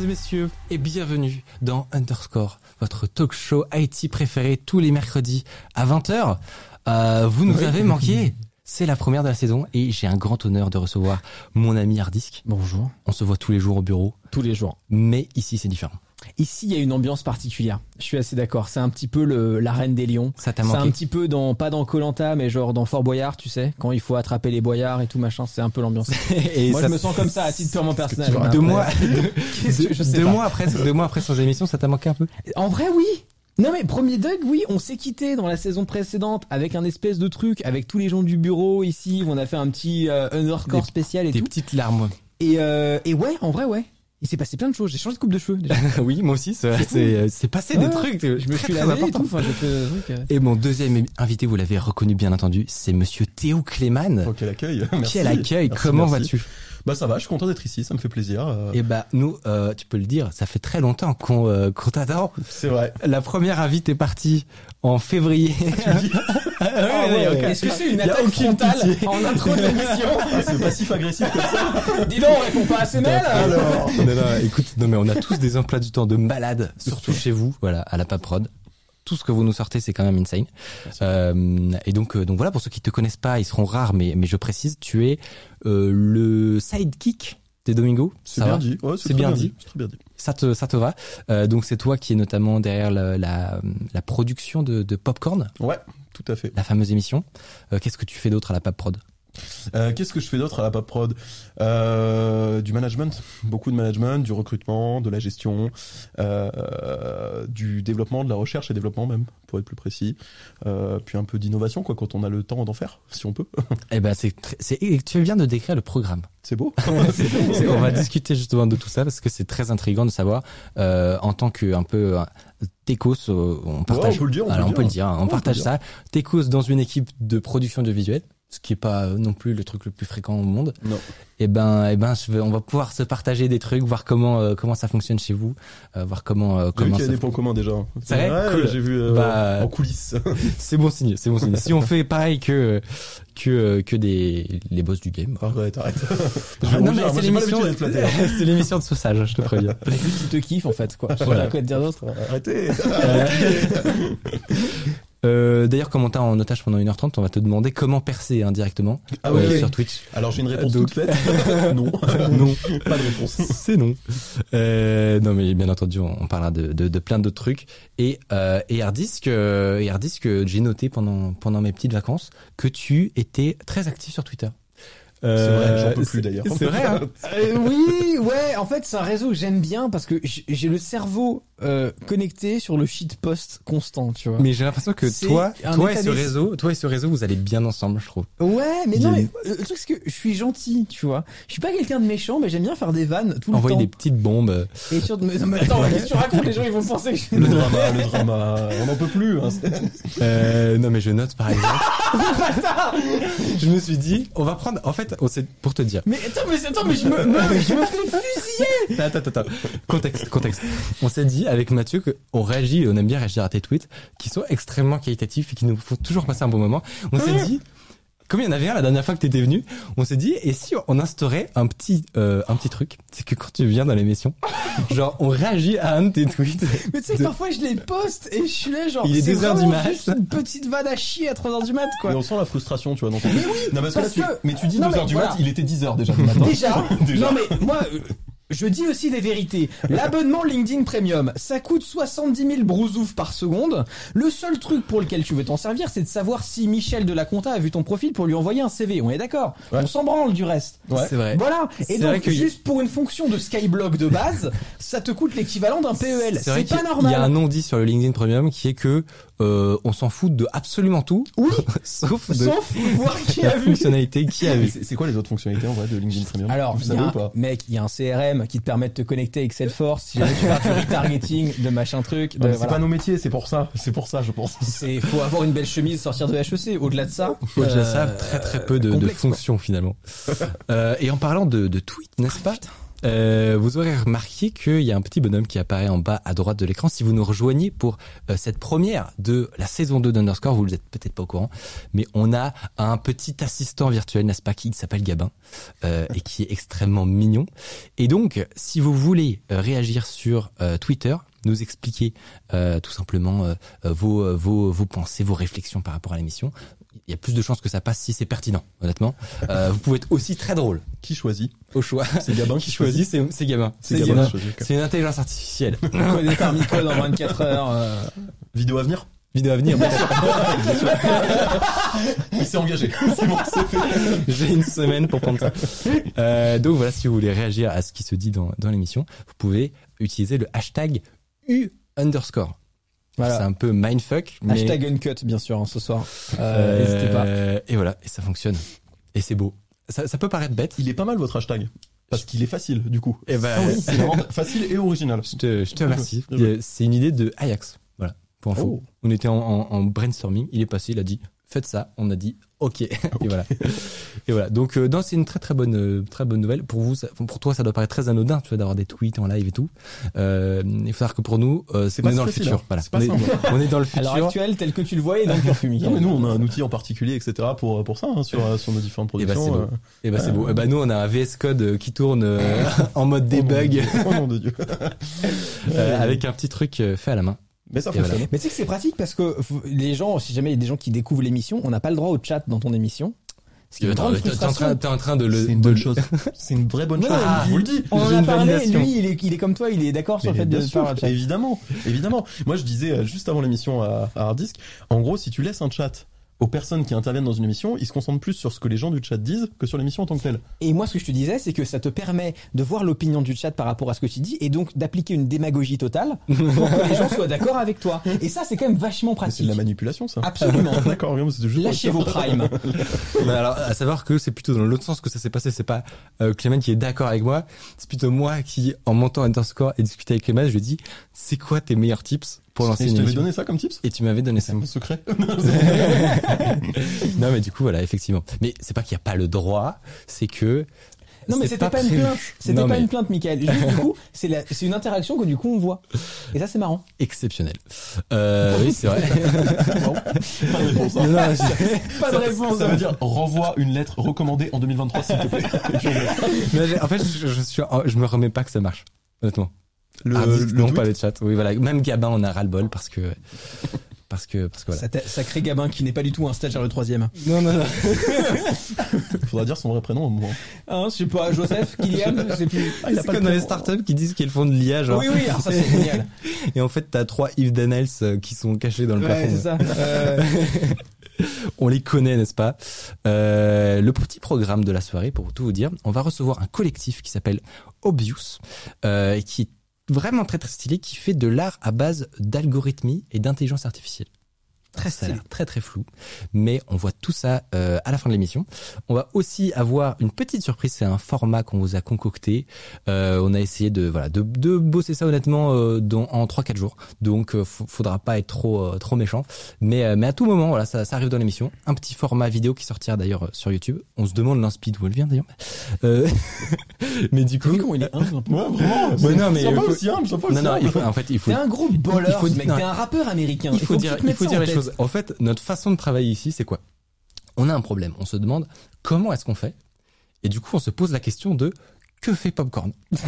Mesdames et messieurs et bienvenue dans Underscore, votre talk show IT préféré tous les mercredis à 20h. Euh, vous nous avez manqué. C'est la première de la saison et j'ai un grand honneur de recevoir mon ami Hardisk. Bonjour. On se voit tous les jours au bureau, Tous les jours. mais ici c'est différent. Ici, il y a une ambiance particulière. Je suis assez d'accord. C'est un petit peu le, la reine des lions. Ça t'a C'est manqué un petit peu dans, pas dans Colanta, mais genre dans Fort Boyard, tu sais, quand il faut attraper les boyards et tout machin. C'est un peu l'ambiance. Et Moi, ça- je me sens comme ça à titre purement personnel. deux mois, deux pas. mois après, deux mois après sans émission, ça t'a manqué un peu? En vrai, oui. Non mais premier Doug, oui, on s'est quitté dans la saison précédente avec un espèce de truc avec tous les gens du bureau ici. où On a fait un petit euh, underscore Des- spécial et Des tout. petites larmes. Et, euh, et ouais, en vrai, ouais. Il s'est passé plein de choses. J'ai changé de coupe de cheveux. Déjà. oui, moi aussi, c'est c'est- c'est passé des trucs. Je me suis lavé et tout. Enfin, j'ai fait des trucs. euh. Et mon deuxième invité, vous l'avez reconnu bien entendu, c'est monsieur Théo Clément. Oh, quel accueil. Merci. Quel accueil, Merci, comment vas-tu? Bah ça va, je suis content d'être ici, ça me fait plaisir. euh, Eh bah nous, euh, tu peux le dire, ça fait très longtemps qu'on euh, qu'on t'attend. C'est vrai. La première invite est partie en février. Ah ouais, ok. Est-ce que c'est une attaque frontale pitié. en intro de l'émission Ah, c'est passif-agressif comme ça. Dis donc, on répond pas assez mal Alors. non, non, écoute, non mais on a tous des emplois du temps de malades, surtout chez vous, voilà, à la Paprod. Tout ce que vous nous sortez, c'est quand même insane. Euh, et donc, euh, donc voilà, pour ceux qui te connaissent pas, ils seront rares, mais mais je précise, tu es euh, le sidekick des Domingo. C'est bien dit. Ouais, C'est bien dit. Bien. Ça te ça te va. Euh, donc c'est toi qui est notamment derrière la la, la production de, de Popcorn, Ouais, tout à fait. la fameuse émission. Qu'est-ce que tu fais d'autre à la Paprod Euh, Qu'est-ce que je fais d'autre à la Paprod euh, Du management, beaucoup de management, du recrutement, de la gestion, euh, du développement, de la recherche et développement même, pour être plus précis. Puis un peu d'innovation, quoi, quand on a le temps d'en faire, si on peut. Eh ben c'est tu viens de décrire le programme. C'est beau. On va discuter justement de tout ça parce que c'est très intriguant de savoir en tant que un peu euh, on partage. on peut le dire, on peut Alors, le on peut le dire. dire, on Ouais, on partage ça. Techos dans une équipe de production de visuel, ce qui est pas euh, non plus le truc le plus fréquent au monde. Non. Et ben, et ben, je vais, on va pouvoir se partager des trucs, voir comment euh, comment ça fonctionne chez vous, euh, voir comment euh, J'ai vu comment qu'il y a ça des points communs déjà. C'est vrai Ouais, Cool. J'ai vu euh, Bah, en coulisses. C'est bon signe, c'est bon signe. si on fait pareil que que que des les boss du game. Arrête, arrête. Ah, non mais c'est l'émission, c'est l'émission de sauçage, je te préviens. Les petits te kiffent en fait, quoi. Voilà. pas quoi te dire d'autre? Arrêtez. Euh, D'ailleurs, comme on t'a en otage pendant 1h30, on va te demander comment percer hein, directement Ah, euh, sur Twitch. Alors j'ai une réponse Donc- toute faite. non. non, Pas de réponse. c'est non. Euh, non, mais bien entendu, on, on parlera de, de, de plein d'autres trucs. Et, euh, et Hardisk, euh, et Hardisk, euh, j'ai noté pendant, pendant mes petites vacances que tu étais très actif sur Twitter. C'est vrai, j'en peux plus d'ailleurs. C'est vrai, hein Euh, oui, ouais, en fait, c'est un réseau que j'aime bien parce que j'ai le cerveau euh, connecté sur le shitpost constant, tu vois. Mais j'ai l'impression que toi, toi et ce réseau, toi et ce réseau, vous allez bien ensemble, je trouve. Ouais, mais Il non, mais euh, le truc c'est que je suis gentil, tu vois. Je suis pas quelqu'un de méchant, mais j'aime bien faire des vannes tout le Envoyer temps. des petites bombes. Et sur... mais, non, mais attends, qu'est-ce que tu racontes? Les gens ils vont penser que je Le drama, le drama, on n'en peut plus. Hein. Euh, non mais je note par exemple. je me suis dit, on va prendre. En fait, on s'est- pour te dire. Mais attends, mais attends, mais je me, mais je me fais fusiller Attends, attends, attends. Contexte, contexte. On s'est dit avec Mathieu qu'on réagit, on aime bien réagir à tes tweets, qui sont extrêmement qualitatifs et qui nous font toujours passer un bon moment. On s'est dit, comme il y en avait un la dernière fois que t'étais venu, on s'est dit, et si on instaurait un petit, euh, un petit truc, c'est que quand tu viens dans l'émission, genre on réagit à un de tes tweets. Mais tu sais, De- parfois je les poste et je suis là genre. Il est c'est 2 heures du mat. juste Une petite vanne à chier à 3 heures du mat, quoi. Mais on sent la frustration, tu vois. Dans ton... non, parce, parce que là, tu... que- Mais tu dis Non, 2h mais du voilà. mat, il était 10h déjà du matin. Déjà, Déjà. non mais moi, euh, Je dis aussi des vérités. L'abonnement LinkedIn Premium, ça coûte 70 000 brousouf par seconde. Le seul truc pour lequel tu veux t'en servir, c'est de savoir si Michel de la Compta a vu ton profil pour lui envoyer un CV. On est d'accord Ouais. On s'en branle du reste. Ouais. C'est vrai. Voilà. Et vrai donc, que y- juste pour une fonction de Skyblock de base, ça te coûte l'équivalent d'un PEL. C'est pas normal. Il y a un non-dit sur le LinkedIn Premium qui est que euh, on s'en fout de absolument tout, Oui. sauf de Sauf voir qui la a vu. fonctionnalité qui a Mais vu. c'est quoi les autres fonctionnalités en vrai de LinkedIn Premium? Alors, vous y savez a ou un- pas? mec, il y a un CRM qui te permet de te connecter avec Salesforce si jamais tu veux faire du retargeting, de machin truc. De, Ouais, mais C'est voilà. pas nos métiers, c'est pour ça. C'est pour ça, je pense. C'est, faut avoir une belle chemise, sortir de HEC. Au-delà de ça, Au-delà de ça, euh, très très peu de, de complexe, quoi. fonctions finalement. Euh, et en parlant de, de tweets, n'est-ce pas? Euh, vous aurez remarqué qu'il y a un petit bonhomme qui apparaît en bas à droite de l'écran. Si vous nous rejoignez pour euh, cette première de la saison 2 d'Underscore, vous n'êtes peut-être pas au courant, mais on a un petit assistant virtuel, n'est-ce pas, qui s'appelle Gabin euh, et qui est extrêmement mignon. Et donc, si vous voulez euh, réagir sur Twitter, nous expliquer euh, tout simplement euh, euh, vos, vos, vos pensées, vos réflexions par rapport à l'émission, il y a plus de chances que ça passe si c'est pertinent, honnêtement. Euh, vous pouvez être aussi très drôle Qui choisit au choix. C'est Gabin qui choisit, c'est Gabin. C'est Gabin c'est une intelligence artificielle. codé par Miko dans 24 heures. euh, Vidéo à venir? Vidéo à venir. Il s'est engagé. C'est bon, c'est fait. J'ai une semaine pour prendre ça. Euh, donc voilà, si vous voulez réagir à ce qui se dit dans, dans l'émission, vous pouvez utiliser le hashtag U underscore. Voilà. C'est un peu mindfuck, mais Hashtag uncut, bien sûr, hein, ce soir. Euh, euh, N'hésitez pas. Et voilà, et ça fonctionne. Et c'est beau. Ça, ça peut paraître bête. Il est pas mal votre hashtag. Parce qu'il est facile, du coup. Et ben, C'est vraiment facile et original. je te, je te remercie. C'est une idée de Ajax. Voilà. Pour info. Oh. On était en, en, en brainstorming. Il est passé, il a dit, faites ça. On a dit, ok. Et voilà. Et voilà. Donc, euh, non, c'est une très très bonne, euh, très bonne nouvelle. Pour vous, ça- pour toi, ça doit paraître très anodin, tu vois, d'avoir des tweets en live et tout. Euh, il faut savoir que pour nous, euh, c'est pas on est dans le futur. Voilà. C'est pas on, est, simple. on est dans le À l'heure futur. actuelle, tel que tu le voyais dans le Mickaël. Non, mais nous, on a un outil en particulier, etc. pour, pour ça, hein, sur, sur nos différentes Et bah, productions. c'est beau. euh. Et bah, c'est beau. Et bah, nous, on a un VS Code euh, qui tourne euh, en mode debug, Oh nom de Dieu. euh, avec un petit truc fait à la main. Mais ça Et voilà. fonctionne. Mais tu sais que c'est pratique parce que les gens, si jamais il y a des gens qui découvrent l'émission, on n'a pas le droit au chat dans ton émission. Ce qui T'es en en train de le. C'est une bonne chose. C'est une vraie bonne chose. Ah, je vous le dis. On en a parlé, validation. lui, il est, il est comme toi, il est d'accord sur le fait de bien faire sûr, un chat. évidemment, évidemment. Moi, je disais euh, juste avant l'émission à, à Hard Disk, en gros, si tu laisses un chat aux personnes qui interviennent dans une émission, ils se concentrent plus sur ce que les gens du chat disent que sur l'émission en tant que telle. Et moi, ce que je te disais, c'est que ça te permet de voir l'opinion du chat par rapport à ce que tu dis et donc d'appliquer une démagogie totale pour que les gens soient d'accord avec toi. Et ça, c'est quand même vachement Mais C'est pratique. de la manipulation, ça. Absolument. D'accord. Lâchez vos primes. Mais alors, à savoir que c'est plutôt dans l'autre sens que ça s'est passé. C'est pas euh, Clément qui est d'accord avec moi. C'est plutôt moi qui, en montant Underscore et discuter avec Clément, je lui ai dit, c'est quoi tes meilleurs tips? Pour lancer Et je une t'avais donné ça comme tips Et tu m'avais donné ça. C'est mon secret. non, mais du coup, voilà, effectivement. Mais c'est pas qu'il n'y a pas le droit, c'est que. Non, mais c'était pas, une plainte. C'était pas mais une plainte, Michael. Juste, du coup, c'est la- c'est une interaction que du coup on voit. Et ça, c'est marrant. Exceptionnel. Euh, oui, c'est vrai. Bon, pas de réponse. hein. Non, non, je- Pas de réponse. Ça veut dire renvoie une lettre recommandée en 2023, s'il te plaît. Mais en fait, je, je suis, je me remets pas que ça marche. Honnêtement. Le, Ah, dis- le non, tweet, pas le chat. Oui, voilà. Même Gabin, on a ras le bol parce que, parce que, parce que voilà. Sacré Gabin qui n'est pas du tout un stagiaire le troisième. Non, non, non. faudra dire son vrai prénom au moins. Hein, je sais pas, Joseph, Kylian, je sais plus. Ah, c'est comme dans les startups qui disent qu'ils font de l'IA, genre. Oui, oui, alors ça c'est génial. Et en fait, t'as trois Yves Daniels euh, qui sont cachés dans le Ouais, c'est plafond. ça. Euh, On les connaît, n'est-ce pas? Euh, Le petit programme de la soirée, pour tout vous dire, on va recevoir un collectif qui s'appelle Obvious, euh, et qui est vraiment très très stylé, qui fait de l'art à base d'algorithmie et d'intelligence artificielle. Très Ça a stylé. très très flou, mais on voit tout ça euh, à la fin de l'émission. On va aussi avoir une petite surprise, c'est un format qu'on vous a concocté. Euh, on a essayé de voilà de, de bosser ça honnêtement euh, dans, en 3-4 jours, donc euh, faut- faudra pas être trop euh, trop méchant. Mais euh, mais à tout moment, voilà, ça, ça arrive dans l'émission. Un petit format vidéo qui sortira d'ailleurs euh, sur YouTube. On se demande l'inspeed où elle vient d'ailleurs. Euh, mais du coup, comment il est humble un peu Ouais, vraiment. Ouais, non, mais il faut- aussi humble, non aussi non, il faut en fait il faut T'es un gros Il faut- mec. T'es un rappeur américain. il faut que dire, tu te il faut dire les tête. En fait, notre façon de travailler ici, c'est quoi? On a un problème. On se demande comment est-ce qu'on fait? Et du coup, on se pose la question de que fait Popcorn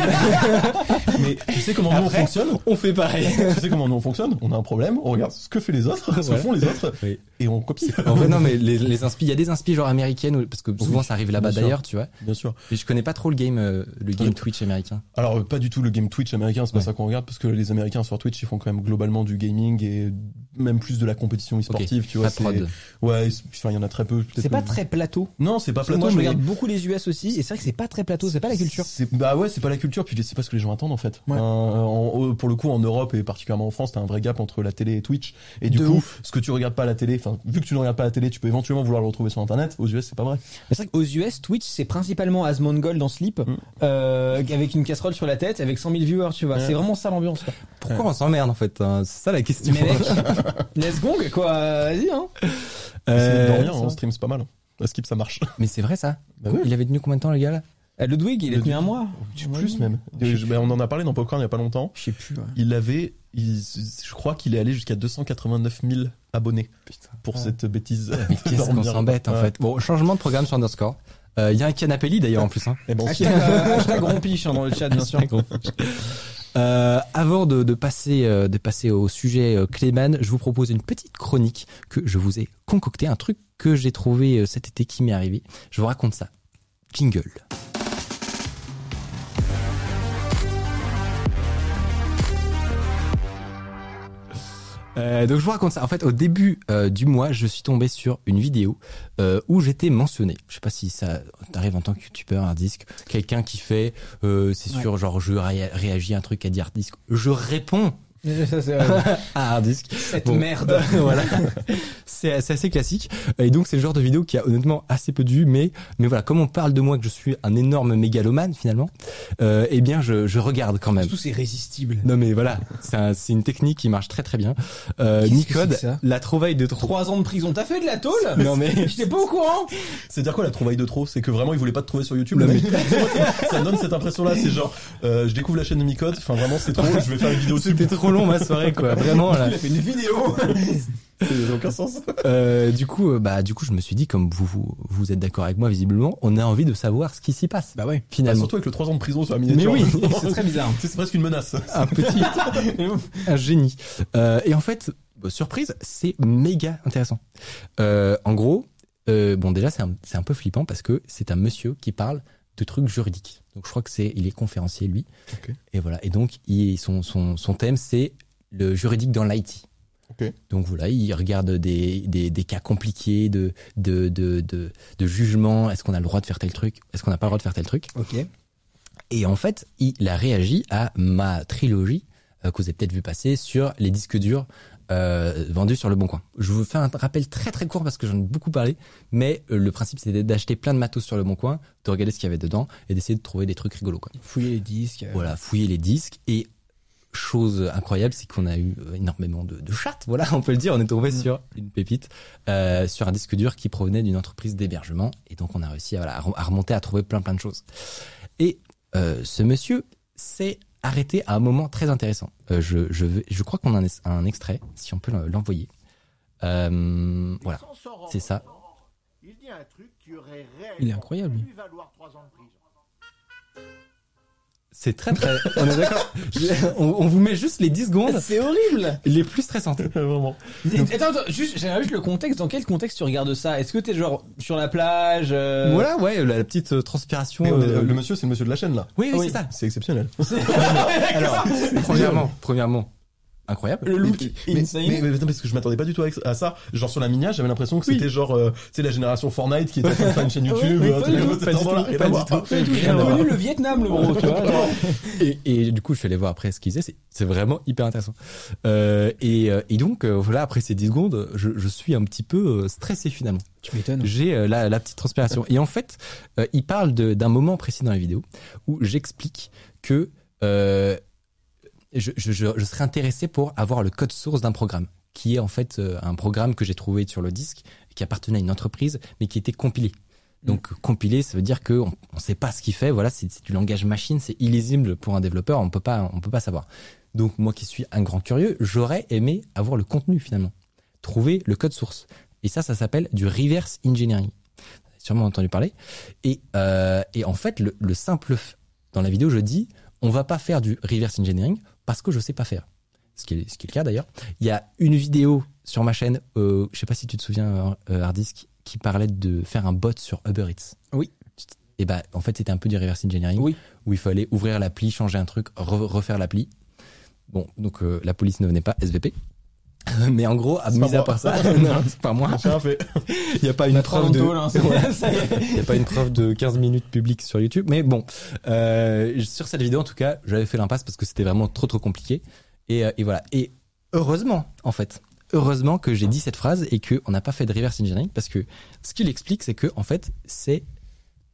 Mais tu sais comment nous on fonctionne On fait pareil. Tu sais comment nous on fonctionne? On a un problème, on regarde ce que fait les autres, ce que font les autres, Oui. et on copie. En fait, non, mais les, les inspi, il y a des inspi genre américaines, parce que souvent Oui, ça arrive là-bas d'ailleurs, tu vois. Bien sûr. Et je connais pas trop le game, euh, le game Ouais. Twitch américain. Alors euh, pas du tout le game Twitch américain, c'est pas Ouais. ça qu'on regarde parce que les Américains sur Twitch ils font quand même globalement du gaming et même plus de la compétition e-sportive, tu vois. Pas prod. Ouais, il y en a très peu. C'est pas très plateau. Non, c'est pas plateau. moi, je mais- regarde beaucoup les US aussi, et c'est vrai que c'est pas très plateau, c'est pas la culture. Bah ouais, c'est pas la culture, puis c'est pas ce que les gens attendent en fait. Ouais. Euh, en- euh, pour le coup, en Europe et particulièrement en France, t'as un vrai gap entre la télé et Twitch. Et du De coup, ouf. ce que tu regardes pas à la télé, enfin, vu que tu ne regardes pas à la télé, tu peux éventuellement vouloir le retrouver sur Internet. Aux US, c'est pas vrai. C'est vrai qu'aux US, Twitch, c'est principalement Asmongold dans Sleep, Mm. euh, avec une casserole sur la tête, avec 100 000 viewers, tu vois. Ouais. C'est vraiment ça l'ambiance, quoi. Pourquoi on s'emmerde en fait hein? C'est ça la question. Mais mec, let's gong, quoi. Vas-y, hein. Euh, c'est dormir ça. en stream, c'est pas mal. À skip, ça marche. mais c'est vrai ça. Bah oui. Il avait tenu combien de temps le gars là? Ludwig, il est tenu un mois. Plus même. On en a parlé dans Popcorn il y a pas longtemps. Je sais plus, ouais. Il avait, il- je crois qu'il est allé jusqu'à 289 000 abonnés Putain. pour Ouais. cette bêtise. Mais qu'est-ce qu'on s'embête en fait. Bon, changement de programme sur Underscore. Euh, Il y a un canapé lit d'ailleurs en plus. Hein. Et bon, Hashtag, euh, hashtag rompiche hein, dans le chat, bien sûr. Euh, avant de, de passer euh, de passer au sujet euh, Clément, je vous propose une petite chronique que je vous ai concocté, un truc que j'ai trouvé cet été qui m'est arrivé. Je vous raconte ça. Jingle. Euh, donc je vous raconte ça. En fait, au début euh, du mois, je suis tombé sur une vidéo euh, où j'étais mentionné. Je sais pas si ça t'arrive en tant que youtubeur, un disque, quelqu'un qui fait, euh, c'est Ouais. sûr, genre je ré- réagis à un truc à dire disque, je réponds Ça, c'est, à un disque. Cette Bon. merde. voilà. C'est assez classique. Et donc, c'est le genre de vidéo qui a honnêtement assez peu de vues. Mais, mais voilà, comme on parle de moi que je suis un énorme mégalomane finalement, euh, eh bien, je, je regarde quand même. Surtout, c'est résistible. Non mais voilà, c'est un- une technique qui marche très très bien. Euh, Nicode, la trouvaille de trop. Trois ans de prison. T'as fait de la tôle Non mais J'étais pas au courant. C'est-à-dire quoi la trouvaille de trop? C'est que vraiment il voulait pas te trouver sur YouTube Non, mec ça, donne cette impression-là. C'est genre, euh, je découvre la chaîne de Micode. Enfin vraiment c'est trop. Je vais faire une vidéo c'était trop long ma soirée quoi, vraiment là. Il a fait une vidéo. Ça n'a aucun sens. Euh, du coup, euh, bah du coup, je me suis dit comme vous vous, vous êtes d'accord avec moi visiblement, on a envie de savoir ce qui s'y passe. Bah ouais. Bah, Finalement, surtout avec le 3 ans de prison sur la Mais miniature. oui, C'est très bizarre. c'est presque une menace. un petit, un génie. Euh, et en fait, bah, surprise, c'est méga intéressant. Euh, en gros, bon déjà c'est un, c'est un peu flippant parce que c'est un monsieur qui parle de trucs juridiques. Donc je crois que c'est, il est conférencier lui. Et voilà. Et donc il, son, son, son thème c'est le juridique dans l'IT. Donc voilà, il regarde des, des, des cas compliqués de, de, de, de, de jugement. Est-ce qu'on a le droit de faire tel truc? Est-ce qu'on n'a pas le droit de faire tel truc? Ok. et en fait, il a réagi à ma trilogie euh, que vous avez peut-être vu passer sur les disques durs euh, vendus sur le Bon Coin. Je vous fais un rappel très très court parce que j'en ai beaucoup parlé, mais euh, le principe c'était d'acheter plein de matos sur le Bon Coin, de regarder ce qu'il y avait dedans et d'essayer de trouver des trucs rigolos. Quoi. Fouiller les disques. euh, Voilà, fouiller les disques et chose incroyable, c'est qu'on a eu énormément de, de chattes. Voilà, on peut le dire. On est tombé sur une pépite, euh, sur un disque dur qui provenait d'une entreprise d'hébergement, et donc on a réussi à, voilà, remonter, à trouver plein plein de choses. Et euh, ce monsieur s'est arrêté à un moment très intéressant. Euh, je, je, je crois qu'on a un, extrait, si on peut l'envoyer. Euh, voilà, c'est ça. Il dit un truc qui aurait Il est incroyable, lui. pu lui valoir trois ans de prison. C'est très très. On est d'accord. On, on vous met juste les 10 secondes C'est horrible. les plus stressantes. Vraiment. Attends, attends, juste, j'aimerais juste le contexte. Dans quel contexte tu regardes ça? Est-ce que t'es genre sur la plage euh, Voilà, ouais, la, la petite euh, transpiration. Est- euh, le monsieur, c'est le monsieur de la chaîne là. Oui, oui, Oui. c'est ça. C'est exceptionnel. Alors, premièrement, premièrement, incroyable. Le look mais, insane. mais, parce que je m'attendais pas du tout à- ça. Genre sur la minière, j'avais l'impression que Oui. c'était genre, euh, tu sais, la génération Fortnite qui était en train de faire une chaîne YouTube. comme tout, ça, pas du. J'ai connu le Vietnam, le gros, tu vois. genre. Et, et du coup, je suis allé voir après ce qu'il faisait. C'est, vraiment hyper intéressant. Euh, et, euh, et donc, euh, voilà, après ces 10 secondes, je, je suis un petit peu euh, stressé finalement. Tu m'étonnes. J'ai euh, la, la petite transpiration. Et en fait, euh, il parle d'un moment précis dans la vidéo où j'explique que euh, je, je, je, je serais intéressé pour avoir le code source d'un programme, qui est en fait euh, un programme que j'ai trouvé sur le disque, qui appartenait à une entreprise, mais qui était compilé. Donc compilé, ça veut dire que on, on sait pas ce qu'il fait. Voilà, c'est du langage machine, c'est illisible pour un développeur. On peut pas, on peut pas savoir. Donc moi qui suis un grand curieux, j'aurais aimé avoir le contenu finalement, trouver le code source. Et ça, ça s'appelle du reverse engineering. Vous avez sûrement entendu parler. Et, euh, et en fait, le, le simple dans la vidéo, je dis, on va pas faire du reverse engineering parce que je sais pas faire. Ce qui est, ce qui est le cas d'ailleurs. Il y a une vidéo sur ma chaîne, euh, je sais pas si tu te souviens, euh, Hardisk, qui parlait de faire un bot sur Uber Eats. Oui. Et bah, en fait, c'était un peu du reverse engineering. Oui. Où il fallait ouvrir l'appli, changer un truc, re- refaire l'appli. Bon, donc euh, la police ne venait pas, SVP. Mais en gros, à mis à part ça, non, c'est pas moi. J'ai rien fait. Il n'y a pas une preuve de, est. il y a pas une preuve de 15 minutes publiques sur YouTube. Mais bon, euh, sur cette vidéo, en tout cas, j'avais fait l'impasse parce que c'était vraiment trop trop compliqué. Et, euh, et voilà. Et heureusement, en fait, heureusement que j'ai dit cette phrase et que on n'a pas fait de reverse engineering parce que ce qu'il explique, c'est que en fait, c'est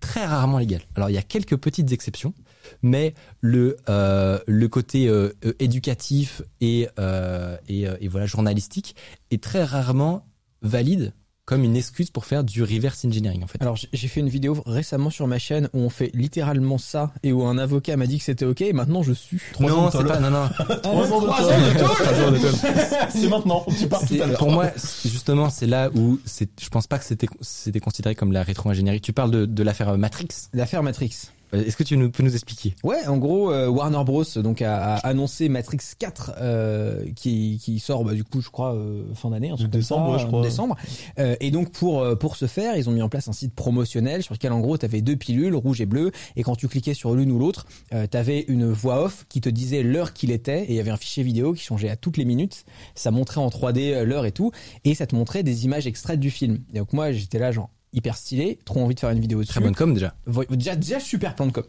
très rarement légal. Alors il y a quelques petites exceptions, mais le euh, le côté euh, éducatif et euh, et, euh, et voilà journalistique est très rarement valide comme une excuse pour faire du reverse engineering en fait. Alors j'ai- fait une vidéo récemment sur ma chaîne où on fait littéralement ça et où un avocat m'a dit que c'était ok et maintenant je suis. Non, de c'est pas non non. Trois ans de. C'est maintenant. Tu pars tout à l'heure. Pour moi, justement, c'est là où c'est. Je pense pas que c'était c'était considéré comme la rétro-ingénierie. Tu parles de, de l'affaire Matrix. L'affaire Matrix. Euh, Est-ce que tu nous, peux nous expliquer? Ouais, en gros, euh, Warner Bros donc a, a annoncé Matrix 4 euh, qui, qui sort bah, du coup, je crois euh, fin d'année, comme Décembre, ça, je en crois. Décembre. Euh, et donc pour pour ce faire, ils ont mis en place un site promotionnel sur lequel en gros, tu avais deux pilules, rouge et bleu, et quand tu cliquais sur l'une ou l'autre, euh, tu avais une voix off qui te disait l'heure qu'il était, et il y avait un fichier vidéo qui changeait à toutes les minutes. Ça montrait en 3D euh, l'heure et tout, et ça te montrait des images extraites du film. Et donc moi, j'étais là genre hyper stylé, trop envie de faire une vidéo dessus. Très bonne com déjà. Déjà déjà super plan de com.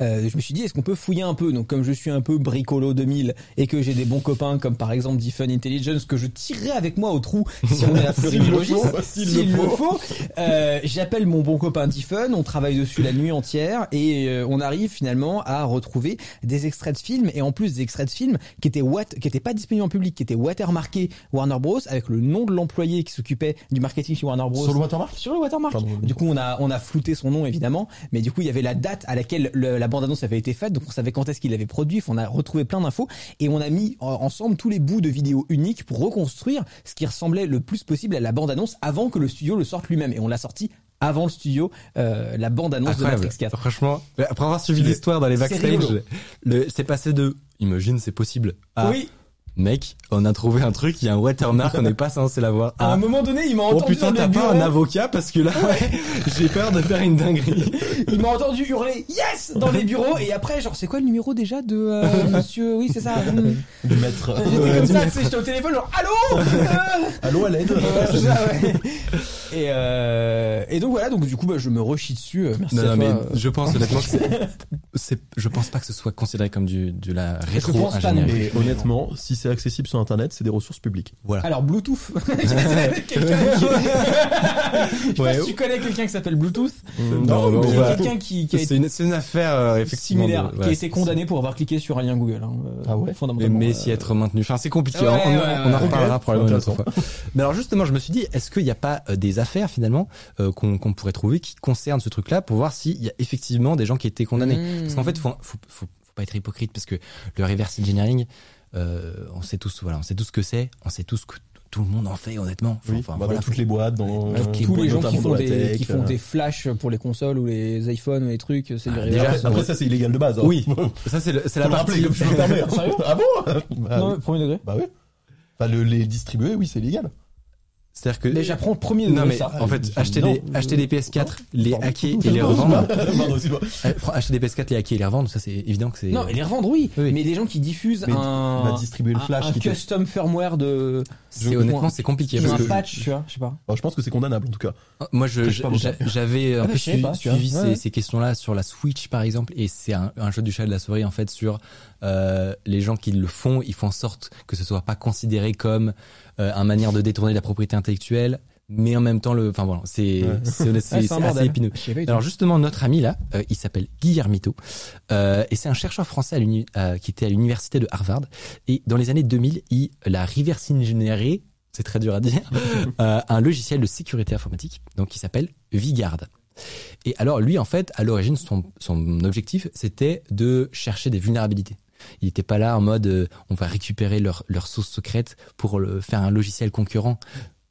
Euh, je me suis dit est-ce qu'on peut fouiller un peu donc comme je suis un peu bricolo 2000 et que j'ai des bons copains comme par exemple Diffun Intelligence que je tirerai avec moi au trou si on est à Fleury-Mérogis s'il s'il le faut. faut euh, j'appelle mon bon copain Diffun on travaille dessus la nuit entière et euh, on arrive finalement à retrouver des extraits de films et en plus des extraits de films qui étaient what qui étaient pas disponibles en public qui étaient watermarqués Warner Bros avec le nom de l'employé qui s'occupait du marketing chez Warner Bros Sur le watermark? Sur le watermark. Pardon. Du coup, on a on a flouté son nom évidemment, mais du coup, il y avait la date à laquelle le- la bande-annonce avait été faite, donc on savait quand est-ce qu'il avait produit. On a retrouvé plein d'infos et on a mis en- ensemble tous les bouts de vidéos uniques pour reconstruire ce qui ressemblait le plus possible à la bande-annonce avant que le studio le sorte lui-même. Et on l'a sorti avant le studio, euh, la bande-annonce de. Matrix 4. Franchement, après avoir suivi l'histoire dans les backstage, c'est passé de. Imagine, c'est possible. à, Oui, Mec, on a trouvé un truc, il y a un watermark, on n'est pas censé l'avoir. à un Ah. moment donné, il m'a Oh entendu putain, dans t'as pas un bureau. avocat parce que là, j'ai peur de faire une dinguerie. Il m'a entendu hurler yes dans les bureaux et après genre c'est quoi le numéro déjà de euh, monsieur oui c'est ça. Du maître. J'étais comme ça, tu sais, j'étais au téléphone, genre, allô Euh, Allô à l'aide. ouais, c'est ça, ouais. Et, euh, et donc voilà, donc du coup, bah, je me rechie dessus. euh, Merci Non, à non, toi. mais euh. je pense honnêtement que c'est, je pense pas que ce soit considéré comme du, de la Je pense pas non rétro-ingénierie. Honnêtement, si c'est accessible sur internet, c'est des ressources publiques. Voilà. Alors, Bluetooth. Je tu connais quelqu'un qui s'appelle Bluetooth. Non, mais mais il y a voilà. quelqu'un qui, qui a été C'est une, c'est une affaire, euh, effectivement. similaire, de- qui a été c'est- condamné pour avoir cliqué sur un lien Google. Hein, euh, Ah ouais Mais, Fondamentalement. mais euh, s'y être maintenu. Enfin, c'est compliqué. Ouais, on, en reparlera probablement une autre fois. Mais alors justement, je me suis dit, est-ce qu'il n'y a pas euh, des affaires finalement euh, qu'on pourrait trouver qui concernent ce truc-là pour voir s'il y a effectivement des gens qui étaient condamnés? Mmh. Parce qu'en fait, faut, faut, faut, faut pas être hypocrite parce que le reverse engineering, euh, on sait tous, voilà, on sait tous ce que c'est, on sait tous que tout le monde en fait honnêtement. Oui, enfin, bah, voilà, dans toutes les boîtes, dans euh, tous les gens qui font, des, tech, qui font euh. des flashs pour les consoles ou les iPhones ou les trucs, c'est Ah, déjà, Après, après, ça c'est illégal de base. hein. Oui, ça c'est la partie. rappeler, je me permets. Ah bon bah, Non, oui. premier degré. bah oui. Enfin, le, les distribuer, oui, c'est illégal. C'est-à-dire que Mais j'apprends le premier non mais ça. en fait, Ah, acheter non. des acheter des PS4, les hacker et les revendre. Euh, Acheter des PS4, les hacker et les revendre, ça c'est évident que c'est. Non, et les revendre, oui. Oui. Mais des gens qui diffusent Mais un, on va distribuer le un- flash un, qui te- custom firmware de, c'est honnêtement c'est compliqué parce un que patch, tu vois, je sais pas. Bon, je pense que c'est condamnable en tout cas. Moi, je, j'avais un peu suivi, ces, questions-là sur la Switch, par exemple, et c'est un, un jeu du chat et de la souris, en fait, sur euh, les gens qui le font, ils font en sorte que ce soit pas considéré comme un manière de détourner la propriété intellectuelle, mais en même temps, le, enfin voilà, c'est Ouais. c'est un assez épineux. Alors justement, notre ami là, euh, il s'appelle Guillermito, euh, et c'est un chercheur français à euh, qui était à l'université de Harvard. Et dans les années 2000, il a reverse engineeré, c'est très dur à dire, euh, un logiciel de sécurité informatique, donc qui s'appelle Vigard. Et alors lui, en fait, à l'origine, son, son objectif, c'était de chercher des vulnérabilités. Il n'était pas là en mode euh, on va récupérer leur, leur source secrète pour le, faire un logiciel concurrent.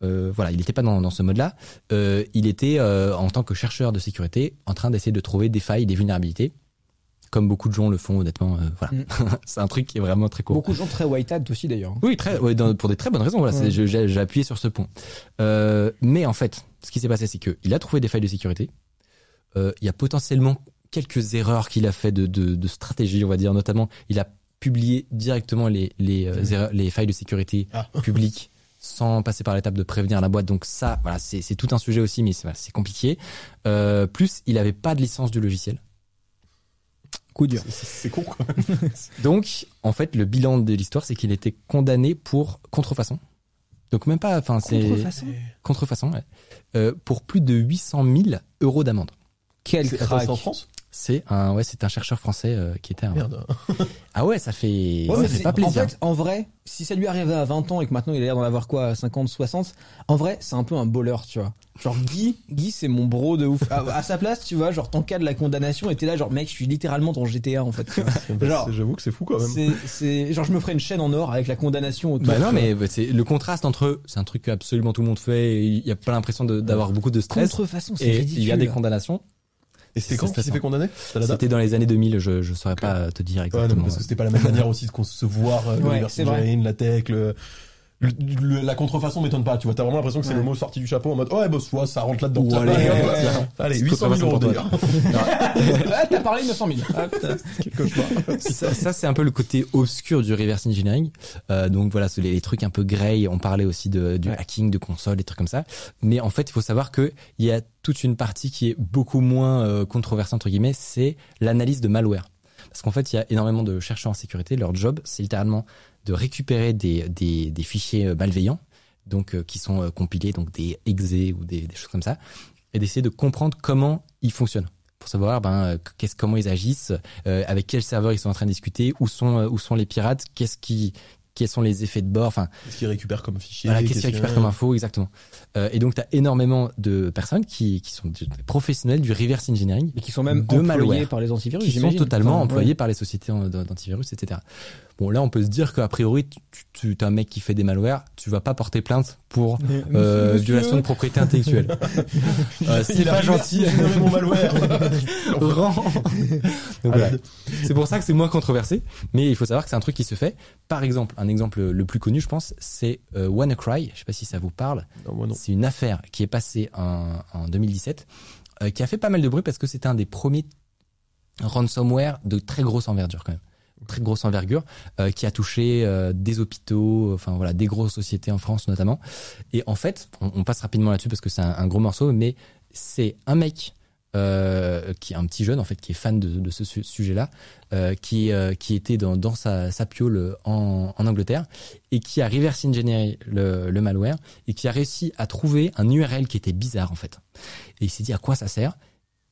Euh, voilà, il n'était pas dans, dans ce mode-là. Euh, il était, en tant que chercheur de sécurité, en train d'essayer de trouver des failles, des vulnérabilités. comme beaucoup de gens le font honnêtement. euh, voilà, Mm. c'est un truc qui est vraiment très court. Beaucoup de gens très white hat aussi d'ailleurs. Oui, très, ouais, dans- pour des très bonnes raisons. Voilà, j'ai j'ai appuyé sur ce point. Euh, mais en fait, ce qui s'est passé, c'est que il a trouvé des failles de sécurité. Euh, Il y a potentiellement quelques erreurs qu'il a fait de, de, de stratégie, on va dire. Notamment, il a publié directement les les, euh, erreurs- les failles de sécurité Ah. publiques sans passer par l'étape de prévenir la boîte. Donc ça, voilà, c'est tout un sujet aussi, mais c'est compliqué. Euh, plus, il avait pas de licence du logiciel. Coup dur. C'est- con, quoi. Donc, en fait, le bilan de l'histoire, c'est qu'il était condamné pour contrefaçon. Donc même pas, enfin c'est Contrefaçon? Contrefaçon, ouais. Euh, pour plus de 800 000 euros d'amende. Quel crack. c'est en France? C'est un, ouais, c'est un chercheur français euh, qui était un. Merde. Ah ouais, ça fait, Ouais, ça fait pas plaisir. En fait, en vrai, si ça lui arrivait à 20 ans et que maintenant il a l'air d'en avoir quoi, 50, 60, en vrai, c'est un peu un bowler, tu vois. Genre Guy, Guy c'est mon bro de ouf. À, à sa place, tu vois, genre ton cas de la condamnation était là, genre mec, je suis littéralement dans GTA en fait. Genre- J'avoue que c'est fou quand même. C'est, genre je me ferais une chaîne en or avec la condamnation autour. Bah non, mais bah, c'est le contraste entre c'est un truc que absolument tout le monde fait. et Il y a pas l'impression d'avoir beaucoup de stress. contrefaçon, c'est Et ridicule. il y a des condamnations. Et c'était c'est quand qu'il s'est fait condamner? C'était dans les années 2000. Je je saurais pas te dire Ouais, non, exactement. parce que c'était pas la même manière aussi de concevoir euh, Ouais, l'univers c'est vrai. engineering, la tech, le, le- le- la contrefaçon m'étonne pas. Tu vois, t'as vraiment l'impression que c'est Ouais. le mot sorti du chapeau en mode ouais, boss, ouais, ça rentre là-dedans. Allez, allez, ouais, allez, C'est 800 000 euros d'ailleurs. Ah, t'as parlé de 900 000. Ah, ça, ça, c'est un peu le côté obscur du reverse engineering. Euh, donc voilà, les, les trucs un peu grey. On parlait aussi de, du Ouais. hacking de consoles, des trucs comme ça. Mais en fait, il faut savoir que il y a toute une partie qui est beaucoup moins euh, controversée entre guillemets, c'est l'analyse de malware. Parce qu'en fait, il y a énormément de chercheurs en sécurité. Leur job, c'est littéralement de récupérer des, des, fichiers euh, malveillants, donc euh, qui sont euh, compilés, donc des exe ou des, choses comme ça, et d'essayer de comprendre comment ils fonctionnent. Pour savoir ben qu'est-ce comment ils agissent, avec quel serveur ils sont en train de discuter, où sont où sont les pirates, qu'est-ce qui quels sont les effets de bord, enfin Qu'est-ce qu'il récupère comme fichier voilà, qu'est-ce qu'ils récupèrent comme info exactement. Euh, et donc tu as énormément de personnes qui qui sont des professionnels du reverse engineering Et qui sont même De employés malware. par les antivirus. qui sont totalement Enfin, employés ouais. par les sociétés d'antivirus, etc. Bon, là, on peut se dire qu'a priori, tu, tu as un mec qui fait des malwares, tu vas pas porter plainte pour euh, Monsieur, violation de propriété intellectuelle. euh, c'est pas gentil. mon malware. Voilà. C'est pour ça que c'est moins controversé, mais il faut savoir que c'est un truc qui se fait. Par exemple, un exemple le plus connu, je pense, c'est euh, WannaCry. Je sais pas si ça vous parle. C'est une affaire qui est passée en, en 2017, euh, qui a fait pas mal de bruit parce que c'était un des premiers ransomware de très grosse envergure quand même. Très grosse envergure, euh, qui a touché euh, des hôpitaux, enfin voilà, des grosses sociétés en France notamment. Et en fait, on, on passe rapidement là-dessus parce que c'est un, un gros morceau, mais c'est un mec euh, qui est un petit jeune en fait qui est fan de, de ce su- sujet-là, euh, qui euh, qui était dans, dans sa, sa piole en, en Angleterre et qui a reverse engineeré le, le malware et qui a réussi à trouver un URL qui était bizarre en fait. Et il s'est dit à quoi ça sert?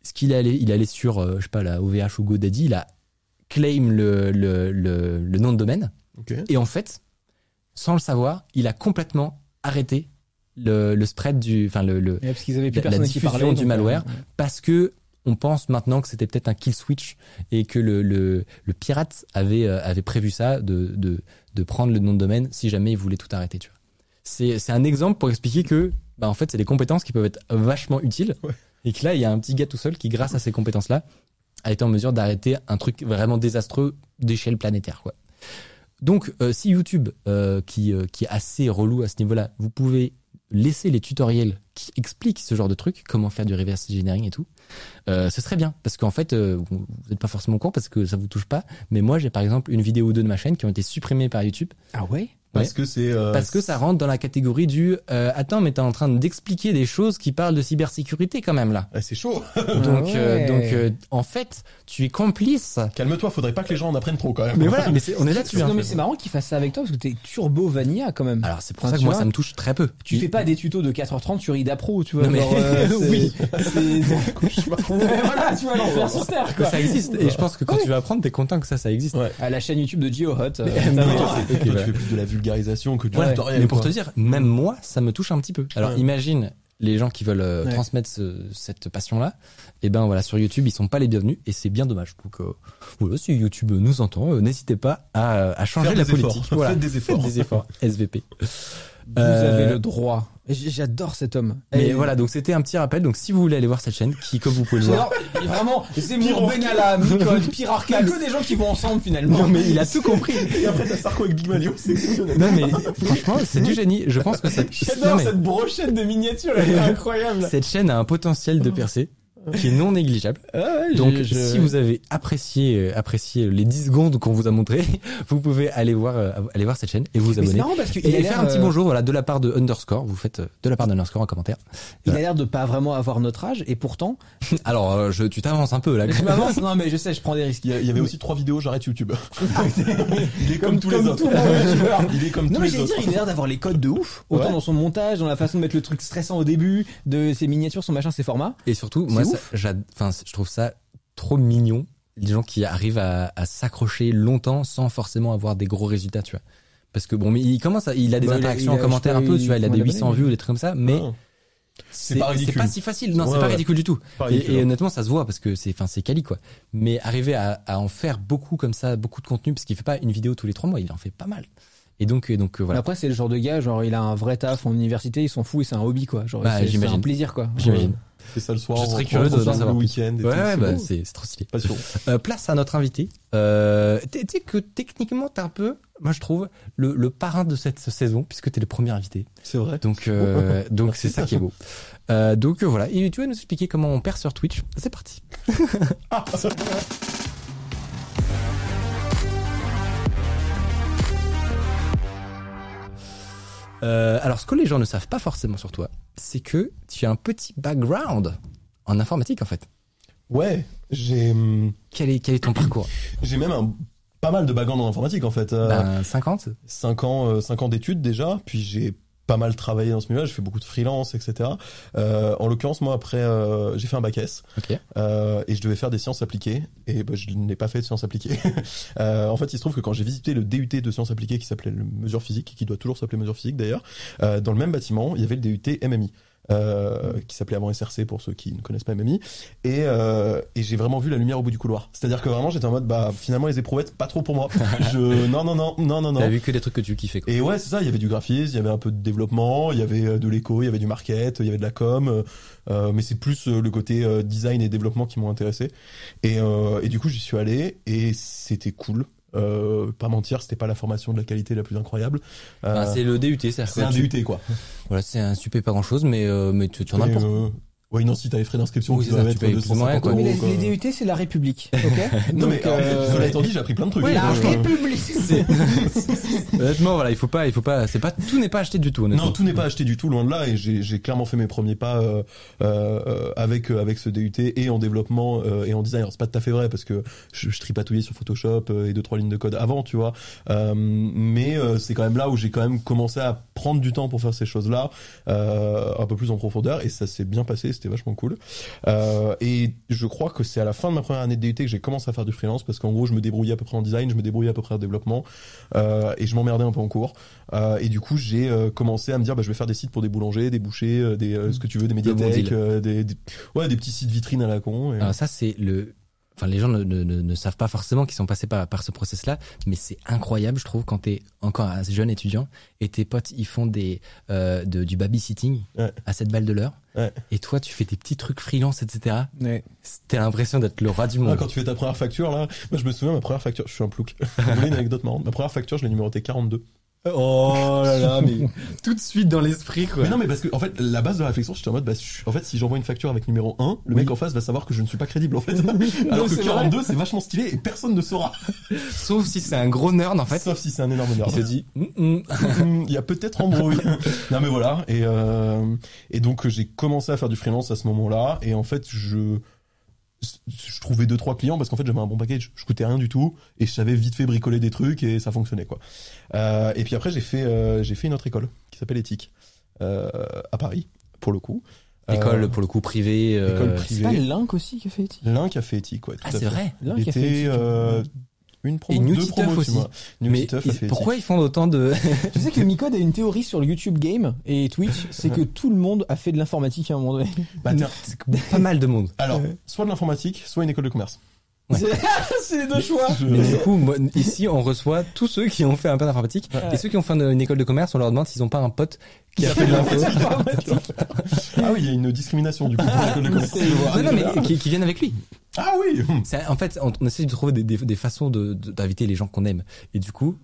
Ce qu'il allé, il allé sur je sais pas la OVH ou GoDaddy, il a claim le, le, le, le nom de domaine et en fait, sans le savoir, il a complètement arrêté le, le spread du, enfin le, le Ouais, parce qu'ils avaient plus La- la personne qui diffusion parlait du donc, malware. euh, parce que on pense maintenant que c'était peut-être un kill switch et que le, le, le pirate avait, euh, avait prévu ça de, de, de prendre le nom de domaine si jamais il voulait tout arrêter. Tu vois. C'est, c'est un exemple pour expliquer que bah, en fait c'est des compétences qui peuvent être vachement utiles Ouais. et que là il y a un petit gars tout seul qui grâce à ces compétences là a été en mesure d'arrêter un truc vraiment désastreux d'échelle planétaire. Quoi. Donc euh, si YouTube euh, qui, euh, qui est assez relou à ce niveau-là, vous pouvez laisser les tutoriels qui expliquent ce genre de trucs, comment faire du reverse engineering et tout, euh, ce serait bien. Parce qu'en fait, euh, vous n'êtes pas forcément au courant parce que ça vous touche pas. Mais moi, j'ai par exemple une vidéo ou deux de ma chaîne qui ont été supprimées par YouTube Ah ouais? Parce que c'est. euh, parce que ça rentre dans la catégorie du euh, attends, mais t'es en train d'expliquer des choses qui parlent de cybersécurité quand même là. ah, c'est chaud. Donc, ouais. euh, donc euh, en fait, tu es complice. Calme-toi, faudrait pas que les gens en apprennent trop quand même. Mais voilà, mais c'est- on est là-dessus. hein. Non mais c'est marrant qu'ils fassent ça avec toi parce que t'es turbo vanilla quand même. Alors c'est pour Enfin, ça que moi vois, ça me touche très peu. Tu fais pas des tutos de 4h30 sur Ida Pro, tu vois. Non, mais- genre, euh, c'est- Oui. c'est- voilà, tu vois l'enfer sur terre quoi. ça existe et je pense que quand tu vas apprendre, t'es content que ça, ça existe. Ouais. À la chaîne YouTube de Geo Hot. euh, Mais- t'as- mais- Toi, Ok, toi, tu fais plus de la vulgarisation que du Ouais, tutoriel. mais pour quoi. te dire, même moi, ça me touche un petit peu. Alors Ouais. imagine les gens qui veulent euh, Ouais. transmettre ce- cette passion-là, et ben voilà sur YouTube ils sont pas les bienvenus et c'est bien dommage. Donc euh, voilà, si YouTube nous entend, euh, n'hésitez pas à, à changer Faire la politique. efforts. Voilà. Faites des efforts. Faites des efforts. SVP. Vous Euh, avez le droit. J'adore cet homme. Mais Et- voilà, donc c'était un petit rappel. Donc si vous voulez aller voir cette chaîne, qui comme vous pouvez le voir. Et Vraiment, Zemmour, Benalla, Micole, Pirarca, que des gens qui vont ensemble finalement. Non mais il a tout compris. Et après, t'as Sarko avec Big Mario, c'est exceptionnel. Non mais franchement, c'est du génie. Je pense que cette, non, J'adore cette brochette de miniatures, elle est incroyable. cette chaîne a un potentiel de percée qui est non négligeable. Ah ouais, Donc je- je- si vous avez apprécié euh, apprécié les 10 secondes qu'on vous a montré, vous pouvez aller voir euh, aller voir cette chaîne et vous Mais c'est abonner. marrant parce qu'il Et a l'air, faire un petit euh, bonjour voilà de la part de underscore, vous faites de la part d'underscore en commentaire. Il a l'air de pas vraiment avoir notre âge et pourtant, Alors euh, je tu t'avances un peu là. je m'avance. Non mais je sais, je prends des risques. Il y, a- il y avait aussi trois vidéos, j'arrête YouTube. il est comme, tous les autres. tout le monde youtubeur. Il est comme Non tous mais les j'allais dire, autres. il a l'air d'avoir les codes de ouf, autant Ouais. dans son montage, dans la façon de mettre le truc stressant au début, de ses miniatures, son machin, ses formats. Et surtout, C'est moi, ouf. enfin, je trouve ça trop mignon. Les gens qui arrivent à, à s'accrocher longtemps sans forcément avoir des gros résultats, tu vois. Parce que bon, mais il commence, à, il a des Bah, interactions en commentaire un peu, tu vois, il a des combien 800 d'abonnés, vues ou des trucs comme ça, mais Ah. c'est pas c'est ridicule. pas si facile. Non, Ouais, c'est pas ouais. ridicule du tout. Et, et honnêtement, ça se voit parce que c'est, enfin, c'est quali quoi. Mais arriver à, à en faire beaucoup comme ça, beaucoup de contenu, parce qu'il fait pas une vidéo tous les trois mois, il en fait pas mal. Et donc, euh, donc euh, Mais voilà. Après c'est le genre de gars, genre il a un vrai taf en université, il s'en fout et c'est un hobby quoi. Genre Bah, c'est- un plaisir quoi. J'imagine. C'est ça le soir. Je rentre, curieux de- le savoir plus. week-end. et Ouais, ouais, c'est bah, c'est, trop stylé. Passion. Euh, place à notre invité. Euh, tu sais que techniquement, t'es un peu, moi je trouve, le, le parrain de cette saison, puisque t'es le premier invité. C'est vrai. Donc, euh, donc c'est ça qui est beau. Euh, donc euh, voilà. Et tu vas nous expliquer comment on perd sur Twitch. C'est parti. Euh, alors, ce que les gens ne savent pas forcément sur toi, c'est que tu as un petit background en informatique en fait. Ouais, j'ai hum, Quel est, quel est ton parcours j'ai même un pas mal de background en informatique en fait. Euh, Ben, 50 cinq ans, euh, cinq ans d'études déjà, puis j'ai pas mal travaillé dans ce milieu-là, j'ai fait beaucoup de freelance, etc. Euh, en l'occurrence, moi après, euh, j'ai fait un bac S euh, et je devais faire des sciences appliquées et bah, je n'ai pas fait de sciences appliquées. Euh, en fait, il se trouve que quand j'ai visité le DUT de sciences appliquées qui s'appelait le mesure physique, qui doit toujours s'appeler mesure physique d'ailleurs, euh, dans le même bâtiment, il y avait le DUT MMI. Euh, qui s'appelait avant SRC pour ceux qui ne connaissent pas MMI et, euh, et j'ai vraiment vu la lumière au bout du couloir c'est à dire que vraiment j'étais en mode bah finalement les éprouvettes pas trop pour moi je non non non non non non T'as vu que des trucs que tu kiffais quoi. et ouais, c'est ça, il y avait du graphisme, il y avait un peu de développement, il y avait euh, de l'éco, il y avait du market, il y avait de la com, euh, euh, mais c'est plus le côté design et développement qui m'ont intéressé. Et, euh, et du coup, j'y suis allé et c'était cool. Euh, pas mentir, c'était pas la formation de la qualité la plus incroyable. Euh, Enfin, c'est le DUT, c'est un DUT quoi. Voilà, c'est un super pas grand chose, mais euh, mais tu, en as pour. Euh, ouais, non, si t'as les frais d'inscription Oui, ça, tu ou moins, 150 quoi. euros. mais les, quoi. les DUT c'est la République, ok Non mais Donc, euh, euh, cela étant dit, j'ai appris plein de trucs. Oui, la Euh, République. Honnêtement, voilà, il faut pas, il faut pas, c'est pas tout n'est pas acheté du tout. Honnêtement. Non, tout n'est pas acheté du tout, loin de là, et j'ai j'ai clairement fait mes premiers pas euh, euh, avec euh, avec ce DUT et en développement euh, et en design. Alors c'est pas tout à fait vrai parce que je, je tripatouillais sur Photoshop euh, et deux trois lignes de code avant, tu vois. Euh, mais euh, c'est quand même là où j'ai quand même commencé à prendre du temps pour faire ces choses-là, euh, un peu plus en profondeur, et ça s'est bien passé, c'était vachement cool. Euh, et je crois que c'est à la fin de ma première année de DUT que j'ai commencé à faire du freelance parce qu'en gros je me débrouillais à peu près en design, je me débrouillais à peu près en développement euh, et je m'emmerdais un peu en cours. Euh, et du coup, j'ai commencé à me dire, bah, je vais faire des sites pour des boulangers, des bouchers, des ce que tu veux, des médiathèques, des, des- ouais, des petits sites vitrines à la con. Et, Alors ça, c'est le. Enfin, les gens ne, ne, ne, ne savent pas forcément qu'ils sont passés par, par ce process-là, mais c'est incroyable, je trouve, quand t'es encore un jeune étudiant et tes potes, ils font des euh, de, du babysitting Ouais. à 7 balles de l'heure, Ouais. et toi, tu fais des petits trucs freelance, etc. Ouais. T'as l'impression d'être le roi du Ah, monde. quand tu fais ta première facture là, moi je me souviens ma première facture, je suis un plouc. Vous voulez une anecdote marrante Ma première facture, je l'ai numérotée 42. Oh là là, mais tout de suite dans l'esprit, quoi. Mais non, mais parce que en fait, la base de la réflexion, j'étais en mode, bah, en fait, si j'envoie une facture avec numéro 1, le mec en face va savoir que je ne suis pas crédible en fait. Alors que c'est 42, c'est vachement stylé et personne ne saura. Sauf si c'est un gros nerd, en fait. Sauf si c'est un énorme nerd. Il se dit, Hum, hum. Hmm, il y a peut-être embrouille. non mais voilà et euh, et donc j'ai commencé à faire du freelance à ce moment-là et en fait je je trouvais deux trois clients parce qu'en fait j'avais un bon package, je coûtais rien du tout et je savais vite fait bricoler des trucs et ça fonctionnait quoi. Euh, et puis après j'ai fait euh, j'ai fait une autre école qui s'appelle Éthique euh, à Paris pour le coup. École, Euh, pour le coup, privée. euh, école C'est privée. pas Link aussi qui a fait éthique? Qui a fait Éthique ouais. tout Ah, c'est vrai. Link a fait était éthique. euh, une promo, Et New deux promos, aussi. New Mais a et fait pourquoi Éthique. ils font autant de... Tu sais que Micode a une théorie sur le YouTube Game et Twitch, c'est que tout le monde a fait de l'informatique à un moment donné. Bah, pas mal de monde. alors soit de l'informatique, soit une école de commerce. Ouais. C'est- les deux choix. Mais du coup, moi, ici, on reçoit tous ceux qui ont fait un peu d'informatique. Et ceux qui ont fait une, une école de commerce, on leur demande s'ils ont pas un pote qui a fait de l'info. Ah oui, il y a une discrimination du coup pour l'école de commerce. non, non, mais qui, qui viennent avec lui. Ah oui. C'est- En fait, on, on essaie de trouver des, des, des façons de- de- d'inviter les gens qu'on aime. Et du coup,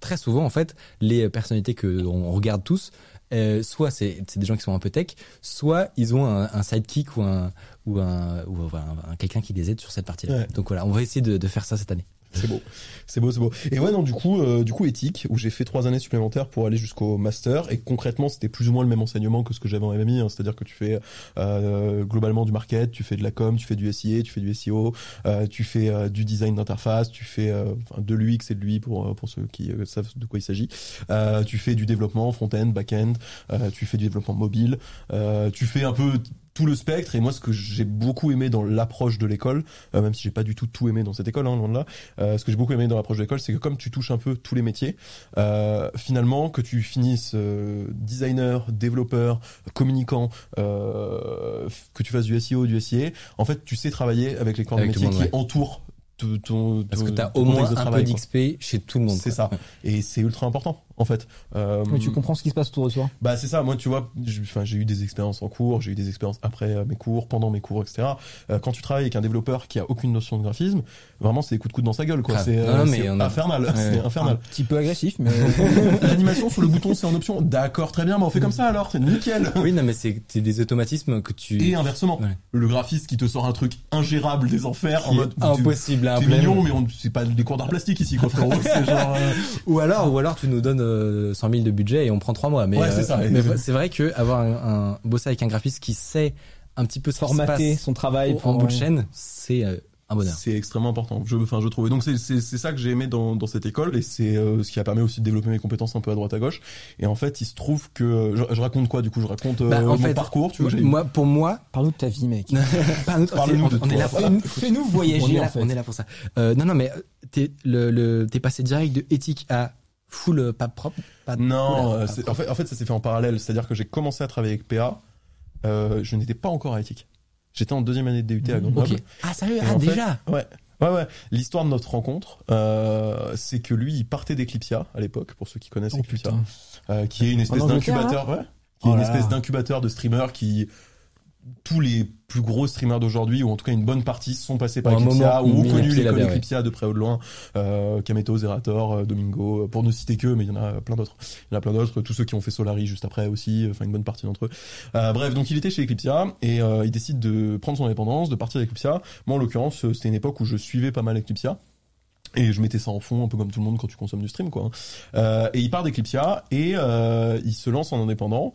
très souvent, en fait, les personnalités que on regarde tous, euh, soit c'est des gens qui sont un peu tech, soit ils ont un, un sidekick ou un ou un ou un- un- quelqu'un qui les aide sur cette partie-là. Ouais. Donc voilà, on va essayer de, de faire ça cette année. C'est beau, c'est beau, c'est beau. Et ouais, non, du coup, euh, du coup, éthique, où j'ai fait trois années supplémentaires pour aller jusqu'au master, et concrètement, c'était plus ou moins le même enseignement que ce que j'avais en MMI, hein. c'est-à-dire que tu fais euh, globalement du market, tu fais de la com, tu fais du SIA, tu fais du SEO, euh, tu fais du design d'interface, tu fais de l'UX et de l'UI pour pour ceux qui savent de quoi il s'agit. Tu fais du développement front-end, back-end, tu fais du développement mobile, tu fais un peu tout le spectre. Et moi ce que j'ai beaucoup aimé dans l'approche de l'école euh, même si j'ai pas du tout tout aimé dans cette école hein, loin de là euh, ce que j'ai beaucoup aimé dans l'approche de l'école, c'est que comme tu touches un peu tous les métiers, euh, finalement, que tu finisses euh, designer, développeur, communicant, euh, que tu fasses du SEO, du SIA, en fait, tu sais travailler avec les corps de Avec tout métier monde, qui entourent ton, ton, Parce ton- que t'as ton au moins un peu travail, d'XP chez tout le monde. C'est ça. Et c'est ultra important, en fait. Euh, Mais tu comprends ce qui se passe autour de toi. bah c'est ça, moi tu vois, j'ai- enfin j'ai eu des expériences en cours, j'ai eu des expériences après euh, mes cours, pendant mes cours, etc. Euh, quand tu travailles avec un développeur qui a aucune notion de graphisme, vraiment c'est des coups de coude dans sa gueule quoi. Grave. C'est euh, infernal, c'est infernal. Un petit peu agressif, mais L'animation sur le bouton c'est en option. D'accord, très bien, mais on fait comme ça alors, c'est nickel. Oui, non, mais c'est des automatismes que tu. Et inversement, Ouais. le graphiste qui te sort un truc ingérable des enfers en qui mode impossible à C'est mignon, mais on- c'est pas des cours d'art plastique ici quoi frérot. C'est genre. euh, Ou alors, ou alors tu nous donnes euh, 100 000 de budget et on prend trois mois. Mais Ouais, euh, c'est ça. Mais c'est vrai que avoir un, un bosser avec un graphiste qui sait un petit peu ce qui se formater passe son travail en bout de chaîne, c'est euh, un bonheur. C'est extrêmement important. Je, enfin, je trouve. Et donc c'est c'est c'est ça que j'ai aimé dans dans cette école et c'est euh, ce qui a permis aussi de développer mes compétences un peu à droite à gauche. Et en fait, il se trouve que je, je raconte quoi du coup? Je raconte euh, Bah, en mon fait, parcours. Tu vois, moi, pour moi, Parle-nous de ta vie, mec. Parle-nous on, de on est toi. là, pour- Fais-nous- on voyager, en fait. on est là pour ça. Euh, non, non, mais euh, t'es le, le t'es passé direct de éthique à full euh, pas propre. Pas Non, euh, pas en fait, en fait, ça s'est fait en parallèle. C'est-à-dire que j'ai commencé à travailler avec PA. Euh, je n'étais pas encore à éthique. J'étais en deuxième année de DUT à Grenoble. Ok. Ah sérieux? Ah fait- déjà? Ouais. Ouais, ouais. L'histoire de notre rencontre, euh, c'est que lui, il partait d'Eclipsia à l'époque, pour ceux qui connaissent Oh Eclipsia, euh, qui est une espèce En Angleterre, d'incubateur, ouais, qui est Oh une là espèce d'incubateur de streamers qui tous les plus gros streamers d'aujourd'hui, ou en tout cas une bonne partie, sont passés par Eclipsia ou ont connu l'école. Eclipsia de près ou de loin. Euh, Kameto, Zerator, euh, Domingo, euh, pour ne citer que, mais il y en a plein d'autres. Il y en a plein d'autres. Tous ceux qui ont fait Solari juste après aussi, enfin une bonne partie d'entre eux. Euh, bref, donc il était chez Eclipsia et euh, il décide de prendre son indépendance, de partir d'Eclipsia. Moi, en l'occurrence, euh, c'était une époque où je suivais pas mal Eclipsia. Et je mettais ça en fond, un peu comme tout le monde quand tu consommes du stream, quoi. Euh, et il part d'Eclipsia et euh, il se lance en indépendant.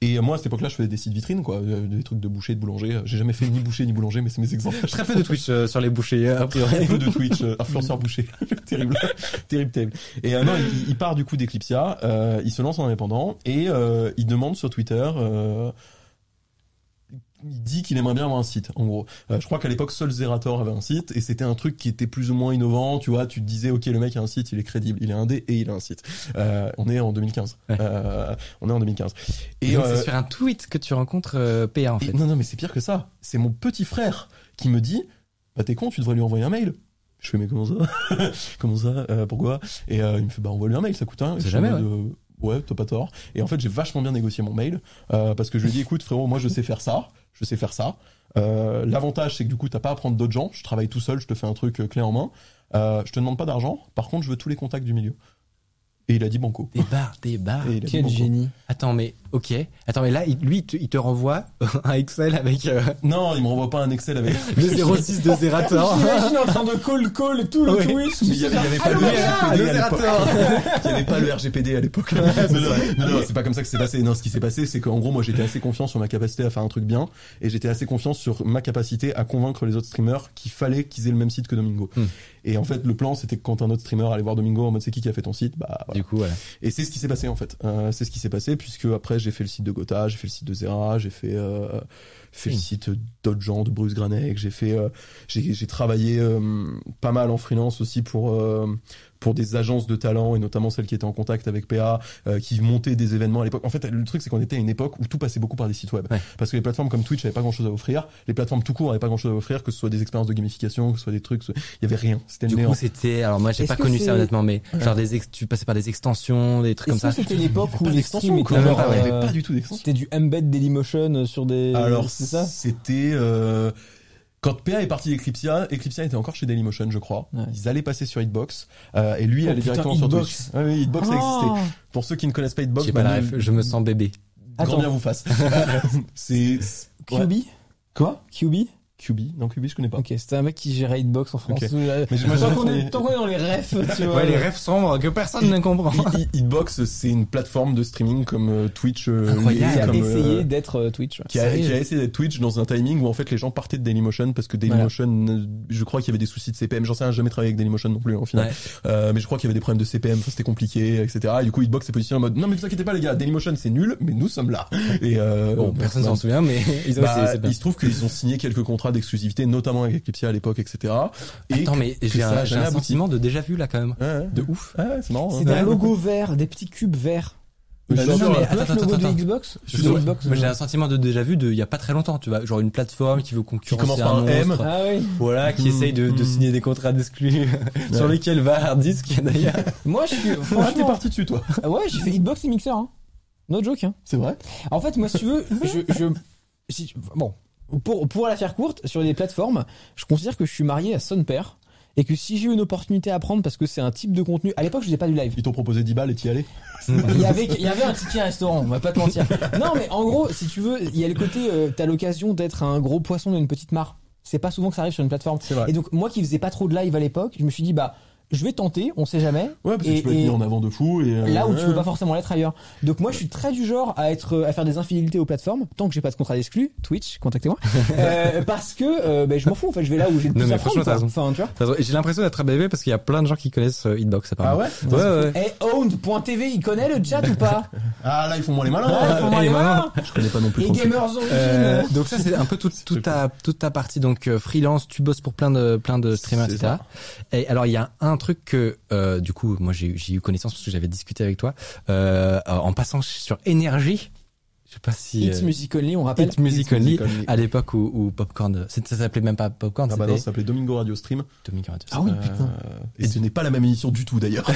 Et moi, à cette époque-là, je faisais des sites vitrines, quoi, euh, des trucs de boucher, de boulanger. J'ai jamais fait ni boucher ni boulanger, mais c'est mes exemples. Très peu de Twitch euh, sur les bouchers. euh, a priori. Un peu de Twitch, euh, influenceur boucher. terrible, terrible, terrible. Et euh, non, il, il part du coup d'Eclipsia, euh, il se lance en indépendant et euh, il demande sur Twitter. Il dit qu'il aimerait bien avoir un site, en gros. Euh, je crois qu'à l'époque, seul Zerator avait un site, et c'était un truc qui était plus ou moins innovant, tu vois, tu te disais, ok, le mec a un site, il est crédible, il est indé, et il a un site. Euh, on est en 2015. Ouais. Euh, on est en 2015. Et Et, donc, euh, c'est sur un tweet que tu rencontres euh, PA en fait. non, non, mais c'est pire que ça. C'est mon petit frère qui me dit Bah, t'es con, tu devrais lui envoyer un mail. Je fais, mais comment ça Comment ça Euh, Pourquoi Et euh, il me fait, bah, envoie lui un mail, ça coûte un. Sait jamais, ouais, t'as pas tort. Et en fait, j'ai vachement bien négocié mon mail euh, parce que je lui ai dit, écoute, frérot, moi, je sais faire ça. Je sais faire ça. Euh, L'avantage, c'est que du coup, t'as pas à prendre d'autres gens. Je travaille tout seul, je te fais un truc euh, clé en main. Euh, je te demande pas d'argent. Par contre, je veux tous les contacts du milieu. Et il a dit banco. Des barres, des barres. Quel banco. génie. Attends, mais ok. Attends, mais là, il- lui, il te, il te renvoie un Excel avec euh, Non, il me renvoie pas un Excel avec. le 06 de Zerator. J'imagine en train de call call tout le Ouais. Twitch. Mais il y avait, il y avait pas le RGPD à l'époque. Zerator. Il n'y avait pas le RGPD à l'époque. non, non, non, non, c'est pas comme ça que c'est passé. Non, ce qui s'est passé, c'est qu'en gros, moi, j'étais assez confiant sur ma capacité à faire un truc bien, et j'étais assez confiant sur ma capacité à convaincre les autres streamers qu'il fallait qu'ils aient le même site que Domingo. Hmm. Et en fait, le plan, c'était que quand un autre streamer allait voir Domingo en mode c'est qui qui a fait ton site, bah voilà. Du coup, voilà. Et c'est ce qui s'est passé en fait. Euh, c'est ce qui s'est passé puisque après j'ai fait le site de Gotha, j'ai fait le site de Zera, j'ai fait euh, fait le site d'autres gens, de Bruce Granek. J'ai fait, euh, j'ai j'ai travaillé euh, pas mal en freelance aussi pour euh, pour des agences de talent et notamment celles qui étaient en contact avec PA, euh, qui montaient des événements à l'époque. En fait, le truc c'est qu'on était à une époque où tout passait beaucoup par des sites web, Ouais. parce que les plateformes comme Twitch n'avaient pas grand chose à offrir, les plateformes tout court n'avaient pas grand chose à offrir, que ce soit des expériences de gamification, que ce soit des trucs, il y avait rien. C'était Du néant. coup, c'était. Alors moi, j'ai pas connu ça honnêtement, mais genre des ex... tu passais par des extensions, des trucs comme ça. c'était l'époque où les étaient quoi. Non, genre, pas, ouais. Avait euh, pas du tout d'extension. C'était du embed Dailymotion sur des. Alors c'est ça? c'était euh, quand PA est parti d'Eclipsia, Eclipsia était encore chez Dailymotion, je crois. Ouais. Ils allaient passer sur Hitbox euh, et lui Oh, allait putain, directement sur Hitbox. Twitch. Ouais, oui, Hitbox a Ah. existé. Pour ceux qui ne connaissent pas Hitbox, pas bah, la je me sens bébé. grand Attends. bien vous fasse. c'est ouais. QB quoi QB QB Non QB je connais pas. Ok, c'était un mec qui gérait Hitbox en France. Euh, Mais moi, tant qu'on est, tant qu'on est dans les refs, tu vois. Ouais, les rêves sombres que personne ne comprend. Hi- Hi- Hitbox c'est une plateforme de streaming comme euh, Twitch euh, Incroyable. Qui a comme, essayé euh, d'être euh, Twitch. qui a, Sérieux qui a essayé d'être Twitch dans un timing où en fait les gens partaient de Dailymotion parce que Dailymotion, euh, je crois qu'il y avait des soucis de CPM. J'en sais rien, j'ai jamais travaillé avec Dailymotion non plus en final. Ouais. Euh, mais je crois qu'il y avait des problèmes de CPM, c'était compliqué, etc. Et du coup Hitbox s'est positionné en mode non mais vous inquiétez pas les gars, Dailymotion c'est nul, mais nous sommes là. Et euh, Bon, personne s'en souvient, mais ils ont bah, essayé, il se trouve qu'ils ont signé quelques contrats d'exclusivité, notamment avec Eclipsia à l'époque, etc. Et Attends, mais j'ai un, j'ai sentiment de déjà vu là quand même. Ouais, ouais. De ouf. Ouais, c'est marrant. hein. C'était un logo vert, des petits cubes verts. Non, mais attends, attends, attends, attends. Xbox. Xbox, j'ai euh, un sentiment de déjà vu de il y a pas très longtemps, tu vois, genre une plateforme qui veut concurrencer commence par un M. monstre. Ah oui. Voilà, qui Mm. essaye de, de Mm. signer des contrats d'exclus sur lesquels va Hard Disk d'ailleurs. Moi, je suis, Ah, t'es franchement, parti dessus toi. Ah ouais, j'ai fait Hitbox et Mixer, hein. No joke, hein. C'est vrai. En fait, moi, si tu veux, je, je, si, bon, pour, pour la faire courte, sur les plateformes, je considère que je suis marié à son père. Et que si j'ai eu une opportunité à prendre parce que c'est un type de contenu, à l'époque je faisais pas du live. Ils t'ont proposé 10 balles et t'y allais. Il y avait, il y avait un ticket restaurant, on va pas te mentir. Non mais en gros, si tu veux, il y a le côté, euh, t'as l'occasion d'être un gros poisson dans une petite mare. C'est pas souvent que ça arrive sur une plateforme. Et donc moi qui faisais pas trop de live à l'époque, je me suis dit bah je vais tenter, on sait jamais. Ouais, parce que Et- tu peux être mis en avant de fou et euh, Là où tu ouais. peux pas forcément l'être ailleurs. Donc moi je suis très du genre à être à faire des infidélités aux plateformes tant que j'ai pas de contrat d'exclus, Twitch, contactez-moi. euh, parce que euh, ben, je m'en fous en fait, je vais là où j'ai le Non, plus mais à prendre. franchement, t'as quoi. raison. Enfin, tu vois. T'as raison. J'ai l'impression d'être un bébé parce qu'il y a plein de gens qui connaissent euh, Hitbox Ah ouais Ouais, ouais. Et owned.tv, il connaît le chat ou pas? Ah là ils font moins les malins. Ah, faut m'en et aller maintenant- voir. Je connais pas non plus. Et. Gamers Origin. Euh, donc ça c'est un peu toute toute ta toute ta partie donc euh, freelance tu bosses pour plein de plein de streamers etc et alors il y a un truc que euh, du coup moi j'ai j'ai eu connaissance parce que j'avais discuté avec toi euh, en passant sur énergie je sais pas si It's euh, Music Only, on rappelle. Hit Music Hit Only Music Only. à l'époque où, où Popcorn ça s'appelait même pas Popcorn Ah bah non, c'était ça s'appelait Domingo Radio Stream. Dominique Radio. Ah oui, Euh, putain. et ce n'est pas la même émission du tout d'ailleurs.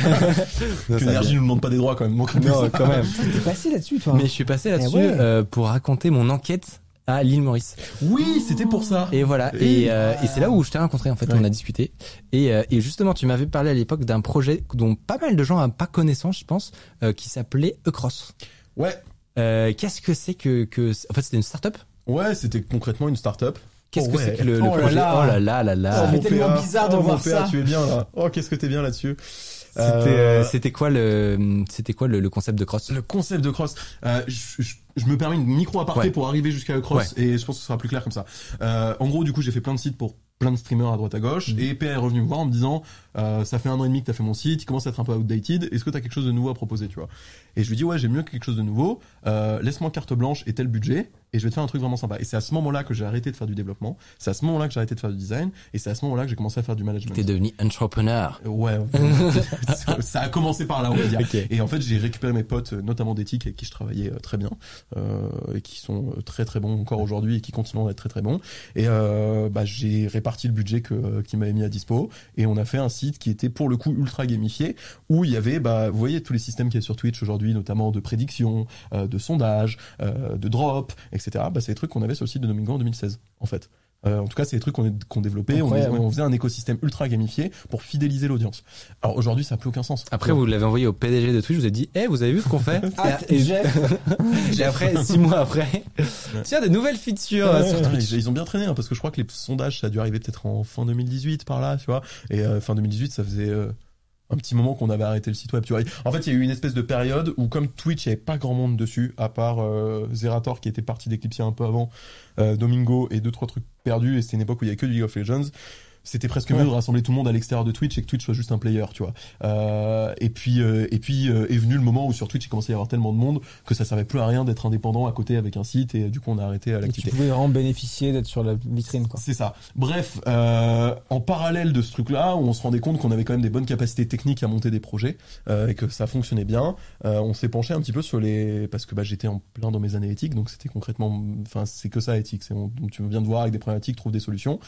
L'énergie nous demande pas des droits quand même. Donc, non quand même T'es passé là-dessus, toi. mais je suis passé là-dessus Eh ouais. euh, pour raconter mon enquête à l'île Maurice Oui, c'était pour ça. Et voilà. Et- Et, euh, et c'est là où je t'ai rencontré en fait. Ouais. On a discuté. Et, euh, et justement, tu m'avais parlé à l'époque d'un projet dont pas mal de gens n'ont pas connaissance, je pense, euh, qui s'appelait Ecross. Ouais. Euh, Qu'est-ce que c'est que que En fait, c'était une start-up? Ouais, c'était concrètement une start-up. Qu'est-ce Oh que ouais. c'est que le, Oh là projet? là. Oh là là là là. Ça fait mon tellement bizarre de Oh, voir ça. Tu es bien là. Oh, qu'est-ce que t'es bien là-dessus. C'était Euh, euh, c'était quoi le c'était quoi le, le concept de Cross? Le concept de cross, euh, je, je- je me permets une micro aparté Ouais. pour arriver jusqu'à le cross et je pense que ce sera plus clair comme ça. Euh, en gros, du coup, j'ai fait plein de sites pour plein de streamers à droite à gauche Mhm. et PA est revenu me voir en me disant euh, ça fait un an et demi que t'as fait mon site, il commence à être un peu outdated, est-ce que t'as quelque chose de nouveau à proposer, tu vois? Et je lui dis ouais j'ai mieux que quelque chose de nouveau, euh, laisse-moi carte blanche et tel budget et je vais te faire un truc vraiment sympa. Et c'est à ce moment-là que j'ai arrêté de faire du développement, c'est à ce moment-là que j'ai arrêté de faire du design et c'est à ce moment-là que j'ai commencé à faire du management. T'es devenu entrepreneur. Ouais, ça- a commencé par là, on va dire. Et en fait, j'ai récupéré mes potes, notamment d'éthique, avec qui je travaillais euh, très bien, euh, et qui sont euh, très très bons encore aujourd'hui et qui continuent d'être très très bons. Et euh, bah, j'ai réparti le budget que qu'ils m'avaient mis à dispo, et on a fait un site qui était pour le coup ultra gamifié, où il y avait, bah, vous voyez tous les systèmes qu'il y a sur Twitch aujourd'hui, notamment de prédiction, euh, de sondage, euh, de drop, etc. Bah, c'est des trucs qu'on avait sur le site de Domingo en 2016, en fait. Euh, en tout cas, c'est des trucs qu'on qu'on développait. On, faisait un écosystème ultra gamifié pour fidéliser l'audience. Alors aujourd'hui, ça n'a plus aucun sens. Après, vous l'avez envoyé au PDG de Twitch. Vous avez dit, eh, vous avez vu ce qu'on fait? Ah, et, Jeff. et après, six mois après, tiens, des nouvelles features euh, sur Ouais, Twitch. ils, ils ont bien traîné hein, parce que je crois que les sondages ça a dû arriver peut-être en fin 2018 par là, tu vois. Et euh, fin 2018, ça faisait euh, un petit moment qu'on avait arrêté le site web, tu vois. En fait, il y a eu une espèce de période où comme Twitch, il n'y avait pas grand monde dessus, à part euh, Zerator qui était parti d'Eclipsia un peu avant, euh, Domingo et deux trois trucs perdus. Et c'était une époque où il y avait que du League of Legends. C'était presque mieux de rassembler tout le monde à l'extérieur de Twitch et que Twitch soit juste un player, tu vois. Euh, et puis, euh, et puis euh, est venu le moment où sur Twitch il commençait à y avoir tellement de monde que ça servait plus à rien d'être indépendant à côté avec un site et du coup on a arrêté à Et tu l'activité. pouvais vraiment bénéficier d'être sur la vitrine, quoi. C'est ça. Bref, euh, en parallèle de ce truc-là, où on se rendait compte qu'on avait quand même des bonnes capacités techniques à monter des projets euh, et que ça fonctionnait bien, euh, on s'est penché un petit peu sur les parce que bah, j'étais en plein dans mes années éthiques, donc c'était concrètement, enfin c'est que ça éthique. C'est on- tu viens de voir avec des problématiques, trouve des solutions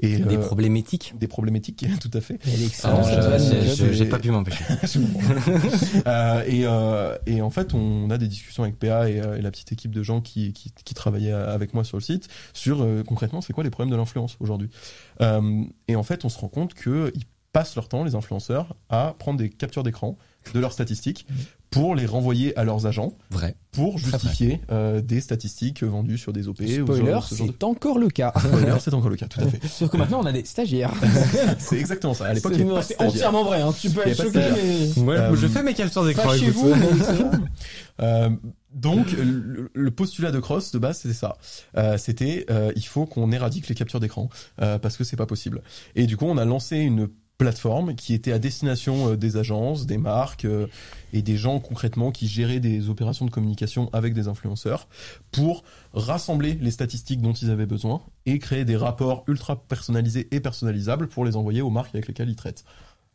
et Des euh, problématiques. des problématiques, tout à fait. Vanne, j'ai- pas pu m'empêcher. Euh, et, euh, et en fait, on a des discussions avec PA et, et la petite équipe de gens qui, qui, qui travaillaient avec moi sur le site sur concrètement c'est quoi les problèmes de l'influence aujourd'hui. Et en fait, on se rend compte que ils passent leur temps, les influenceurs, à prendre des captures d'écran de leurs statistiques pour les renvoyer à leurs agents Vrai. pour justifier euh, des statistiques vendues sur des OP. Spoiler, ce genre de- c'est encore le cas. Spoiler, c'est encore le cas, tout à fait. Sauf que maintenant, on a des stagiaires. C'est exactement ça. À l'époque, C'est entièrement vrai, hein. Tu peux être choqué, mais... Euh, je fais mes captures d'écran. Pas chez écoute. vous, mais c'est vrai. Euh, donc le, le postulat de Cross de base c'était ça. Euh, c'était euh, il faut qu'on éradique les captures d'écran euh, parce que c'est pas possible. Et du coup on a lancé une plateforme qui était à destination euh, des agences, des marques euh, et des gens concrètement qui géraient des opérations de communication avec des influenceurs pour rassembler les statistiques dont ils avaient besoin et créer des rapports ultra personnalisés et personnalisables pour les envoyer aux marques avec lesquelles ils traitent.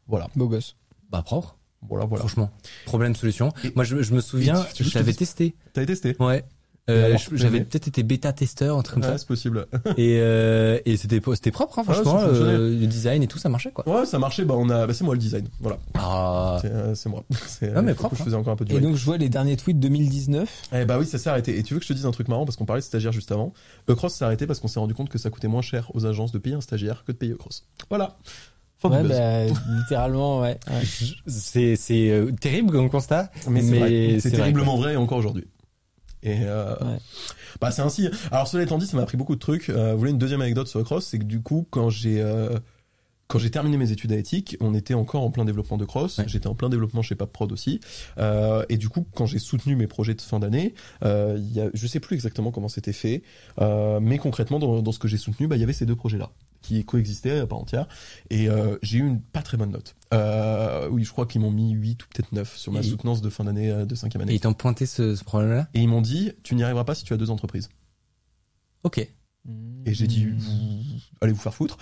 Voilà, Beau gosse. Bah propre. voilà, voilà. Franchement. Problème solution. Et- Moi, je, je me souviens, je l'avais testé. T'as testé? Ouais. Euh, J'avais peut-être été bêta testeur, un truc comme Ouais, ça. c'est possible. Et, euh, et c'était c'était propre, hein, franchement. euh, le design et tout, ça marchait quoi. Ouais, ça marchait. Bah on a, bah, c'est moi le design. Voilà. Ah. C'est, euh, moi. C'est, Ah, mais propre, Je faisais encore un peu du Et donc, je vois les derniers tweets 2019. Eh bah oui, ça s'est arrêté. Et tu veux que je te dise un truc marrant parce qu'on parlait de stagiaires juste avant. Ecross s'est arrêté parce qu'on s'est rendu compte que ça coûtait moins cher aux agences de payer un stagiaire que de payer Ecross. Voilà. Ouais, bah, littéralement, ouais. ouais. C'est c'est euh, terrible comme constat. mais c'est, vrai. c'est vrai, terriblement vrai encore aujourd'hui. Et euh, Ouais. bah c'est ainsi. Alors cela étant dit, ça m'a appris beaucoup de trucs. Euh, vous voulez une deuxième anecdote sur Ecross, c'est que du coup quand j'ai euh, quand j'ai terminé mes études à éthique, on était encore en plein développement de cross. Ouais. J'étais en plein développement chez PapProd aussi. Euh, et du coup, quand j'ai soutenu mes projets de fin d'année, euh, il y a, je sais plus exactement comment c'était fait, euh, mais concrètement, dans, dans ce que j'ai soutenu, bah, il y avait ces deux projets-là qui coexistaient à part entière. Et euh, j'ai eu une pas très bonne note. Euh, oui, je crois qu'ils m'ont mis 8 ou peut-être 9 sur ma Et- soutenance de fin d'année euh, de cinquième Et année. ils t'ont pointé ce, ce problème-là? Et ils m'ont dit, tu n'y arriveras pas si tu as deux entreprises. Ok. Et j'ai dit, allez vous faire foutre.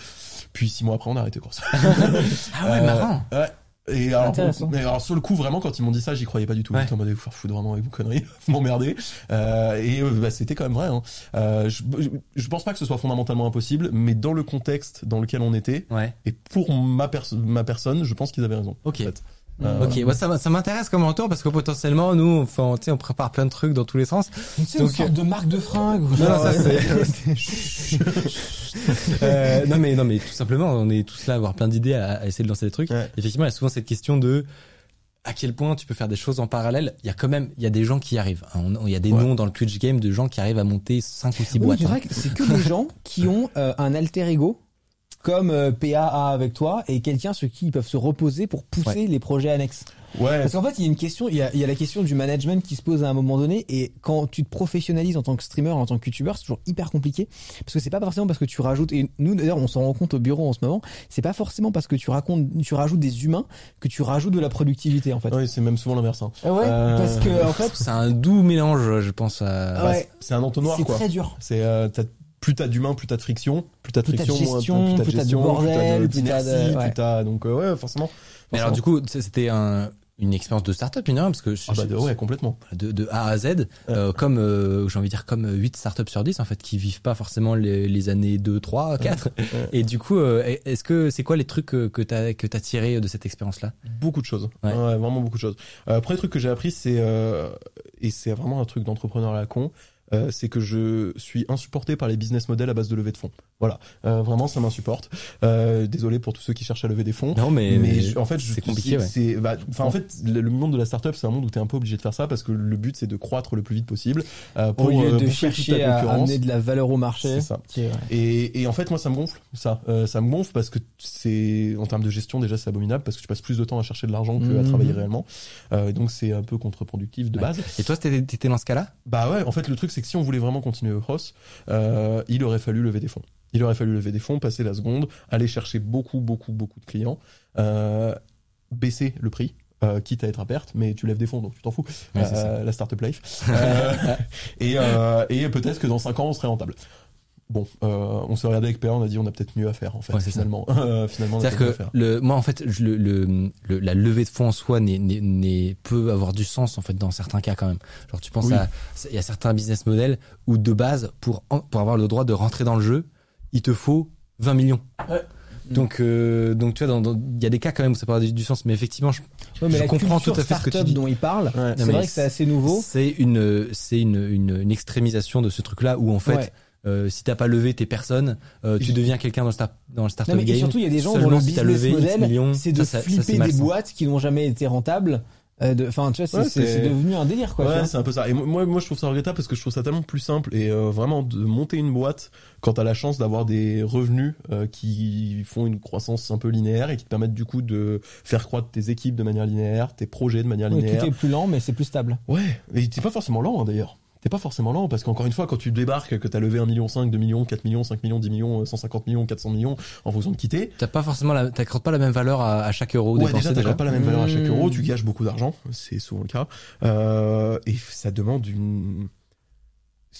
Puis six mois après, on a arrêté course. Ah ouais, Euh, marrant. Ouais. Et alors, mais alors, sur le coup, vraiment, quand ils m'ont dit ça, j'y croyais pas du tout. Ouais. J'étais en mode, vous faire foutre vraiment avec vos conneries, vous m'emmerdez. Euh, et euh, bah, c'était quand même vrai. Hein. Euh, je, je, je pense pas que ce soit fondamentalement impossible, mais dans le contexte dans lequel on était, Ouais. et pour ma, perso- ma personne, je pense qu'ils avaient raison. Ok. en fait. Euh, Ok, moi ça, ça m'intéresse comme retour parce que potentiellement nous, enfin, tu sais, on prépare plein de trucs dans tous les sens. Tu sais, Donc, une sorte de marque de fringues. ou Non, genre, ça, euh, Euh, non mais non mais tout simplement, on est tous là à avoir plein d'idées à, à essayer de lancer des trucs. Ouais. Effectivement, il y a souvent cette question de à quel point tu peux faire des choses en parallèle. Il y a quand même, il y a des gens qui y arrivent. hein. On- Il y a des Ouais. noms dans le Twitch game de gens qui arrivent à monter 5 ou 6 Oui, boîtes. c'est hein. vrai que c'est que des gens qui ont euh, un alter ego comme euh, PA a avec toi et quelqu'un sur qui ils peuvent se reposer pour pousser les projets annexes. Ouais. Parce qu'en fait, il y a une question, il y a, il y a la question du management qui se pose à un moment donné et quand tu te professionnalises en tant que streamer, en tant que youtubeur, c'est toujours hyper compliqué parce que c'est pas forcément parce que tu rajoutes et nous d'ailleurs on s'en rend compte au bureau en ce moment, c'est pas forcément parce que tu racontes tu rajoutes des humains que tu rajoutes de la productivité en fait. Ouais, c'est même souvent l'inverse. hein. Ah ouais, Euh, parce que en fait, C'est un doux mélange, je pense. À... ouais, C'est un entonnoir, c'est quoi. très dur. C'est euh, t'as- plus t'as d'humain, plus t'as de friction, plus t'as de Plus t'as de friction, gestion, plus t'as de gestion, bordel, plus t'as plus d'inertie, t'as de- ouais. plus t'as donc euh, ouais forcément. Mais alors du coup, c'était un, une expérience de start-up, rien, parce que Ah bah de, ouais complètement. de, de A à Z, euh, comme euh, j'ai envie de dire comme 8 startups sur 10 en fait qui vivent pas forcément les, les années 2, 3, 4. Et du coup, euh, est-ce que c'est quoi les trucs que, que t'as que t'as tiré de cette expérience là Beaucoup de choses. Ouais. Ouais, vraiment beaucoup de choses. Euh, premier truc que j'ai appris, c'est euh, et c'est vraiment un truc d'entrepreneur à la con. Euh, c'est que je suis insupporté par les business models à base de levée de fonds. Voilà, Euh, vraiment ça m'insupporte. Euh, désolé pour tous ceux qui cherchent à lever des fonds. Non, mais, Mais, je- en fait, c'est compliqué, ouais. bah, en fait, le, le monde de la startup, c'est un monde où t'es un peu obligé de faire ça parce que le but, c'est de croître le plus vite possible euh, pour Au lieu de chercher à amener de la valeur au marché. C'est ça. ouais. Et, et en fait, moi, ça me gonfle, ça. Ça me gonfle parce que c'est, en termes de gestion, déjà, c'est abominable parce que tu passes plus de temps à chercher de l'argent que à Mhm. travailler réellement. Euh, et donc, c'est un peu contre-productif de Ouais. base. Et toi, t'étais dans ce cas-là? Bah ouais, en fait, le truc, c'est que si on voulait vraiment continuer cross, euh, il aurait fallu lever des fonds. Il aurait fallu lever des fonds, passer la seconde, aller chercher beaucoup, beaucoup, beaucoup de clients, euh, baisser le prix. euh, quitte à être à perte, mais tu lèves des fonds, donc tu t'en fous. Ouais, la startup life. Et et peut-être que dans 5 ans, on serait rentable. Bon, euh, on s'est regardé avec PA, on a dit on a peut-être mieux à faire en fait. Ouais, c'est ça. finalement, Euh, finalement, C'est-à-dire que le, moi en fait, je- le, le, le- la levée de fonds en soi n'est, peut avoir du sens en fait dans certains cas quand même. Genre tu penses Oui. à, il y a certains business models où de base pour en- pour avoir le droit de rentrer dans le jeu, il te faut 20 millions. Ouais. Donc euh, donc tu vois, il y a des cas quand même où ça peut avoir du, du sens, mais effectivement, je, Ouais, mais je la comprends tout à fait ce que tu startup dis. dont il parle, Ouais. c'est vrai que c'est assez nouveau. C'est une c'est une, une une extrémisation de ce truc-là où en fait. Euh, si t'as pas levé tes personnes, euh, tu deviens quelqu'un dans le, start, dans le startup et game. surtout, il y a des gens dont le si business model, millions, c'est de ça, ça- ça, c'est flipper des malsain. boîtes qui n'ont jamais été rentables. euh, Enfin, tu vois, c'est Ouais, c'est- c'est- c'est devenu un délire, quoi. Ouais, c'est un peu ça. Et moi, moi, je trouve ça regrettable parce que je trouve ça tellement plus simple et euh, vraiment de monter une boîte quand t'as la chance d'avoir des revenus euh, qui font une croissance un peu linéaire et qui te permettent du coup de faire croître tes équipes de manière linéaire, tes projets de manière Oui, linéaire. tout est plus lent, mais c'est plus stable. Ouais, et t'es pas forcément lent hein, d'ailleurs. T'es pas forcément lent parce qu'encore une fois, quand tu débarques, que t'as levé 1 million, 2 millions, 4 millions, 5 millions, 10 millions, euh, 150 millions, 400 millions, en fonction de qui t'es, T'as pas forcément la, t'accordes pas la même valeur à, à chaque euro Ouais, dépensé déjà, t'as pas la même valeur à chaque Mmh. euro, tu gages beaucoup d'argent, c'est souvent le cas, euh, et ça demande une,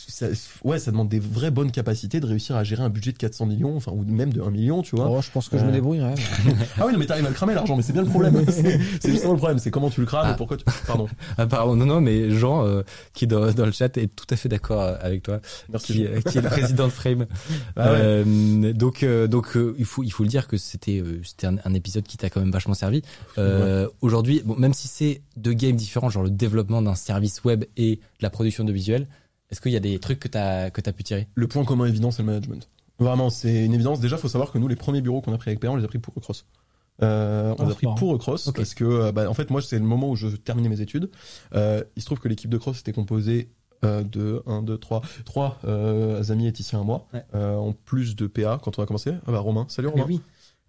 ça, ouais, ça demande des vraies bonnes capacités de réussir à gérer un budget de 400 millions, enfin, ou même de 1 million, tu vois. Oh, je pense que je me Euh, débrouillerai. Ah oui, non, mais t'arrives à le cramer l'argent, mais c'est bien le problème. c'est justement le problème, c'est comment tu le crames Ah. et pourquoi tu, pardon. Apparemment, non, non, mais Jean, euh, qui est dans, dans le chat, est tout à fait d'accord euh, avec toi, Merci. qui, euh, qui est le président de Frame. Ah ouais. Euh, donc, euh, donc, euh, il faut, il faut le dire que c'était, euh, c'était un, un épisode qui t'a quand même vachement servi. Euh, Aujourd'hui, bon, même si c'est deux games différents, genre le développement d'un service web et la production de visuels, est-ce qu'il y a des trucs que t'as, que t'as pu tirer? Le point commun évident, c'est le management. Vraiment, c'est une évidence. Déjà, faut savoir que nous, les premiers bureaux qu'on a pris avec PA, on les a pris pour Recross. Euh, on les a pris pour Recross Ok. parce que, euh, bah, en fait, moi, c'est le moment où je terminais mes études. Euh, il se trouve que l'équipe de Cross était composée euh, de 1, 2, 3, 3 euh, amis éthiciens à moi, Ouais. euh, en plus de PA quand on a commencé. Ah bah Romain, salut Romain, oui.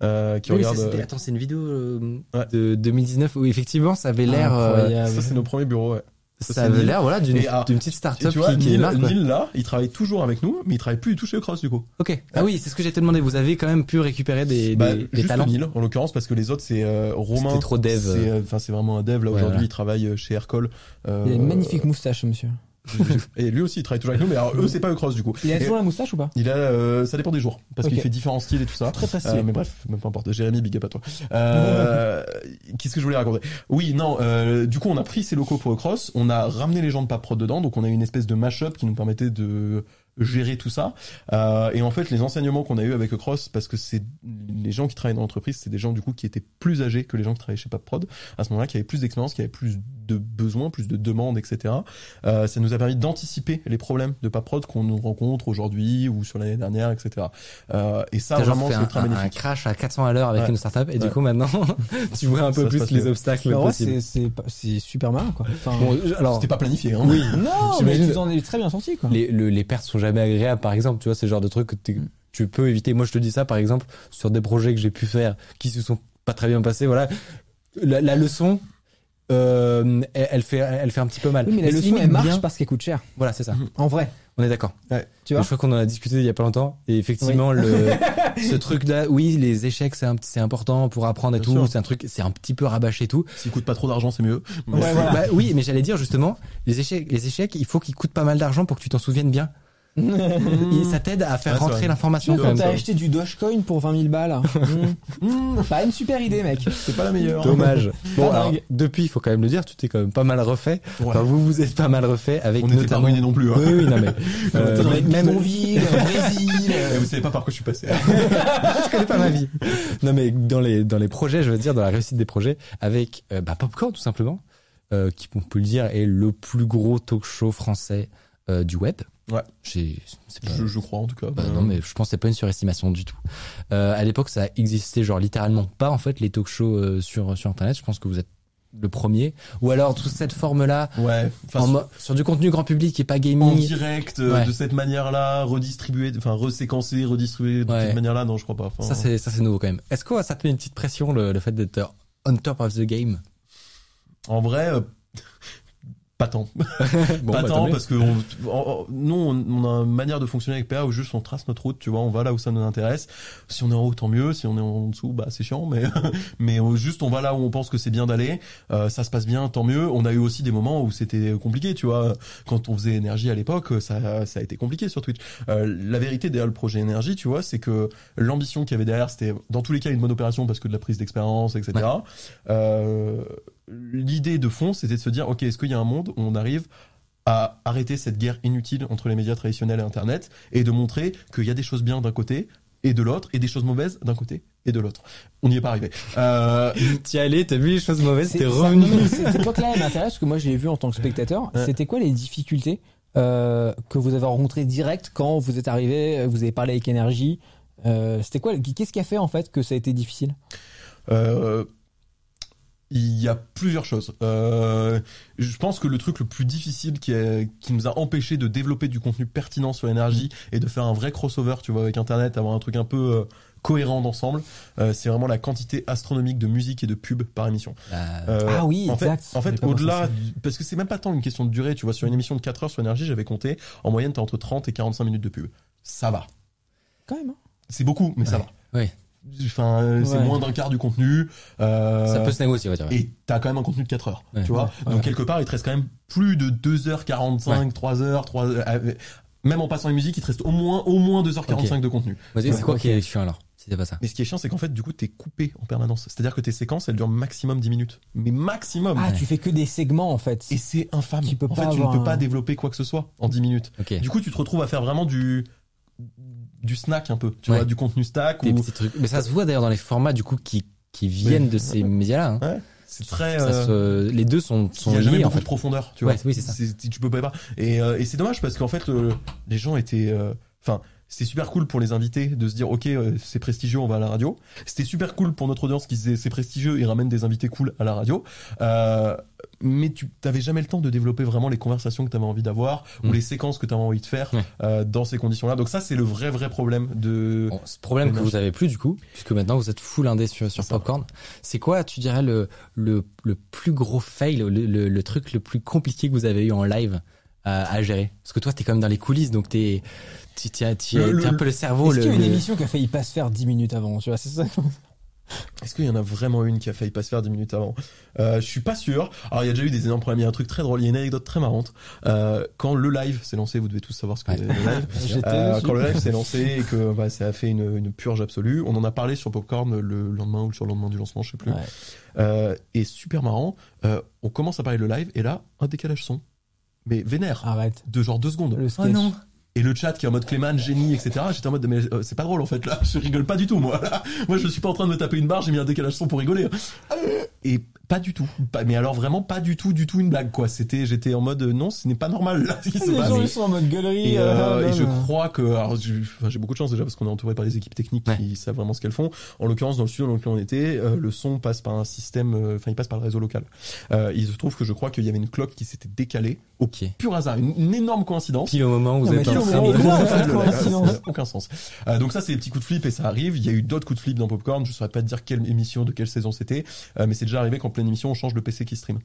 euh, qui Oui, regarde. euh, attends, c'est une vidéo euh, Ouais. de 2019 où effectivement ça avait l'air, euh, ça c'est nos premiers bureaux. Ouais. Ça, c'est avait l'air voilà d'une, Et, ah, d'une petite Et start-up vois, qui, Neil. Neil, là, il travaille toujours avec nous, mais il travaille plus du tout chez Cross du coup. Ok. Ah oui, c'est ce que j'étais demandé. Vous avez quand même pu récupérer des, Bah, des, des juste talents. Neil, en l'occurrence, parce que les autres, c'est euh, Romain. C'était trop dev. C'est, euh, Enfin, c'est vraiment un dev. Là, Ouais, aujourd'hui, voilà. il travaille euh, chez Aircall. Euh, Il a une magnifique moustache, monsieur. Et lui aussi, il travaille toujours avec nous, mais alors, eux, c'est pas eux cross, du coup. Il a toujours la moustache ou pas? Il a, euh, ça dépend des jours, parce qu'il fait différents styles et tout ça. Très précis. Euh, mais bref, même pas importe. Jérémy, big up à toi. Euh, Qu'est-ce que je voulais raconter? Oui, non. Euh, du coup, on a pris ces locaux pour Cross. On a ramené les gens de Paprod dedans, donc on a eu une espèce de mash-up qui nous permettait de gérer tout ça. Euh, et en fait, les enseignements qu'on a eu avec Cross, parce que c'est les gens qui travaillent dans l'entreprise, c'est des gens du coup qui étaient plus âgés que les gens qui travaillaient chez Paprod à ce moment-là, qui avaient plus d'expérience, qui avaient plus de besoins, plus de demandes, etc. Euh, ça nous a permis d'anticiper les problèmes de Paprod qu'on nous rencontre aujourd'hui ou sur l'année dernière, etc. Euh, et ça, vraiment, fait c'est un, ultra un- un crash à 400 à l'heure avec Ouais. une startup et du coup maintenant tu vois un peu Ça plus les obstacles possibles. c'est c'est pas- c'est super malin, quoi. Enfin, Bon, alors C'était pas planifié, hein. oui, non, mais tu t'en es très bien sorti, quoi. les, le- les pertes sont jamais agréables par exemple, tu vois, c'est le genre de truc que t'es- tu peux éviter. Moi je te dis ça par exemple sur des projets que j'ai pu faire qui se sont pas très bien passés, voilà. La, la leçon euh, elle, elle fait elle fait un petit peu mal. Oui, mais la leçon, elle marche bien. parce qu'elle coûte cher. Voilà, c'est ça. En vrai. On est d'accord. Tu Et vois je crois qu'on en a discuté il y a pas longtemps. Et effectivement, le, ce truc-là, oui, les échecs, c'est un- c'est important pour apprendre et Bien tout. sûr. C'est un truc, c'est un petit peu rabâché et tout. S'il coûte pas trop d'argent, c'est mieux. Ouais, voilà. Bah oui, mais j'allais dire justement, les échecs, les échecs, il faut qu'ils coûtent pas mal d'argent pour que tu t'en souviennes bien. Et ça t'aide à faire Ouais, rentrer l'information quand t'as acheté du Dogecoin pour 20 000 balles. Hmm. Pas une super idée, mec. C'est pas la meilleure. Dommage. Bon, Pas alors, depuis, il faut quand même le dire, tu t'es quand même pas mal refait. Ouais. Enfin, vous vous êtes pas mal refait avec On n'était pas notamment. ruinés non plus. Hein. Oui, oui, non mais. euh, les même, au Brésil. Et vous savez pas par quoi je suis passé. je connais pas ma vie. Non mais dans les dans les projets, je veux dire dans la réussite des projets avec euh, bah, Popcorn tout simplement, euh, qui on peut le dire est le plus gros talk show français euh, du web. Ouais. J'ai c'est pas je, je crois en tout cas. bah, non mais je pense que c'est pas une surestimation du tout. Euh, à l'époque ça existait genre littéralement pas en fait les talk shows euh, sur sur internet. Je pense que vous êtes le premier ou alors toute cette forme là Ouais. En sur du contenu grand public et pas en gaming. direct, euh, Ouais. de cette manière-là, redistribué, enfin reséquencé, redistribué de Ouais. cette manière-là, non, je crois pas. Enfin, Ça c'est ça c'est nouveau quand même. Est-ce que ça te met une petite pression le, le fait d'être on top of the game? En vrai, euh, Pas tant. Bon, pas bah, tant parce que on, on- nous on, on a une manière de fonctionner avec PA où juste on trace notre route, tu vois, on va là où ça nous intéresse. Si on est en haut tant mieux, si on est en dessous bah c'est chiant mais mais euh, juste on va là où on pense que c'est bien d'aller, Euh, ça se passe bien tant mieux. On a eu aussi des moments où c'était compliqué, tu vois, quand on faisait énergie à l'époque, ça ça a été compliqué sur Twitch. Euh, la vérité derrière le projet énergie, tu vois, c'est que l'ambition qu'il y avait derrière c'était dans tous les cas une bonne opération parce que de la prise d'expérience, etc. Euh, L'idée de fond c'était de se dire ok est-ce qu'il y a un monde où on arrive à arrêter cette guerre inutile entre les médias traditionnels et Internet et de montrer qu'il y a des choses bien d'un côté et de l'autre et des choses mauvaises d'un côté et de l'autre? On n'y est pas arrivé. Euh, T'y allais, t'as vu les choses mauvaises, C'est- t'es revenu. Cette époque-là, elle m'intéresse parce que moi, je l'ai vu en tant que spectateur. Ouais. C'était quoi les difficultés euh, que vous avez rencontrées direct quand vous êtes arrivé, vous avez parlé avec énergie euh, C'était quoi Qu'est-ce qui a fait en fait que ça a été difficile? Euh, il y a plusieurs choses. Euh, je pense que le truc le plus difficile qui, est, qui nous a empêché de développer du contenu pertinent sur l'énergie et de faire un vrai crossover, tu vois, avec Internet, avoir un truc un peu euh, cohérent d'ensemble, euh, c'est vraiment la quantité astronomique de musique et de pubs par émission. Euh, Ah oui, en exact. Fait, en fait, au-delà, parce que c'est même pas tant une question de durée, tu vois, sur une émission de 4 heures sur énergie, j'avais compté, en moyenne, t'as entre 30 et 45 minutes de pub. Ça va. Quand même. hein. C'est beaucoup, mais ça va. Ouais. Enfin, euh, c'est Ouais. moins d'un quart du contenu. Euh, Ça peut se négocier, on va dire. ouais. et t'as quand même un contenu de 4 heures, Ouais. tu vois. Ouais. Donc quelque part, il te reste quand même plus de 2h45, 3h, 3 euh, même en passant les musiques, il te reste au moins au moins 2h45 de contenu. C'est Ouais, quoi qui est chiant alors c'est pas ça? Mais ce qui est chiant, c'est qu'en fait, du coup, t'es coupé en permanence. C'est-à-dire que tes séquences, elles durent maximum 10 minutes. Mais maximum. Ah, tu fais que des segments en fait. Et c'est infâme. Tu peux en pas fait, tu ne peux un- pas développer quoi que ce soit en 10 minutes. Ok. Du coup, tu te retrouves à faire vraiment du du snack un peu, tu Ouais. vois, du contenu stack Des ou petits trucs. Mais ça se voit d'ailleurs dans les formats du coup qui qui viennent de ces médias-là. hein. c'est très Ça euh, se- Les deux sont il sont y a jamais liés en beaucoup de fait. profondeur, tu Ouais, vois. oui, c'est ça. Tu peux pas. Et, euh, et c'est dommage parce qu'en fait, euh, les gens étaient. euh, C'est super cool pour les invités de se dire, ok, euh, c'est prestigieux, on va à la radio. C'était super cool pour notre audience qui se disait, c'est prestigieux, ils ramènent des invités cool à la radio. Euh, mais tu t'avais jamais le temps de développer vraiment les conversations que tu avais envie d'avoir ou Mm. les séquences que tu avais envie de faire Ouais. euh, dans ces conditions-là. Donc ça, c'est le vrai vrai problème de. Bon, ce problème que vous avez plus du coup, puisque maintenant vous êtes full indé sur, sur. Popcorn, c'est quoi, tu dirais, le, le, le plus gros fail, le, le, le truc le plus compliqué que vous avez eu en live à, à gérer? Parce que toi, t'es quand même dans les coulisses, donc t'es tu t'es un peu le cerveau. Est-ce Le, qu'il y a une le- émission qui a failli pas se faire 10 minutes avant Tu vois, c'est ça. Est-ce qu'il y en a vraiment une qui a failli pas se faire 10 minutes avant? Euh, Je suis pas sûr. Alors il y a déjà eu des énormes problèmes. Il y a un truc très drôle. Il y a une anecdote très marrante. Euh, quand le live s'est lancé, vous devez tous savoir ce que Ouais. le live. Euh, quand le live s'est lancé et que bah, ça a fait une, une purge absolue, on en a parlé sur Popcorn le lendemain ou le surlendemain du lancement, je sais plus. Ouais. Euh, et super marrant, euh, on commence à parler de le live et là, un décalage son. Mais vénère, Arrête. de genre deux secondes. Le Oh non Et le chat qui est en mode Clément, génie, etc. J'étais en mode, mais euh, c'est pas drôle en fait là, je rigole pas du tout moi. Moi je suis pas en train de me taper une barre, j'ai mis un décalage son pour rigoler. Pas du tout. Pas- mais alors vraiment pas du tout, du tout une blague quoi. C'était, j'étais en mode, euh, non, ce n'est pas normal là. ce qui se Les passe. gens ils sont en mode gueulerie. Et, euh, euh, et je crois que alors, j'ai enfin, j'ai beaucoup de chance déjà parce qu'on est entouré par des équipes techniques Ouais. qui savent vraiment ce qu'elles font. En l'occurrence, dans le studio dans lequel on était, euh, le son passe par un système, euh, enfin il passe par le réseau local. Euh, il se trouve que je crois qu'il y avait une cloque qui s'était décalée au Ok. pur hasard, une, une énorme coïncidence. Pile au moment où vous coïncidence aucun sens. Euh, donc ça c'est des petits coups de flip et ça arrive. Il y a eu d'autres coups de flip dans Popcorn. Je saurais pas te dire quelle émission, de quelle saison c'était, euh, mais c'est déjà arrivé qu'en pleine émission on change le PC qui stream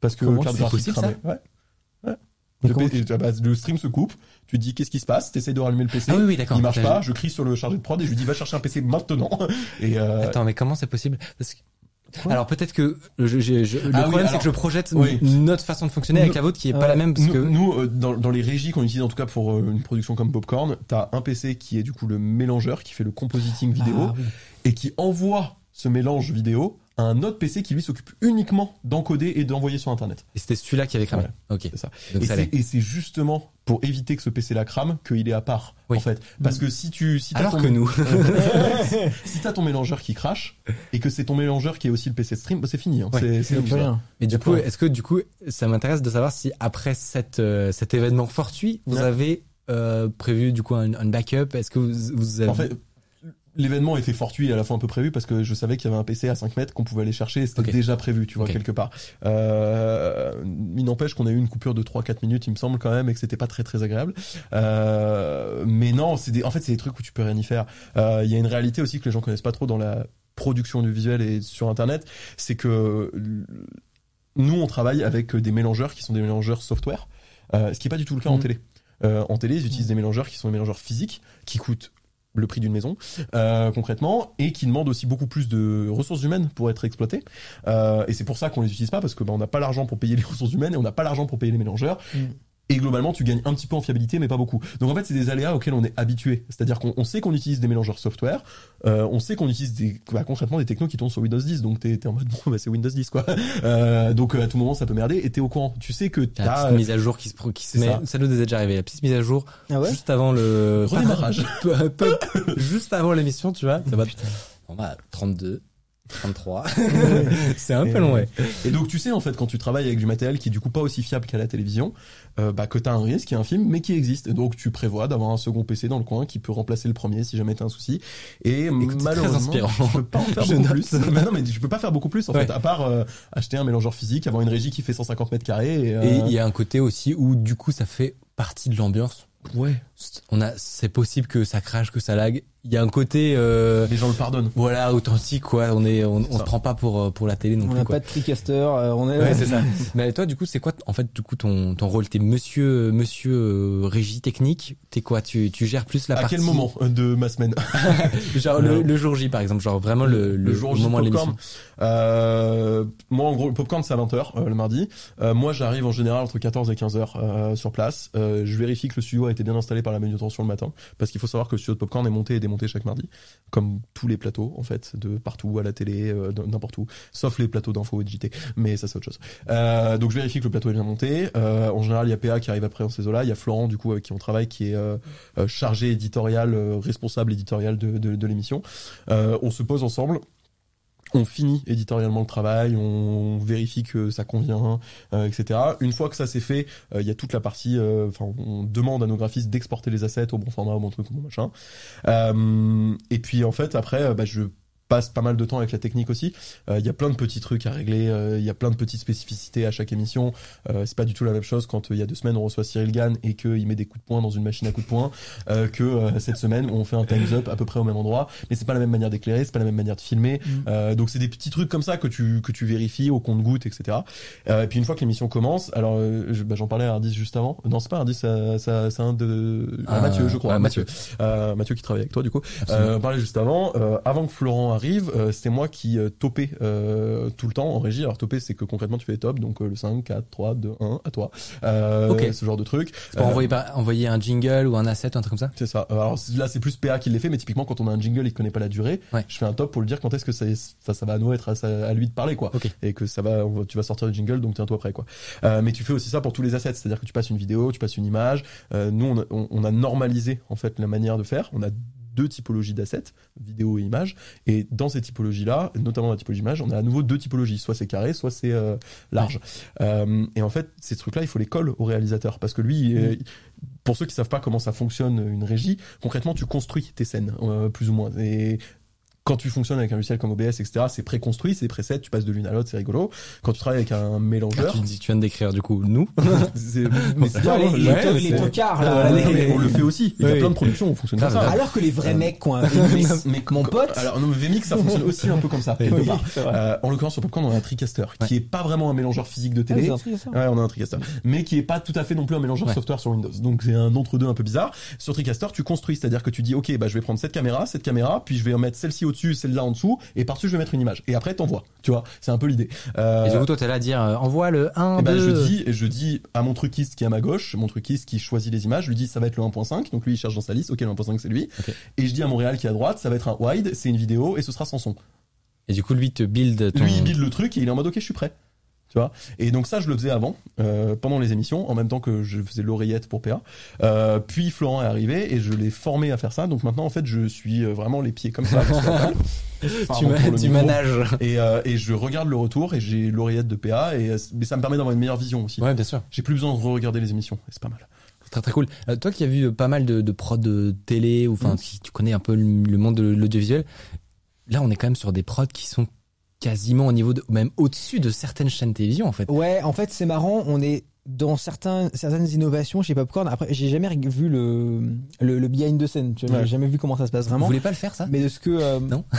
parce que Comment le carte graphique cramait. Ouais. Ouais. Le, ah bah, le stream se coupe. Tu dis qu'est-ce qui se passe? T'essayes de rallumer le PC. Ah oui, oui. Il marche pas. Je crie sur le chargé de prod et je lui dis va chercher un PC maintenant. Et euh, Attends, mais comment c'est possible? Parce que... Alors peut-être que je, je- je- le Ah oui, problème c'est que je projette Oui. notre façon de fonctionner avec la vôtre qui est pas la même parce nous, que nous, euh, dans, dans les régies qu'on utilise en tout cas pour euh, une production comme Popcorn, t'as un PC qui est du coup le mélangeur qui fait le compositing vidéo Ah, oui. et qui envoie ce mélange vidéo un autre PC qui lui s'occupe uniquement d'encoder et d'envoyer sur internet. Et c'était celui-là qui avait cramé. Ok. C'est ça. Donc Et ça c'est, allait. et c'est justement pour éviter que ce PC la crame qu'il est à part Oui. en fait. Parce que si tu si t'as Alors ton- que nous. si t'as ton mélangeur qui crache et que c'est ton mélangeur qui est aussi le PC de stream, bah c'est fini. Hein. Ouais. C'est, c'est C'est rien. Mais du coup, est-ce que du coup, ça m'intéresse de savoir si après cette, euh, cet événement fortuit, vous Ouais. avez euh, prévu du coup un, un backup? Est-ce que vous, vous avez En fait, l'événement était fortuit et à la fois un peu prévu parce que je savais qu'il y avait un PC à 5 mètres qu'on pouvait aller chercher et c'était déjà prévu, tu vois, quelque part. Euh, il n'empêche qu'on a eu une coupure de 3-4 minutes, il me semble quand même, et que c'était pas très très agréable. Euh, mais non, c'est des, en fait, c'est des trucs où tu peux rien y faire. Euh, Il y a une réalité aussi que les gens connaissent pas trop dans la production du visuel et sur Internet, c'est que nous, on travaille avec des mélangeurs qui sont des mélangeurs software, euh, ce qui est pas du tout le cas en Mm. télé. Euh, en télé, ils utilisent des mélangeurs qui sont des mélangeurs physiques, qui coûtent le prix d'une maison euh, concrètement et qui demandent aussi beaucoup plus de ressources humaines pour être exploités Euh, et c'est pour ça qu'on les utilise pas parce que bah, on n'a pas l'argent pour payer les ressources humaines et on n'a pas l'argent pour payer les mélangeurs Mm. Et globalement tu gagnes un petit peu en fiabilité mais pas beaucoup donc en fait c'est des aléas auxquels on est habitué c'est-à-dire qu'on on sait qu'on utilise des mélangeurs software euh, on sait qu'on utilise des, bah, concrètement des technos qui tournent sur Windows 10 donc t'es t'es en mode bon bah c'est Windows 10 quoi euh, donc euh, à tout moment ça peut merder et t'es au courant tu sais que La t'as petite mise à jour qui se, pro- qui se c'est met, ça. ça. nous est déjà arrivé. La petite mise à jour, Ah ouais juste avant le Redémarrage. Juste avant l'émission, tu vois. Ça va. On va 32, 33. c'est un peu long, ouais. Et donc tu sais en fait quand tu travailles avec du matériel qui est du coup pas aussi fiable qu'à la télévision, euh, bah que t'as un risque, il y a un film mais qui existe. Et donc tu prévois d'avoir un second PC dans le coin qui peut remplacer le premier si jamais t'as un souci. Et Écoute, malheureusement, inspirant. je peux pas en faire Je beaucoup plus. mais non mais je peux pas faire beaucoup plus en Ouais. fait à part euh, acheter un mélangeur physique, avoir une régie qui fait 150 mètres carrés. Et, euh, Et il y a un côté aussi où du coup ça fait partie de l'ambiance. ouais, On a, c'est possible que ça crache, que ça lag. Il y a un côté, euh, les gens le pardonnent. voilà, authentique quoi. On est, on, on se prend pas pour euh, pour la télé non On plus n'a quoi. pas de TriCaster, euh, on est. Ouais, c'est ça. Mais toi, du coup, c'est quoi, en fait, du coup, ton, ton rôle? T'es monsieur, monsieur, euh, régie technique? T'es quoi? Tu, tu gères plus la à partie. quel moment de ma semaine? Genre, le, le jour J, par exemple. Genre, vraiment le, le, jour au J moment de l'émission. Euh, moi, en gros, le popcorn, c'est à 20h le mardi. Euh, moi, j'arrive en général entre 14 et 15h euh, sur place. Euh, je vérifie que le studio a été bien installé par la manutention le matin. Parce qu'il faut savoir que le studio de popcorn est monté et démonté chaque mardi. Comme tous les plateaux, en fait, de partout, à la télé, euh, n'importe où. Sauf les plateaux d'info et de JT. Mais ça, c'est autre chose. Euh, donc, je vérifie que le plateau est bien monté. Euh, en général, il y a PA qui arrive après dans ces eaux-là. Il y a Florent, du coup, avec qui on travaille, qui est chargé éditorial, responsable éditorial de, l'émission. On se pose ensemble on finit éditorialement le travail, on vérifie que ça convient, euh, etc. Une fois que ça c'est fait, euh, il y a toute la partie, euh, enfin, on demande à nos graphistes d'exporter les assets au bon format, au bon truc, au bon machin. Et puis en fait, après, bah, je passe pas mal de temps avec la technique aussi. Euh, Il y a plein de petits trucs à régler, euh, il y a plein de petites spécificités à chaque émission. Euh, c'est pas du tout la même chose quand euh, il y a deux semaines on reçoit Cyril Gann et qu'il met des coups de poing dans une machine à coups de poing euh, que euh, cette semaine où on fait un times up à peu près au même endroit. Mais c'est pas la même manière d'éclairer, c'est pas la même manière de filmer. Euh, donc c'est des petits trucs comme ça que tu que tu vérifies au compte goutte, etc. Euh, et puis une fois que l'émission commence, alors euh, bah, j'en parlais à Ardis juste avant. Non, c'est pas Ardis, ça, ça, c'est un de ah, Ah, Mathieu, je crois. ouais, Mathieu. Euh, Mathieu qui travaille avec toi du coup. Euh, on parlait juste avant. Euh, avant que Florent arrive, euh, c'était moi qui euh, topais euh, tout le temps en régie. Alors topper, c'est que concrètement tu fais les tops, donc euh, le 5, 4, 3, 2, 1, à toi. Euh, Ok. Ce genre de truc. C'est pour envoyer, par- envoyer un jingle ou un asset ou un truc comme ça? c'est ça. Alors là, c'est plus PA qui les fait, mais typiquement quand on a un jingle et qu'il connaît pas la durée, Ouais. je fais un top pour lui dire quand est-ce que ça, ça, ça va à nous être à, lui de parler quoi, Ok. et que ça va, tu vas sortir le jingle, donc tiens-toi prêt quoi. Mais tu fais aussi ça pour tous les assets, c'est-à-dire que tu passes une vidéo, tu passes une image. Nous, on a, on- on a normalisé en fait la manière de faire. On a deux typologies d'assets, vidéo et image. Et dans ces typologies-là, notamment la typologie image, on a à nouveau deux typologies. Soit c'est carré, soit c'est euh, large. Euh, et en fait, ces trucs-là, il faut les coller au réalisateur. Parce que lui, pour ceux qui savent pas comment ça fonctionne une régie, concrètement, tu construis tes scènes, euh, plus ou moins. Et quand tu fonctionnes avec un logiciel comme OBS, etc., c'est préconstruit, c'est preset, tu passes de l'une à l'autre, c'est rigolo. Quand tu travailles avec un Ah, mélangeur, tu, dis- tu viens de décrire, du coup, nous. c'est, mais c'est bien, les, hein, les, les tocards, Ah, là. non, les- mais on le fait aussi. Il y a Oui. plein de productions où on fonctionne comme Grave, ça. Alors que les vrais Euh, mecs qui ont un VMix, Mais mon pote, Alors, non, VMix, ça fonctionne aussi un peu comme ça. Oui. Euh, en l'occurrence, sur Popcorn, on a un TriCaster, qui est pas vraiment un mélangeur physique de Ah, télé. c'est un truc, ça. Ouais, on a un TriCaster. Mais qui est pas tout à fait non plus un mélangeur Ouais. software sur Windows. Donc c'est un entre-deux un peu bizarre. Sur TriCaster, tu construis, c'est-à-dire que tu dis, ok, bah je vais prendre cette caméra, cette caméra, puis je vais en mettre celle-ci au-dessus, celle-là en dessous, et par-dessus je vais mettre une image. Et après t'envoies. Tu vois, c'est un peu l'idée. Euh, Et du coup, toi, t'es là à dire, euh, envoie le 1, et ben 2. je dis, je dis à mon truquiste qui est à ma gauche, mon truquiste qui choisit les images, je lui dis ça va être le 1.5, donc lui il cherche dans sa liste, ok le 1.5 c'est lui. Et je dis à Montréal qui est à droite, ça va être un wide, c'est une vidéo et ce sera sans son. Et du coup, lui te build ton... Lui il build le truc et il est en mode ok je suis prêt. Tu vois et donc ça je le faisais avant euh, pendant les émissions en même temps que je faisais l'oreillette pour PA euh, puis Florent est arrivé et je l'ai formé à faire ça donc maintenant en fait je suis euh, vraiment les pieds comme ça tu, ma- tu manages. et, euh, et je regarde le retour et j'ai l'oreillette de PA et mais ça me permet d'avoir une meilleure vision aussi Ouais, bien sûr. j'ai plus besoin de re-regarder les émissions et c'est pas mal Très très cool. Euh, toi qui as vu pas mal de, de prods de télé, ou enfin, Mm. si tu connais un peu le, le monde de l'audiovisuel, là on est quand même sur des prods qui sont quasiment au niveau de, même au-dessus de certaines chaînes télévision en fait. Ouais, en fait, c'est marrant. On est dans certains, certaines innovations chez Popcorn, après, j'ai jamais vu le, le, le behind the scene, tu vois, Ouais. j'ai jamais vu comment ça se passe Vous vraiment. voulez pas le faire ça? Mais de ce que, euh, Non.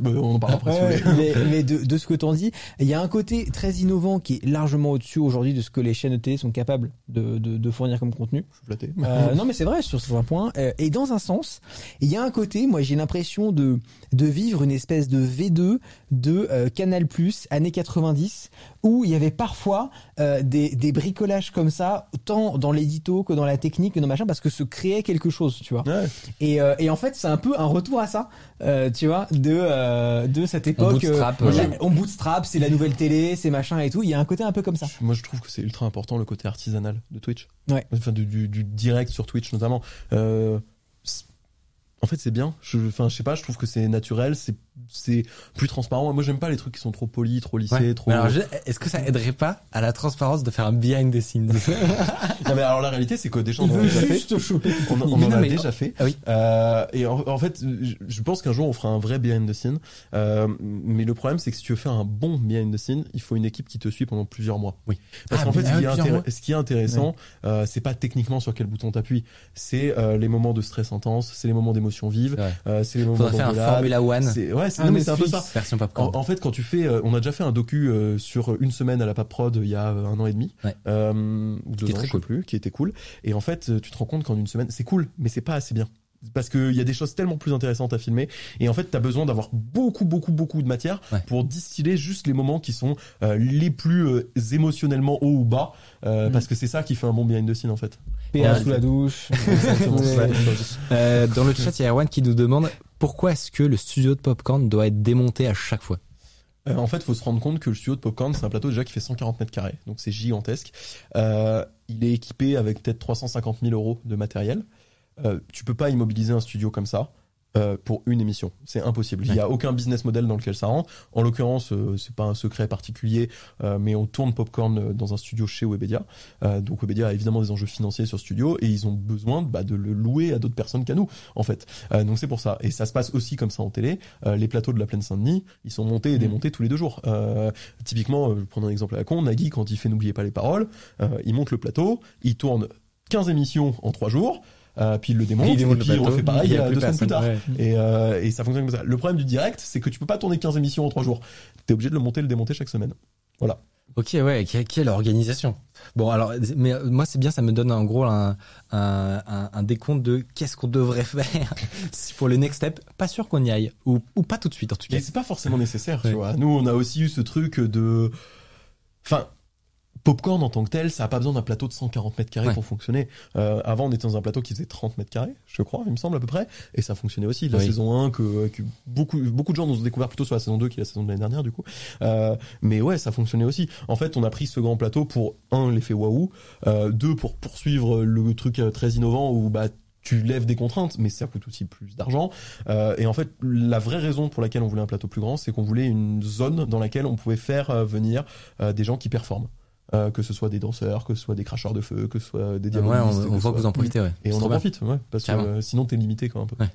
Bah, on en parle après. si vous mais, mais de, de ce que t'en dis, il y a un côté très innovant qui est largement au-dessus aujourd'hui de ce que les chaînes de télé sont capables de, de, de fournir comme contenu. Je suis flatté. Euh, non mais c'est vrai sur certains points. Euh, et dans un sens, il y a un côté, moi j'ai l'impression de de vivre une espèce de V2 de euh, Canal Plus années 90 où il y avait parfois euh, des, des bricolages comme ça, tant dans l'édito que dans la technique que dans machin, parce que se créait quelque chose, tu vois. Ouais. Et, euh, et en fait, c'est un peu un retour à ça, euh, tu vois, de euh, de cette époque. bootstrap, euh, ouais. la- on bootstrap, c'est la nouvelle télé, c'est machin et tout. Il y a un côté un peu comme ça. Moi, je trouve que c'est ultra important le côté artisanal de Twitch. Ouais. Enfin, du, du, du direct sur Twitch notamment. Euh, en fait, c'est bien. Je, enfin, je sais pas. Je trouve que c'est naturel. C'est, c'est plus transparent. Moi, j'aime pas les trucs qui sont trop polis, trop lissés, Ouais. trop. Je- est-ce que ça aiderait pas à la transparence de faire un behind the scenes Non, mais alors la réalité, c'est que des gens Il en déjà fait. On, on en a mais- déjà fait. Ah oui. Euh, et en, en fait, je, pense qu'un jour on fera un vrai behind the scene. Euh, mais le problème, c'est que si tu veux faire un bon behind the scene, il faut une équipe qui te suit pendant plusieurs mois. Oui. Parce Ah, qu'en fait, ce, ah qui est ce qui est intéressant, euh, c'est pas techniquement sur quel bouton t'appuies. C'est euh, les moments de stress intense, c'est les moments d'émotion vive, Ouais. euh, c'est les moments faire un. Formula One C'est ouais, c'est Un non, mais c'est un peu ça. version En, popcorn. en fait, quand tu fais, euh, on a déjà fait un docu euh, sur une semaine à la Pape Prod il y a euh, un an et demi, Ouais. euh, ou deux Qui ans, je sais cool. plus, qui était cool. Et en fait, tu te rends compte qu'en une semaine, c'est cool, mais c'est pas assez bien. Parce qu'il y a des choses tellement plus intéressantes à filmer. Et en fait, t'as besoin d'avoir beaucoup, beaucoup, beaucoup de matière Ouais. pour distiller juste les moments qui sont euh, les plus euh, émotionnellement hauts ou bas. euh, Mm. Parce que c'est ça qui fait un bon behind the scene, en fait. PA Ouais. sous la douche. Euh, dans le chat, il y a Erwan qui nous demande pourquoi est-ce que le studio de popcorn doit être démonté à chaque fois? Euh, en fait, il faut se rendre compte que le studio de Popcorn, c'est un plateau déjà qui fait 140 mètres carrés, donc c'est gigantesque. Euh, il est équipé avec peut-être 350 000 euros de matériel. Euh, tu peux pas immobiliser un studio comme ça euh, pour une émission, c'est impossible. Il y a aucun business model dans lequel ça rentre. En l'occurrence, euh, c'est pas un secret particulier, euh, mais on tourne Popcorn euh, dans un studio chez Webedia. Euh, donc Webedia a évidemment des enjeux financiers sur ce studio et ils ont besoin bah, de le louer à d'autres personnes qu'à nous, en fait. Euh, donc c'est pour ça. Et ça se passe aussi comme ça en télé. Euh, les plateaux de la plaine Saint-Denis, ils sont montés et démontés tous les deux jours. Euh, typiquement, je prends un exemple à la con, Nagui, quand il fait N'oubliez pas les paroles, euh, il monte le plateau, il tourne 15 émissions en 3 jours, euh, puis il le démonte, Il et démonte puis il refait pareil il euh, deux semaines plus tard. ouais. Et, euh, et ça fonctionne comme ça. Le problème du direct, c'est que tu peux pas tourner 15 émissions en 3 jours. T'es obligé de le monter et le démonter chaque semaine. Voilà. Ok, ouais, quelle, organisation? Bon, alors, mais moi, c'est bien, ça me donne en gros un, un, un, un décompte de qu'est-ce qu'on devrait faire pour le next step. Pas sûr qu'on y aille, ou, ou pas tout de suite en tout cas. Mais c'est pas forcément nécessaire, tu vois. Nous, on a aussi eu ce truc de... Enfin, Popcorn en tant que tel, ça a pas besoin d'un plateau de 140 mètres carrés Ouais. pour fonctionner. Euh, avant, on était dans un plateau qui faisait 30 mètres carrés, je crois, il me semble à peu près, et ça fonctionnait aussi. La Oui. saison 1, que, que beaucoup, beaucoup de gens nous ont découvert plutôt sur la saison 2, qui est la saison de l'année dernière, du coup. Euh, mais ouais, ça fonctionnait aussi. En fait, on a pris ce grand plateau pour, un, l'effet waouh, euh, deux, pour poursuivre le truc euh, très innovant où, bah, tu lèves des contraintes, mais ça coûte aussi plus d'argent. Euh, et en fait, la vraie raison pour laquelle on voulait un plateau plus grand, c'est qu'on voulait une zone dans laquelle on pouvait faire euh, venir euh, des gens qui performent. Euh, que ce soit des danseurs, que ce soit des cracheurs de feu, que ce soit des Ouais, on, on que voit que vous en profitez, ouais. Et on en bien. profite, ouais, parce que euh, sinon t'es limité quand même un peu. Ouais.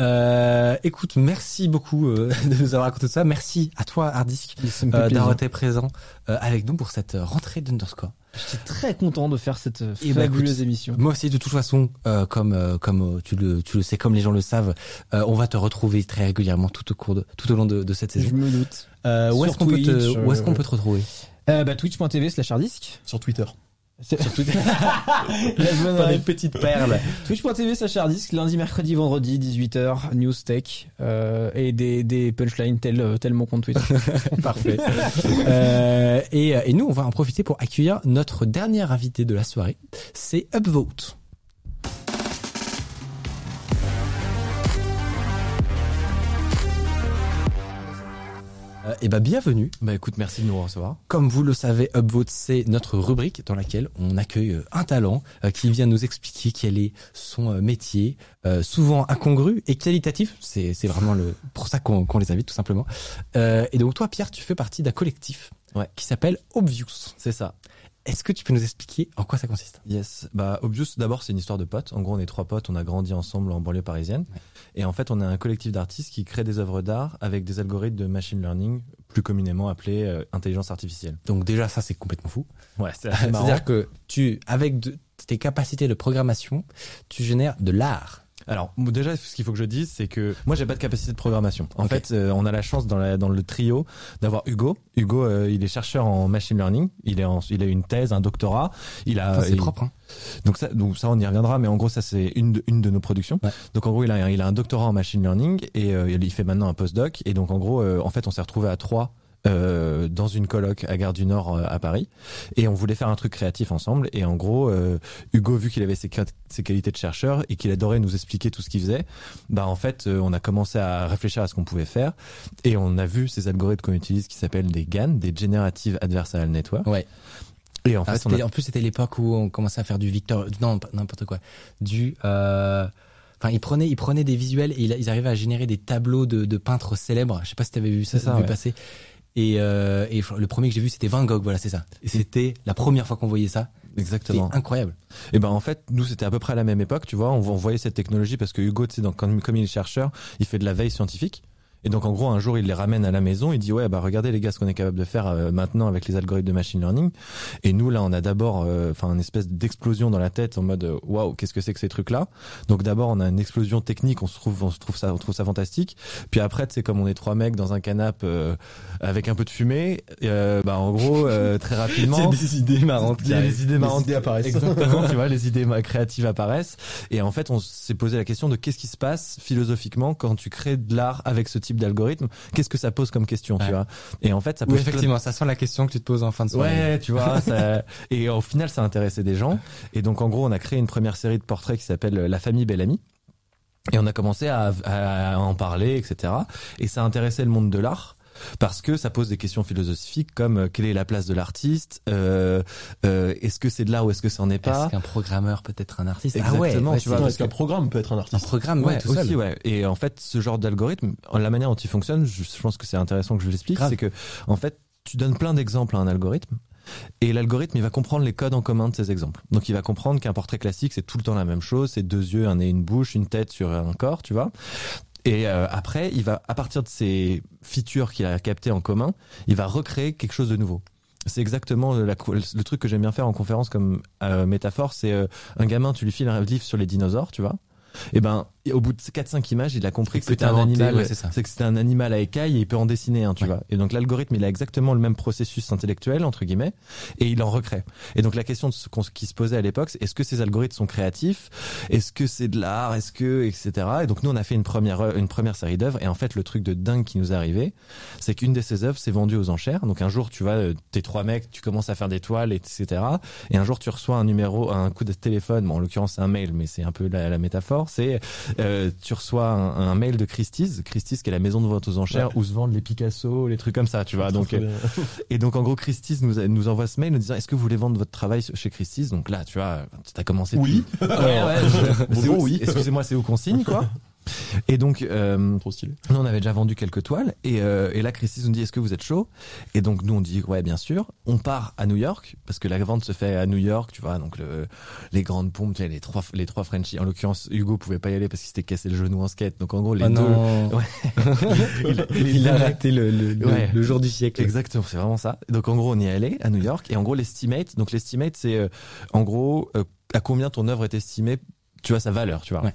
Euh, écoute, merci beaucoup euh, de nous avoir raconté ça. Merci à toi, Hardisk, euh, d'avoir été présent euh, avec nous pour cette rentrée d'Underscore. J'étais très content de faire cette Eh ben, fabuleuse écoute, émission. Moi aussi, de toute façon, euh, comme euh, comme euh, tu le tu le sais, comme les gens le savent, euh, on va te retrouver très régulièrement tout au cours de tout au long de, de cette Je saison. me doute. Euh, où est-ce qu'on peut te où est-ce qu'on peut te retrouver? Euh, bah, twitch.tv slash harddisk. Sur Twitter. La bonne Pas des petites perles. Twitch.tv slash harddisk, lundi, mercredi, vendredi, 18h, news tech, euh, et des, des punchlines tel, euh, tel mon compte Twitter. Parfait. Euh, et, et nous, on va en profiter pour accueillir notre dernier invité de la soirée. C'est Upvote. Et ben bienvenue. Bah écoute, merci de nous recevoir. Comme vous le savez, Upvote, c'est notre rubrique dans laquelle on accueille euh, un talent euh, qui vient nous expliquer quel est son euh, métier, euh, souvent incongru et qualitatif. C'est c'est vraiment le pour ça qu'on qu'on les invite tout simplement. Euh, et donc toi, Pierre, tu fais partie d'un collectif Ouais. qui s'appelle Obvious. C'est ça. Est-ce que tu peux nous expliquer en quoi ça consiste? Yes. Bah, Obvious, d'abord, c'est une histoire de potes. En gros, on est trois potes, on a grandi ensemble en banlieue parisienne. Et en fait, on est un collectif d'artistes qui crée des œuvres d'art avec des algorithmes de machine learning, plus communément appelés euh, intelligence artificielle. Donc déjà, ça c'est complètement fou. Ouais, c'est. C'est-à-dire que tu, avec de- tes capacités de programmation, tu génères de l'art. Alors déjà, ce qu'il faut que je dise, c'est que moi, j'ai pas de capacité de programmation. En fait, euh, on a la chance dans, la, dans le trio d'avoir Hugo. Hugo, euh, il est chercheur en machine learning. Il est en, il a une thèse, un doctorat. Il a, c'est propre. Hein. Donc ça, donc ça, on y reviendra, mais en gros, ça c'est une de, une de nos productions. Ouais. Donc en gros, il a, il a un doctorat en machine learning et euh, il fait maintenant un postdoc. Et donc en gros, euh, en fait, on s'est retrouvé à trois. Euh, dans une coloc à Gare du Nord euh, à Paris et on voulait faire un truc créatif ensemble et en gros euh, Hugo vu qu'il avait ses, ses qualités de chercheur et qu'il adorait nous expliquer tout ce qu'il faisait bah en fait euh, on a commencé à réfléchir à ce qu'on pouvait faire et on a vu ces algorithmes qu'on utilise qui s'appellent des GAN des Generative Adversarial Network Ouais. et en Ah, fait a En plus, c'était l'époque où on commençait à faire du Victor, non, n'importe quoi, du. euh, Enfin, ils prenaient, ils prenaient des visuels et ils arrivaient à générer des tableaux de, de peintres célèbres. Je sais pas si t'avais vu ça, ça, vu ouais. passer. Et, euh, et le premier que j'ai vu, c'était Van Gogh. Voilà, c'est ça. Et c'était la première fois qu'on voyait ça. Exactement incroyable. Et ben en fait, nous c'était à peu près à la même époque, tu vois, on, on voyait cette technologie parce que Hugo, tu sais, donc, comme, comme il est chercheur, il fait de la veille scientifique. Et donc en gros, un jour, il les ramène à la maison, il dit ouais, bah regardez les gars ce qu'on est capable de faire euh, maintenant avec les algorithmes de machine learning. Et nous là, on a d'abord, euh, enfin, une espèce d'explosion dans la tête en mode euh, waouh, qu'est-ce que c'est que ces trucs-là? Donc d'abord, on a une explosion technique, on se trouve, on se trouve ça, on trouve ça fantastique. Puis après, c'est comme on est trois mecs dans un canapé euh, avec un peu de fumée, euh, bah en gros, euh, très rapidement, des idées marrantes. il y a des idées marrantes apparaissent. Exactement, tu vois, les idées créatives apparaissent. Et en fait, on s'est posé la question de qu'est-ce qui se passe philosophiquement quand tu crées de l'art avec ce type d'algorithme. Qu'est-ce que ça pose comme question, Ouais. tu vois? Et en fait, ça Oui, pose effectivement, ça sent la question que tu te poses en fin de soirée. Ouais, tu vois. Ça... Et au final, ça a intéressé des gens. Et donc, en gros, on a créé une première série de portraits qui s'appelle La famille Bellamy. Et on a commencé à, à en parler, etc. Et ça intéressait le monde de l'art parce que ça pose des questions philosophiques comme euh, quelle est la place de l'artiste euh, euh, Est-ce que c'est de l'art ou est-ce que ça en est pas Est-ce qu'un programmeur peut être un artiste? Exactement, ah ouais, tu vois, Est-ce qu'un programme peut être un un artiste programme, ouais, Ouais, tout seul. aussi, ouais. Et en fait, ce genre d'algorithme, la manière dont il fonctionne, je, je pense que c'est intéressant que je l'explique, c'est que, en fait, tu donnes plein d'exemples à un algorithme. Et l'algorithme, il va comprendre les codes en commun de ces exemples. Donc, il va comprendre qu'un portrait classique, c'est tout le temps la même chose. C'est deux yeux, un nez, une bouche, une tête sur un corps, tu vois. Et euh, après, il va, à partir de ces features qu'il a captées en commun, il va recréer quelque chose de nouveau. C'est exactement la, le truc que j'aime bien faire en conférence comme euh, métaphore. C'est euh, un gamin, tu lui files un livre sur les dinosaures, tu vois. Et ben, au bout de 4-5 images, il a compris que c'était un animal, ouais, c'est que c'était un animal à écailles et il peut en dessiner un, tu Ouais. vois. Et donc l'algorithme, il a exactement le même processus intellectuel entre guillemets et il en recrée. Et donc la question de ce qui se posait à l'époque, c'est est-ce que ces algorithmes sont créatifs? Est-ce que c'est de l'art? Est-ce que etc. Et donc nous on a fait une première une première série d'œuvres et en fait le truc de dingue qui nous est arrivé, c'est qu'une de ces œuvres s'est vendue aux enchères. Donc un jour tu vois euh, t'es trois mecs, tu commences à faire des toiles etc. Et un jour tu reçois un numéro, un coup de téléphone. Bon en l'occurrence c'est un mail, mais c'est un peu la, la métaphore. C'est euh, tu reçois un, un mail de Christie's, Christie's qui est la maison de vente aux enchères où se vendent les Picasso, les trucs comme ça, tu vois. Donc euh, et donc en gros Christie's nous, nous envoie ce mail nous disant est-ce que vous voulez vendre votre travail chez Christie's? Donc là tu vois, t'as commencé. Oui. Ouais, je- oui. Excusez-moi, c'est où qu'on signe quoi? Et donc euh, Trop stylé. nous, on avait déjà vendu quelques toiles et, euh, et là, Christie's nous dit est-ce que vous êtes chaud? Et donc nous, on dit ouais, bien sûr. On part à New York parce que la vente se fait à New York, tu vois. Donc le, les grandes pompes, les trois les trois Frenchies. En l'occurrence, Hugo pouvait pas y aller parce qu'il s'était cassé le genou en skate. Donc en gros, les Oh deux. non. Ouais. il, a raté le, le, Ouais. le jour du siècle. Exactement, c'est vraiment ça. Donc en gros, on y est allé à New York et en gros l'estimate, donc l'estimate c'est euh, en gros euh, à combien ton œuvre est estimée, tu vois sa valeur, tu vois. Ouais.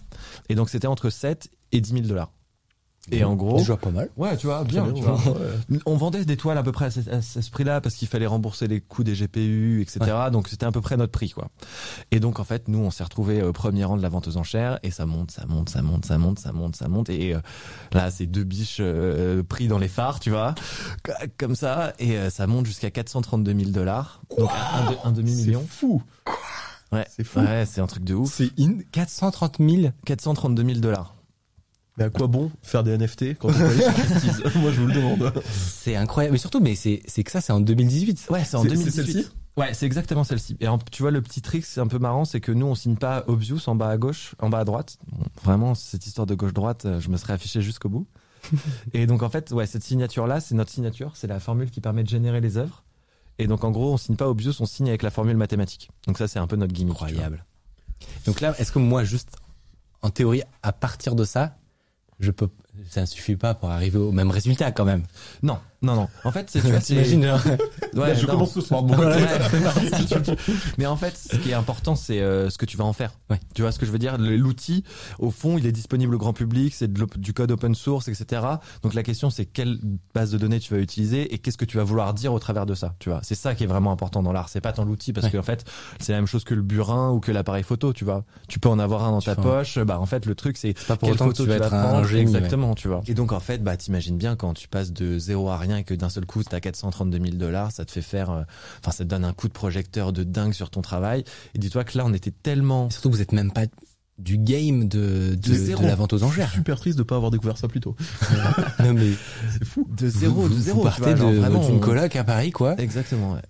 Et donc c'était entre 7 et 10 000 dollars. Et en gros, vois pas mal. ouais, tu vois, bien, tu vois. On vendait des toiles à peu près à ce, à ce prix-là parce qu'il fallait rembourser les coûts des GPU, etc. Donc c'était à peu près notre prix, quoi. Et donc en fait, nous, on s'est retrouvés au premier rang de la vente aux enchères et ça monte, ça monte, ça monte, ça monte, ça monte, ça monte. Et euh, là, c'est deux biches euh, pris dans les phares, tu vois, comme ça, et euh, ça monte jusqu'à 432 000 dollars, donc un, un un demi-million. C'est fou. Ouais, c'est fou. Ouais, c'est un truc de ouf. C'est in 430 000. 432 000 dollars. Mais à quoi bon faire des NFT quand on peut aller chez Christie's Moi, je vous le demande. C'est incroyable. Mais surtout, mais c'est c'est que ça, c'est en 2018. Ouais, c'est en C'est- c'est 2018. celle-ci Ouais, c'est exactement celle-ci. Et en- tu vois, le petit trick, c'est un peu marrant, c'est que nous, on signe pas obvious en bas à gauche, en bas à droite. Bon, vraiment, cette histoire de gauche-droite, euh, je me serais affiché jusqu'au bout. et donc, en fait, ouais, cette signature-là, c'est notre signature, c'est la formule qui permet de générer les œuvres. Et donc en gros, on signe pas obvious, on signe avec la formule mathématique. Donc ça, c'est un peu notre gimmick. Incroyable. Donc là, est-ce que moi, juste en théorie, à partir de ça, je peux, ça ne suffit pas pour arriver au même résultat quand même. Non, non, non. En fait, c'est T'imagines, genre, Ouais, je non. commence mon côté. Ouais. Mais en fait, ce qui est important, c'est euh, ce que tu vas en faire. Ouais. Tu vois ce que je veux dire? L'outil, au fond, il est disponible au grand public, c'est du code open source, etc. Donc la question, c'est quelle base de données tu vas utiliser et qu'est-ce que tu vas vouloir dire au travers de ça. Tu vois? C'est ça qui est vraiment important dans l'art. C'est pas tant l'outil parce qu'en fait, c'est la même chose que le burin ou que l'appareil photo. Tu vois? Tu peux en avoir un dans ta poche. Bah en fait, le truc, c'est pas pour autant que tu vas être un, génie. ouais. Tu vois. Et donc en fait, bah t'imagines bien quand tu passes de zéro à rien et que d'un seul coup t'as 432 000 dollars, ça te fait faire, euh, enfin ça te donne un coup de projecteur de dingue sur ton travail. Et dis-toi que là on était tellement Et surtout, vous êtes même pas du game de, de, De la vente aux Je suis enchères. super triste de pas avoir découvert ça plus tôt. non, mais C'est fou. de zéro, vous, de vous zéro. tu partez vois, de- vraiment, on- coloc à Paris, quoi. Exactement. Ouais.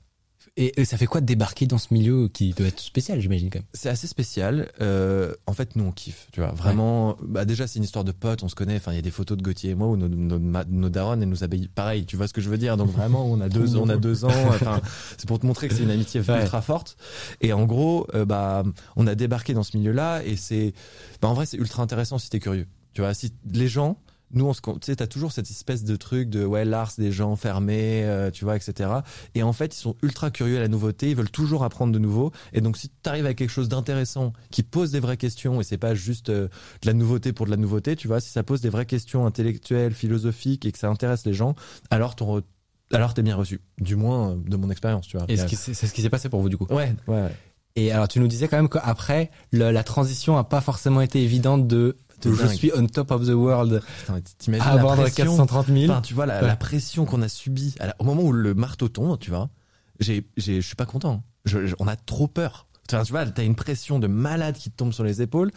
Et, et ça fait quoi de débarquer dans ce milieu qui doit être spécial, j'imagine, quand même? C'est assez spécial. Euh, en fait, nous on kiffe, tu vois. Vraiment, bah déjà c'est une histoire de potes, on se connaît. Enfin, il y a des photos de Gauthier et moi où nos, nos, nos darons et nous habillent pareil. Tu vois ce que je veux dire? Donc vraiment, on a deux, on a deux ans. Enfin, c'est pour te montrer que c'est une amitié Ouais. ultra forte. Et en gros, euh, bah, on a débarqué dans ce milieu-là et c'est, bah, en vrai, c'est ultra intéressant si t'es curieux. Tu vois, si les gens nous, on se, tu sais, t'as toujours cette espèce de truc de ouais, l'art c'est des gens fermés, euh, tu vois, etc. Et en fait, ils sont ultra curieux à la nouveauté, ils veulent toujours apprendre de nouveau. Et donc, si tu arrives avec quelque chose d'intéressant, qui pose des vraies questions, et c'est pas juste euh, de la nouveauté pour de la nouveauté, tu vois, si ça pose des vraies questions intellectuelles, philosophiques, et que ça intéresse les gens, alors ton alors t'es bien reçu. Du moins, euh, de mon expérience, tu vois. Et c'est ce qui s'est passé pour vous, du coup. Ouais, ouais, ouais. Et alors, tu nous disais quand même qu'après, la transition a pas forcément été évidente de, de je suis on top of the world Putain, à vendre pression 430 000. Enfin, tu vois la, Ouais. la pression qu'on a subie à la- au moment où le marteau tombe, tu vois. J'ai, j'ai, je suis pas content. Je- je- on a trop peur. Enfin, tu vois, t'as une pression de malade qui te tombe sur les épaules.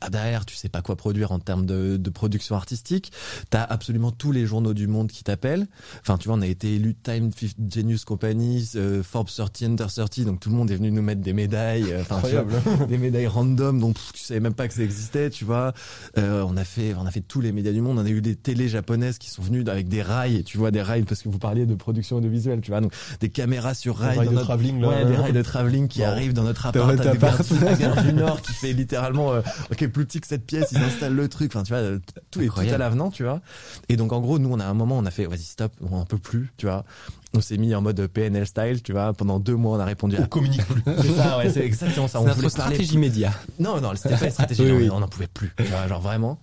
Ah, derrière, tu sais pas quoi produire en termes de, de production artistique. T'as absolument tous les journaux du monde qui t'appellent. Enfin, tu vois, on a été élu Time Fifth Genius Company, euh, Forbes 30 Under 30, donc tout le monde est venu nous mettre des médailles. euh, tu vois, Incroyable. des médailles random dont pff, tu savais même pas que ça existait, tu vois. Euh, on a fait, on a fait tous les médias du monde. On a eu des télés japonaises qui sont venues avec des rails, tu vois, des rails parce que vous parliez de production audiovisuelle, tu vois. Donc des caméras sur rails, rails dans de notre- travelling, là. ouais, des rails de travelling qui Bon. arrivent dans notre Dans appart, votre à des à Gare du Nord qui fait littéralement, euh, qui est plus petit que cette pièce, ils installent le truc. Enfin, tu vois, tout est tout à l'avenant, tu vois. Et donc en gros, nous, on a un moment, on a fait, vas-y stop, on en peut plus, tu vois. On s'est mis en mode PNL style, tu vois. Pendant deux mois, on a répondu à On communique plus. c'est ça, ouais, c'est exactement ça. C'est On notre stratégie média. non, non, c'était pas une stratégie. Oui. On n'en pouvait plus. Tu vois, genre vraiment.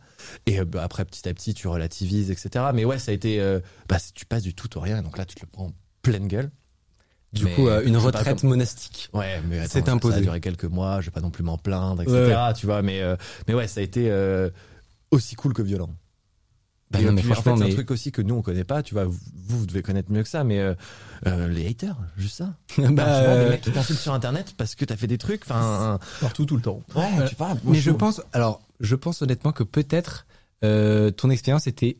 Et euh, bah, après, petit à petit, tu relativises, etc. Mais ouais, ça a été. euh, bah, tu passes du tout au rien. Donc là, tu te le prends en pleine gueule. Du Mais coup, euh, une retraite comme- monastique. Ouais, mais attends, C'est ça- imposé. Ça a duré quelques mois. Je vais pas non plus m'en plaindre, etc. Ouais, Tu vois, mais euh, mais ouais, ça a été euh, aussi cool que violent. Bah non, mais puis, en franchement, fait, mais- un truc aussi que nous on connaît pas. Tu vois, vous, vous devez connaître mieux que ça, mais euh, euh, les haters, juste ça. Bah, tu vois, euh, des mecs qui t'insultent sur Internet parce que t'as fait des trucs. Enfin, Partout, tout le temps. ouais, tu vois. mais je pense, alors, je pense honnêtement que peut-être euh, ton expérience était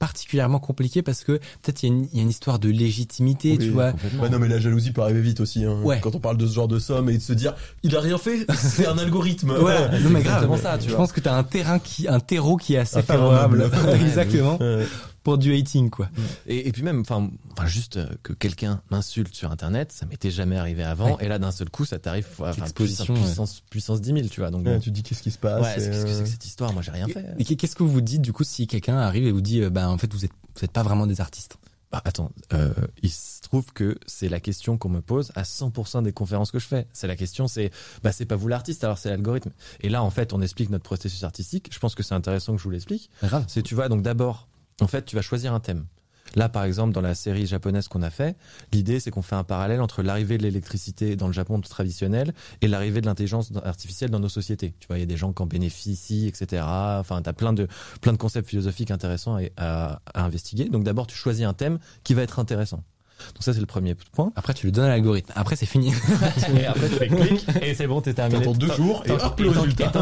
particulièrement compliquée parce que peut-être il y, a une- il y a une histoire de légitimité, Oui, tu vois. Ouais, non, mais la jalousie peut arriver vite aussi. Hein, Ouais. Quand on parle de ce genre de somme et de se dire, il a rien fait, c'est un algorithme. Voilà, non mais grave. ça, tu je vois. pense que t'as un terrain qui, un terreau qui est assez favorable, exactement, Ouais. Pour du hating quoi. Et, et puis même, enfin, enfin juste euh, que quelqu'un m'insulte sur Internet, ça m'était jamais arrivé avant. Ouais. Et là, d'un seul coup, ça t'arrive, enfin, L'exposition, puissance, ouais. puissance, puissance 10 000, tu vois. Donc, Ouais, bon. tu dis qu'est-ce qui se passe. qu'est-ce que c'est euh, que cette histoire Moi, j'ai rien fait. Et qu'est-ce que vous dites du coup si quelqu'un arrive et vous dit, euh, bah en fait vous êtes, vous êtes pas vraiment des artistes? Bah, attends, euh, il se trouve que c'est la question qu'on me pose à 100% des conférences que je fais. C'est la question, c'est, bah, c'est pas vous l'artiste, alors c'est l'algorithme. Et là, en fait, on explique notre processus artistique. Je pense que c'est intéressant que je vous l'explique. Grave. C'est, tu vois, donc d'abord, en fait, tu vas choisir un thème. Là, par exemple, dans la série japonaise qu'on a fait, l'idée, c'est qu'on fait un parallèle entre l'arrivée de l'électricité dans le Japon traditionnel et l'arrivée de l'intelligence artificielle dans nos sociétés. Tu vois, il y a des gens qui en bénéficient, etc. Enfin, t'as plein de, plein de concepts philosophiques intéressants à, à- à investiguer. Donc, d'abord, tu choisis un thème qui va être intéressant. Donc, ça, c'est le premier point. Après tu le donnes à l'algorithme. Après c'est fini. Et après, tu fais clic et c'est bon, t'es terminé. T'attends deux jours et hop, le résultat.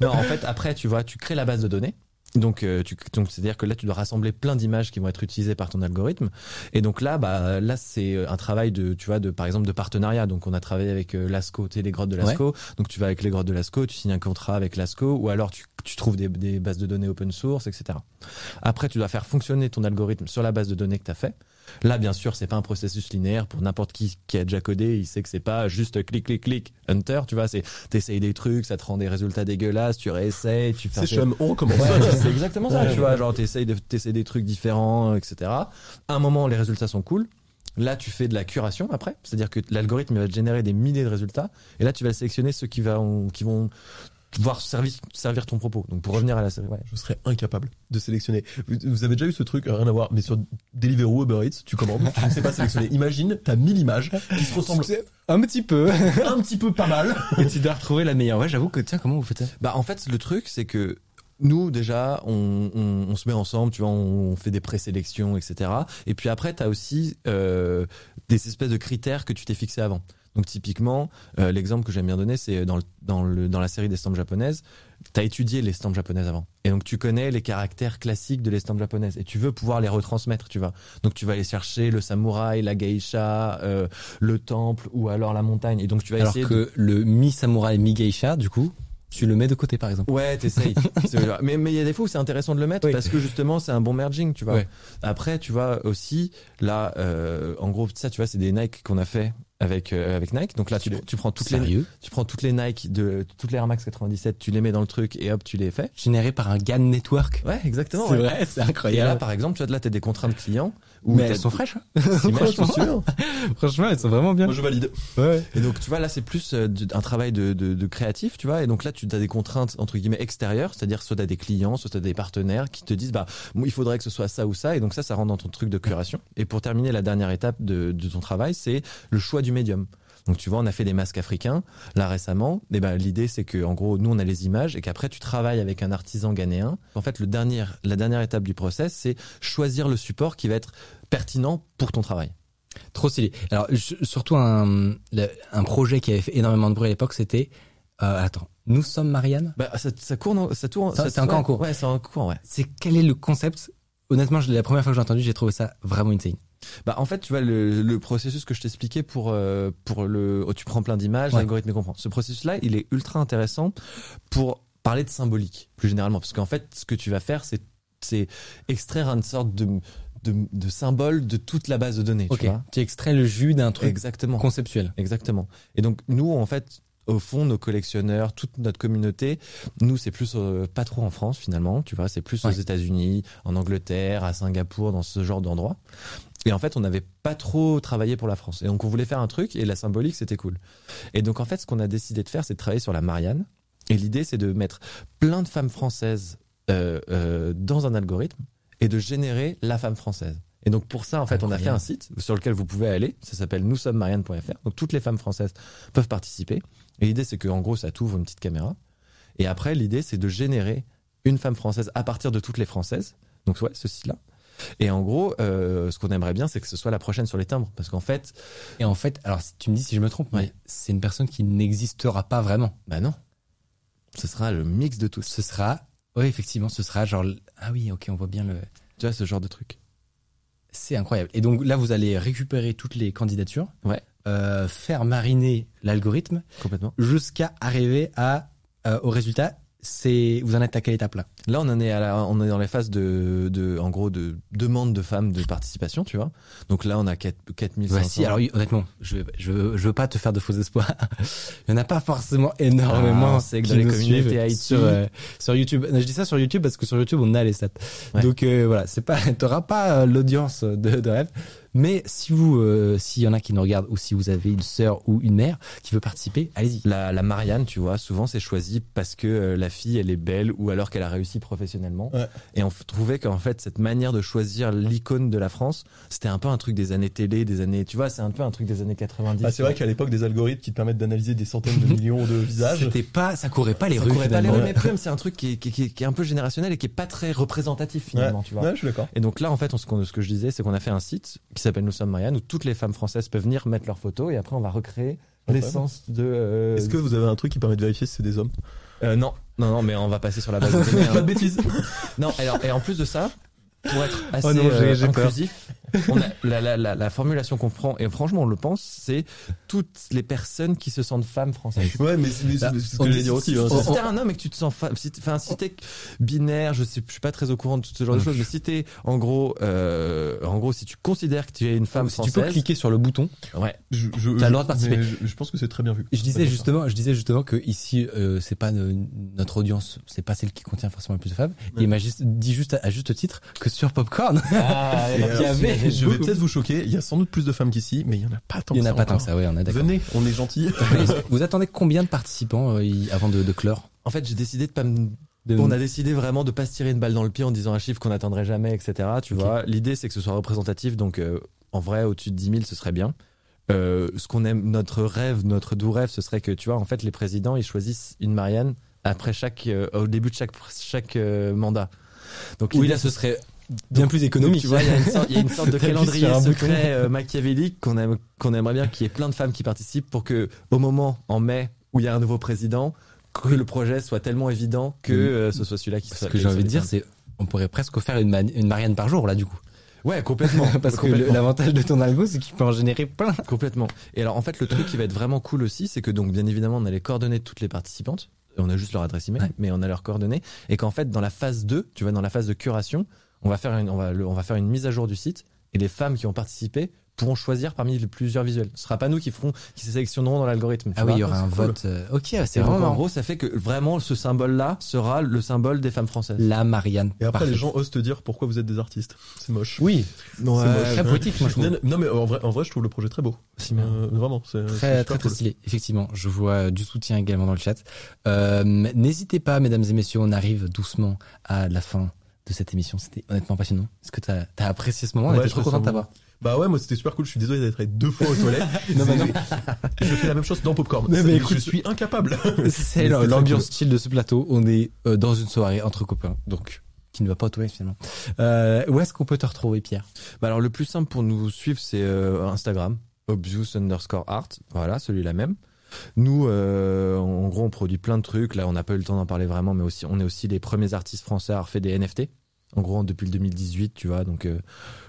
non, en fait, après, tu vois, tu crées la base de données. Donc, euh, tu, donc c'est-à-dire que là, tu dois rassembler plein d'images qui vont être utilisées par ton algorithme. Et donc là, bah, là, c'est un travail de, tu vois, de, par exemple, de partenariat. Donc, on a travaillé avec euh, Lasco, tu sais, les grottes de Lasco. Donc, tu vas avec les grottes de Lasco, tu signes un contrat avec Lasco, ou alors tu, tu trouves des, des bases de données open source, etc. Après, tu dois faire fonctionner ton algorithme sur la base de données que tu as fait. Là, bien sûr, c'est pas un processus linéaire pour n'importe qui qui a déjà codé. Il sait que c'est pas juste clic, clic, clic, enter. Tu vois, c'est t'essayes des trucs, ça te rend des résultats dégueulasses, tu réessayes, tu fais. C'est chum, on recommence. Ouais, c'est exactement ça, tu vois. Genre, t'essayes de, des trucs différents, etc. À un moment, les résultats sont cool. Là, tu fais de la curation après. C'est-à-dire que l'algorithme va te générer des milliers de résultats. Et là, tu vas sélectionner ceux qui vont, qui vont pouvoir servir, servir ton propos. Donc, pour revenir à la série, ouais. Je serais incapable de sélectionner. Vous, vous avez déjà eu ce truc, rien à voir, mais sur Deliveroo, Uber Eats, tu commandes, tu ne sais pas sélectionner. Imagine, t'as 1000 images qui se ressemblent Un petit peu. un petit peu pas mal. Et tu dois retrouver la meilleure. Ouais, j'avoue que tiens, comment vous faites ça? Bah en fait le truc c'est que nous déjà on, on, on se met ensemble, tu vois, on, fait des présélections, etc. Et puis après t'as aussi euh, des espèces de critères que tu t'es fixé avant. Donc typiquement euh, l'exemple que j'aime bien donner c'est dans le, dans le dans la série d'estampes japonaises, t'as étudié l'estampe japonaise avant. Et donc tu connais les caractères classiques de l'estampe japonaise et tu veux pouvoir les retransmettre, tu vois. Donc tu vas aller chercher le samouraï, la geisha, euh, le temple ou alors la montagne. Et donc tu vas Alors essayer de- que le mi samouraï mi geisha, du coup, tu le mets de côté par exemple. Ouais, t'essayes. Mais mais il y a des fois où c'est intéressant de le mettre Oui. parce que justement c'est un bon merging, tu vois. Ouais. Après, tu vois aussi là, euh, en gros ça, tu vois, c'est des Nike qu'on a fait avec euh, avec Nike. Donc là, tu, tu prends toutes les tu prends toutes les Nike de toutes les Air Max 97, tu les mets dans le truc et hop, tu les fais. Généré par un GAN network. Ouais, exactement. C'est ouais. vrai, c'est Et là, incroyable. par exemple, tu vois, là, t'as des contraintes clients. Où Mais elles sont fraîches. hein. Sûr. Franchement, elles sont vraiment bien. Moi, je valide. Ouais. Et donc, tu vois, là, c'est plus euh, un travail de, de, de créatif, tu vois. Et donc là, tu as des contraintes, entre guillemets, extérieures, c'est-à-dire soit t'as des clients, soit t'as des partenaires qui te disent, bah, moi, il faudrait que ce soit ça ou ça. Et donc ça, ça rentre dans ton truc de curation. Et pour terminer, la dernière étape de, de ton travail, c'est le choix du médium. Donc tu vois, on a fait des masques africains là récemment. Et ben l'idée c'est que en gros nous on a les images et qu'après tu travailles avec un artisan ghanéen. En fait, le dernier, la dernière étape du process, c'est choisir le support qui va être pertinent pour ton travail. Trop stylé. Alors, je- surtout un, un projet qui avait fait énormément de bruit à l'époque, c'était, euh, attends, nous sommes Marianne? Bah ça, ça court, non ça tourne. Ça, ça- c'est encore ouais, en cours. Ouais, c'est en cours, ouais. C'est quel est le concept? Honnêtement, la première fois que j'ai entendu, j'ai trouvé ça vraiment insane. Bah en fait, tu vois le, le processus que je t'expliquais pour euh, pour le oh, tu prends plein d'images, Ouais. l'algorithme comprend. Ce processus là, il est ultra intéressant pour parler de symbolique plus généralement parce qu'en fait, ce que tu vas faire c'est c'est extraire une sorte de de, de symbole de toute la base de données, Ok. tu vois. Tu extrais le jus d'un truc Exactement. conceptuel. Exactement. Et donc nous, en fait, au fond, nos collectionneurs, toute notre communauté, nous, c'est plus euh, pas trop en France finalement, tu vois, c'est plus aux. États-Unis, en Angleterre, à Singapour, dans ce genre d'endroits. Et en fait, on n'avait pas trop travaillé pour la France. Et donc, on voulait faire un truc et la symbolique, c'était cool. Et donc, en fait, ce qu'on a décidé de faire, c'est de travailler sur la Marianne. Et l'idée, c'est de mettre plein de femmes françaises euh, euh, dans un algorithme et de générer la femme française. Et donc pour ça, en fait, on a fait un site sur lequel vous pouvez aller. Ça s'appelle nous sommes marianne.fr. Donc toutes les femmes françaises peuvent participer. Et l'idée, c'est que en gros, ça t'ouvre une petite caméra. Et après, l'idée, c'est de générer une femme française à partir de toutes les françaises. Donc ouais, ce site-là. Et en gros, euh, ce qu'on aimerait bien, c'est que ce soit la prochaine sur les timbres, parce qu'en fait, Et en fait, alors si tu me dis si je me trompe, mais c'est une personne qui n'existera pas vraiment. bah non, ce sera le mix de tous. Ce sera, oui, effectivement, ce sera genre, ah oui, ok, on voit bien le. Tu vois, ce genre de truc. C'est incroyable. Et donc là, vous allez récupérer toutes les candidatures, Ouais. euh, faire mariner l'algorithme Complètement. jusqu'à arriver à euh, au résultat. C'est vous en êtes à quelle étape là? Là, on en est à la, on est dans les phases de, de, en gros, de demande de femmes de participation, tu vois. Donc là, on a 4, 4500. Voici. Alors oui, honnêtement, je veux, je veux, je veux pas te faire de faux espoirs. Il y en a pas forcément énormément. Ah, on sait que dans les communautés IT- sur euh, sur YouTube. Non, je dis ça sur YouTube parce que sur YouTube on a les stats. Ouais. Donc euh, voilà, c'est pas, t'auras pas euh, l'audience de, de rêve. Mais si vous, euh, s'il y en a qui nous regardent ou si vous avez une sœur ou une mère qui veut participer, allez-y. La, la Marianne, tu vois, souvent c'est choisi parce que euh, la fille, elle est belle ou alors qu'elle a réussi professionnellement. Ouais. Et on trouvait qu'en fait, cette manière de choisir l'icône de la France, c'était un peu un truc des années télé, des années, tu vois, c'est un peu un truc des années 90. Ah, c'est vrai qu'à l'époque, des algorithmes qui te permettent d'analyser des centaines de millions de visages. C'était pas, ça courait pas les Ça rues courait pas les rues, mais même, c'est un truc qui est, qui, est- qui est- qui est un peu générationnel et qui est pas très représentatif finalement, ouais. tu vois. Ouais, je suis d'accord. Et donc là, en fait, on- ce, qu'on- ce que je disais, c'est qu'on a fait un site qui s'appelle Nous sommes Marianne, où toutes les femmes françaises peuvent venir mettre leurs photos et après on va recréer l'essence de. euh, Est-ce que vous avez un truc qui permet de vérifier si c'est des hommes? Euh, non, non, non, mais on va passer sur la base de données. Pas de bêtises. Non, alors et en plus de ça, pour être assez Oh non, j'ai- euh, inclusif, on a, la, la, la, la formulation qu'on prend, et franchement, on le pense, c'est toutes les personnes qui se sentent femmes françaises. Ouais, mais c'est ce on que j'allais dire aussi. hein. Si t'es un homme et que tu te sens femme, si t'es- enfin si t'es binaire, je sais, je suis pas très au courant de tout ce genre de choses, mais si t'es en gros, euh, en gros, si tu considères que tu es une femme si tu française, peux cliquer sur le bouton. ouais, Je, je, T'as le droit de participer. Je, je pense que c'est très bien vu. Je disais justement, je disais justement que ici, euh, c'est pas ne- notre audience, c'est pas celle qui contient forcément le plus de femmes. Ouais. Et il m'a juste dit juste à, à juste titre que sur Popcorn, ah, il y alors, je vais peut-être vous choquer. Il y a sans doute plus de femmes qu'ici, mais il y en a pas tant il y en a pas tant que ça, ouais, on est d'accord. Venez, on est gentils. Vous attendez combien de participants euh, y- avant de, de clore? En fait, j'ai décidé de pas me De- On a décidé vraiment de pas se tirer une balle dans le pied en disant un chiffre qu'on n'atteindrait jamais, etc. Tu Ok. vois, l'idée c'est que ce soit représentatif, donc euh, en vrai, au-dessus de 10 000, ce serait bien. Euh, ce qu'on aime, notre rêve, notre doux rêve, ce serait que, tu vois, en fait, les présidents, ils choisissent une Marianne après chaque, euh, au début de chaque, chaque euh, mandat. Donc, Oui, l'idée, là, ce serait bien plus économique. tu vois, il y a une sorte, il y a une sorte de calendrier secret euh, machiavélique qu'on aime, qu'on aimerait bien qu'il y ait plein de femmes qui participent pour que, au moment, en mai, où il y a un nouveau président, que le projet soit tellement évident que euh, ce soit celui-là qui Ce soit. que j'ai envie de dire, c'est on pourrait presque faire une, Marianne par jour là du coup. Ouais, complètement. Parce que complètement. l'avantage de ton algo, c'est qu'il peut en générer plein. Complètement. Et alors, en fait, le truc qui va être vraiment cool aussi, c'est que donc, bien évidemment, on a les coordonnées de toutes les participantes. On a juste leur adresse email, Ouais. mais on a leurs coordonnées. Et qu'en fait, dans la phase 2, tu vois, dans la phase de curation, on va faire une, on va, le- on va faire une mise à jour du site et les femmes qui ont participé pourront choisir parmi les plusieurs visuels. Ce sera pas nous qui feront, qui se sélectionneront dans l'algorithme. Ah oui, il y aura un cool. vote. euh, ok, c'est vraiment en gros, ça fait que vraiment ce symbole-là sera le symbole des femmes françaises. la Marianne. Et après, Parfait. les gens osent te dire pourquoi vous êtes des artistes. C'est moche. Oui, c'est moche. très poétique, moi je trouve. Non, non, mais en vrai, en vrai, je trouve le projet très beau. Euh, vraiment, c'est Très, très, très cool. stylé. Effectivement, je vois euh, du soutien également dans le chat. Euh, N'hésitez pas, mesdames et messieurs, on arrive doucement à la fin de cette émission. C'était honnêtement passionnant. Est-ce que t'as as apprécié ce moment? On Ouais, était trop content de t'avoir. Bah ouais, moi c'était super cool. Je suis désolé d'être allé deux fois aux toilettes. Non, bah non. je fais la même chose dans Popcorn. Non, mais écoute- je suis incapable. C'est l'ambiance très chill de ce plateau. On est euh, dans une soirée entre copains, donc qui ne va pas aux toilettes finalement. Euh, où est-ce qu'on peut te retrouver, Pierre? Bah alors le plus simple pour nous suivre c'est euh, Instagram obvious underscore art voilà celui-là même nous euh, en gros on produit plein de trucs là on n'a pas eu le temps d'en parler vraiment mais aussi on est aussi les premiers artistes français à avoir fait des NFT en gros depuis le 2018 tu vois donc euh,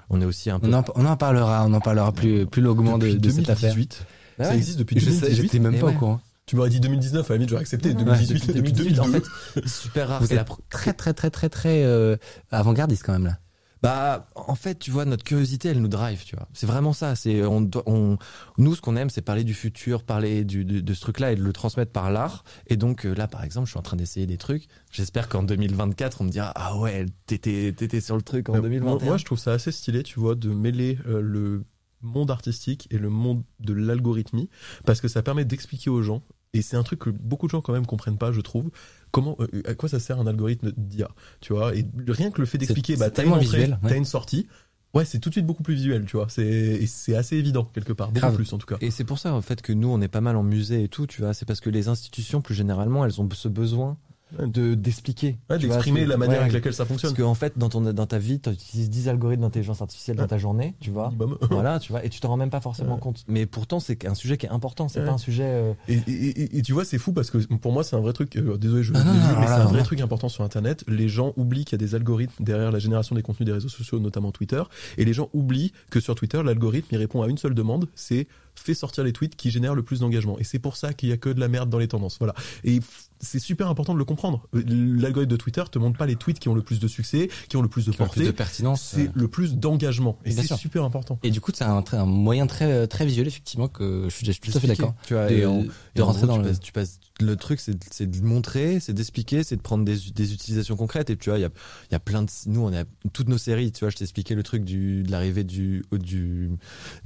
on est aussi un peu on en, on en parlera, on en parlera plus, plus longuement de, de cette affaire. 2018. Ah Ça ouais. existe depuis Je sais, 2018. j'étais même pas ouais. au courant. Tu m'aurais dit 2019, à la limite j'aurais accepté. Ouais, 2018, depuis depuis 2018 en 2002. fait super rare Vous c'est la êtes pr- très très très très très euh, avant-gardiste quand même là. Bah, en fait, tu vois, notre curiosité, elle nous drive, tu vois. C'est vraiment ça. C'est, on, on, nous, ce qu'on aime, c'est parler du futur, parler du, de, de ce truc-là et de le transmettre par l'art. Et donc, euh, là, par exemple, je suis en train d'essayer des trucs. J'espère qu'en 2024, on me dira, ah ouais, t'étais, t'étais sur le truc en Mais 2021. Moi, moi, je trouve ça assez stylé, tu vois, de mêler euh, le monde artistique et le monde de l'algorithmie, parce que ça permet d'expliquer aux gens, et c'est un truc que beaucoup de gens quand même comprennent pas, je trouve, comment, euh, à quoi ça sert un algorithme d'IA, tu vois, et rien que le fait d'expliquer, bah, t'as une entrée, visuel, ouais. t'as une sortie, ouais, c'est tout de suite beaucoup plus visuel, tu vois, c'est, assez évident quelque part, beaucoup Grave. plus en tout cas. Et c'est pour ça, en fait, que nous, on est pas mal en musée et tout, tu vois. C'est parce que les institutions, plus généralement, elles ont ce besoin. De, d'expliquer. Ouais, d'exprimer la manière ouais. avec laquelle ça fonctionne. Parce qu'en fait, dans, ton, dans ta vie, tu utilises 10 algorithmes d'intelligence artificielle dans ta journée, tu vois. Voilà, tu vois, et tu t'en rends même pas forcément compte. Mais pourtant, c'est un sujet qui est important, c'est pas un sujet. euh, Et, et- et- et tu vois, c'est fou parce que pour moi, c'est un vrai truc. euh, désolé, je Ah non, non, mais c'est un vrai truc important sur Internet. Les gens oublient qu'il y a des algorithmes derrière la génération des contenus des réseaux sociaux, notamment Twitter. Et les gens oublient que sur Twitter, l'algorithme, il répond à une seule demande, c'est fais sortir les tweets qui génèrent le plus d'engagement. Et c'est pour ça qu'il y a que de la merde dans les tendances. Voilà. Et c'est super important de le comprendre. L'algorithme de Twitter te montre pas les tweets qui ont le plus de succès, qui ont le plus de Qui ont le plus portée. de pertinence. C'est euh. le plus d'engagement. Et c'est super important. Et du coup, c'est un, un moyen très très visuel effectivement que je suis, je suis tout à fait d'accord. Tu vois, De, et en- de Et en rentrer gros, dans tu, le. passes, tu passes- le truc, c'est de montrer, c'est d'expliquer, c'est de prendre des, des utilisations concrètes. Et tu vois, il y a, y a plein de. Nous, on a toutes nos séries. Tu vois, je t'ai expliqué le truc du, de l'arrivée du, du,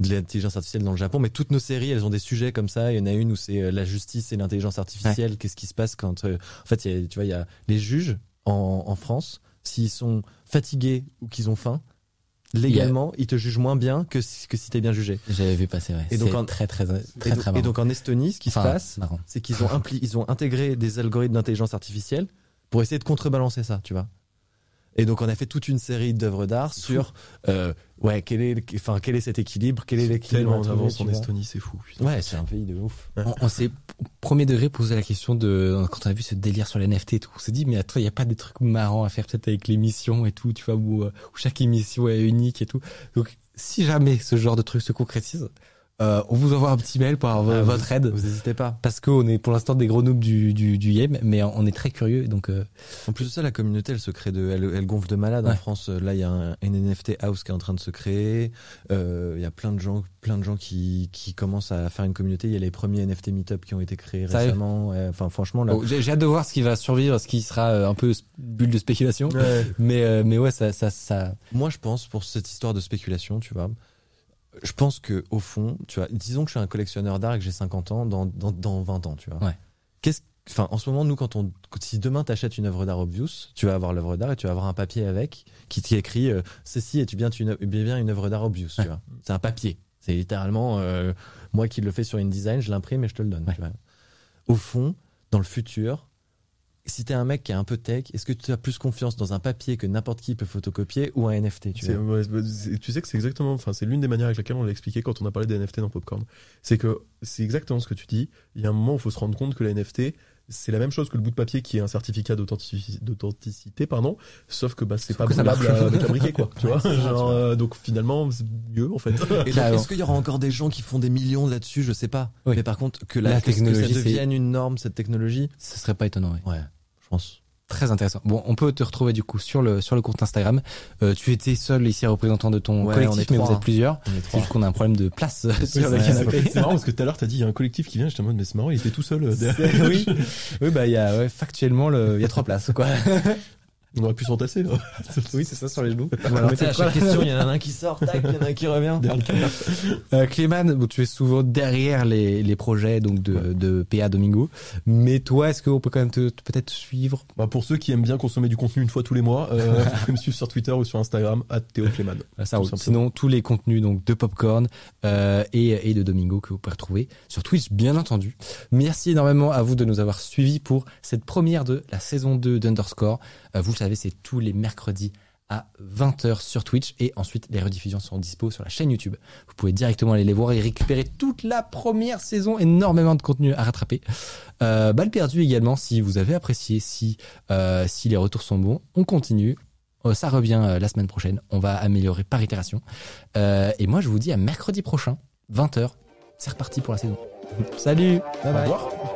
de l'intelligence artificielle dans le Japon. Mais toutes nos séries, elles ont des sujets comme ça. Il y en a une où c'est euh, la justice et l'intelligence artificielle. Qu'est-ce qui se passe quand. euh, en fait, il y a, tu vois, il y a les juges en, en France, s'ils sont fatigués ou qu'ils ont faim, légalement, ils te jugent moins bien que, si- que si t'es bien jugé. J'avais vu passer. Ouais. Et donc en- très très très et, très marrant. et donc en Estonie, ce qui Enfin, se passe, c'est qu'ils ont, impli- ils ont intégré des algorithmes d'intelligence artificielle pour essayer de contrebalancer ça, tu vois. Et donc on a fait toute une série d'œuvres d'art sur euh, ouais quel est enfin quel est cet équilibre, quel est l'équilibre Tellement en avance en. Estonie, c'est fou. putain. Ouais, c'est un pays de ouf. On, on s'est premier degré posé la question de quand on a vu ce délire sur les NFT et tout. On s'est dit mais attends, il y a pas des trucs marrants à faire peut-être avec l'émission et tout, tu vois où, euh, où chaque émission est unique et tout. Donc si jamais ce genre de truc se concrétise, euh, on vous envoie un petit mail pour avoir Ah, votre vous- aide. Vous n'hésitez pas. Parce qu'on est pour l'instant des gros noobs du, du, du game, mais on est très curieux. Donc euh, En plus de ça, la communauté, elle se crée de, elle, elle gonfle de malade en Ouais. France. Là, il y a un, un NFT house qui est en train de se créer. Euh, Il y a plein de gens, plein de gens qui, qui commencent à faire une communauté. Il y a les premiers NFT meetup qui ont été créés récemment. Ouais, enfin, franchement, là. oh, j'ai j'ai hâte de voir ce qui va survivre, ce qui sera euh, un peu bulle de spéculation. Mais euh, mais ouais, ça ça ça. Moi, je pense pour cette histoire de spéculation, tu vois. Je pense que au fond, tu vois, disons que je suis un collectionneur d'art et que j'ai 50 ans, dans, dans, dans 20 ans, tu vois. Ouais. Qu'est-ce, enfin, en ce moment, nous, quand on, si demain t'achètes une œuvre d'art Obvious, tu vas avoir l'œuvre d'art et tu vas avoir un papier avec qui t'y écrit euh, ceci est bien une, bien une œuvre d'art Obvious, tu vois. C'est un papier. C'est littéralement euh, moi qui le fais sur InDesign, je l'imprime et je te le donne. Ouais. tu vois. Au fond, dans le futur, si t'es un mec qui est un peu tech, est-ce que tu as plus confiance dans un papier que n'importe qui peut photocopier ou un NFT tu C'est- vois ouais, c'est- tu sais que c'est exactement, enfin, c'est l'une des manières avec laquelle on l'a expliqué quand on a parlé des NFT dans Popcorn. C'est que c'est exactement ce que tu dis. Il y a un moment où il faut se rendre compte que la NFT, c'est la même chose que le bout de papier qui est un certificat d'authentici- d'authenticité, pardon, sauf que bah, c'est pas marche. avec un briquet, quoi. tu vois, ça, euh, donc finalement, c'est mieux, en fait. Carrément. est-ce qu'il y aura encore des gens qui font des millions là-dessus? Je sais pas. Oui. Mais par contre, que la, La que- que technologie, ça devienne une norme, cette technologie, Ce serait pas étonnant. Ouais. ouais, je pense. Très intéressant. Bon, on peut te retrouver du coup sur le sur le compte Instagram. Euh, tu étais seul ici représentant de ton Ouais, on collectif, est mais trois, vous êtes plusieurs. On est C'est trois. juste qu'on a un problème de place sur C'est le canapé. c'est marrant parce que tout à l'heure, t'as dit, il y a un collectif qui vient, j'étais en mode, mais c'est marrant, il était tout seul. euh, derrière. oui. oui, bah il y a ouais, factuellement le, il y a trois places quoi. On aurait pu s'entasser, là. oui, c'est ça sur les genoux. Voilà, à chaque question, il y en a un qui sort, tac, il y en a un qui revient. Euh, Clément, bon, tu es souvent derrière les, les projets donc de, de PA Domingo, mais toi, est-ce qu'on peut quand même te, te- peut-être suivre? Bah, pour ceux qui aiment bien consommer du contenu une fois tous les mois, euh, vous pouvez me suivre sur Twitter ou sur Instagram, à Théo Clément. Ah, Ça Tout roule. simplement. Sinon, tous les contenus donc de Popcorn euh, et, et de Domingo que vous pouvez retrouver sur Twitch, bien entendu. Merci énormément à vous de nous avoir suivis pour cette première de la saison 2 d'Underscore. Euh, vous le savez, c'est tous les mercredis à 20h sur Twitch et ensuite les rediffusions seront dispo sur la chaîne YouTube. Vous pouvez directement aller les voir et récupérer toute la première saison, énormément de contenu à rattraper. Euh, balle perdue également si vous avez apprécié, si euh, si les retours sont bons, on continue. Euh, Ça revient euh, la semaine prochaine. On va améliorer par itération. Et moi, je vous dis à mercredi prochain, 20h. C'est reparti pour la saison. Salut Bye Au bye revoir.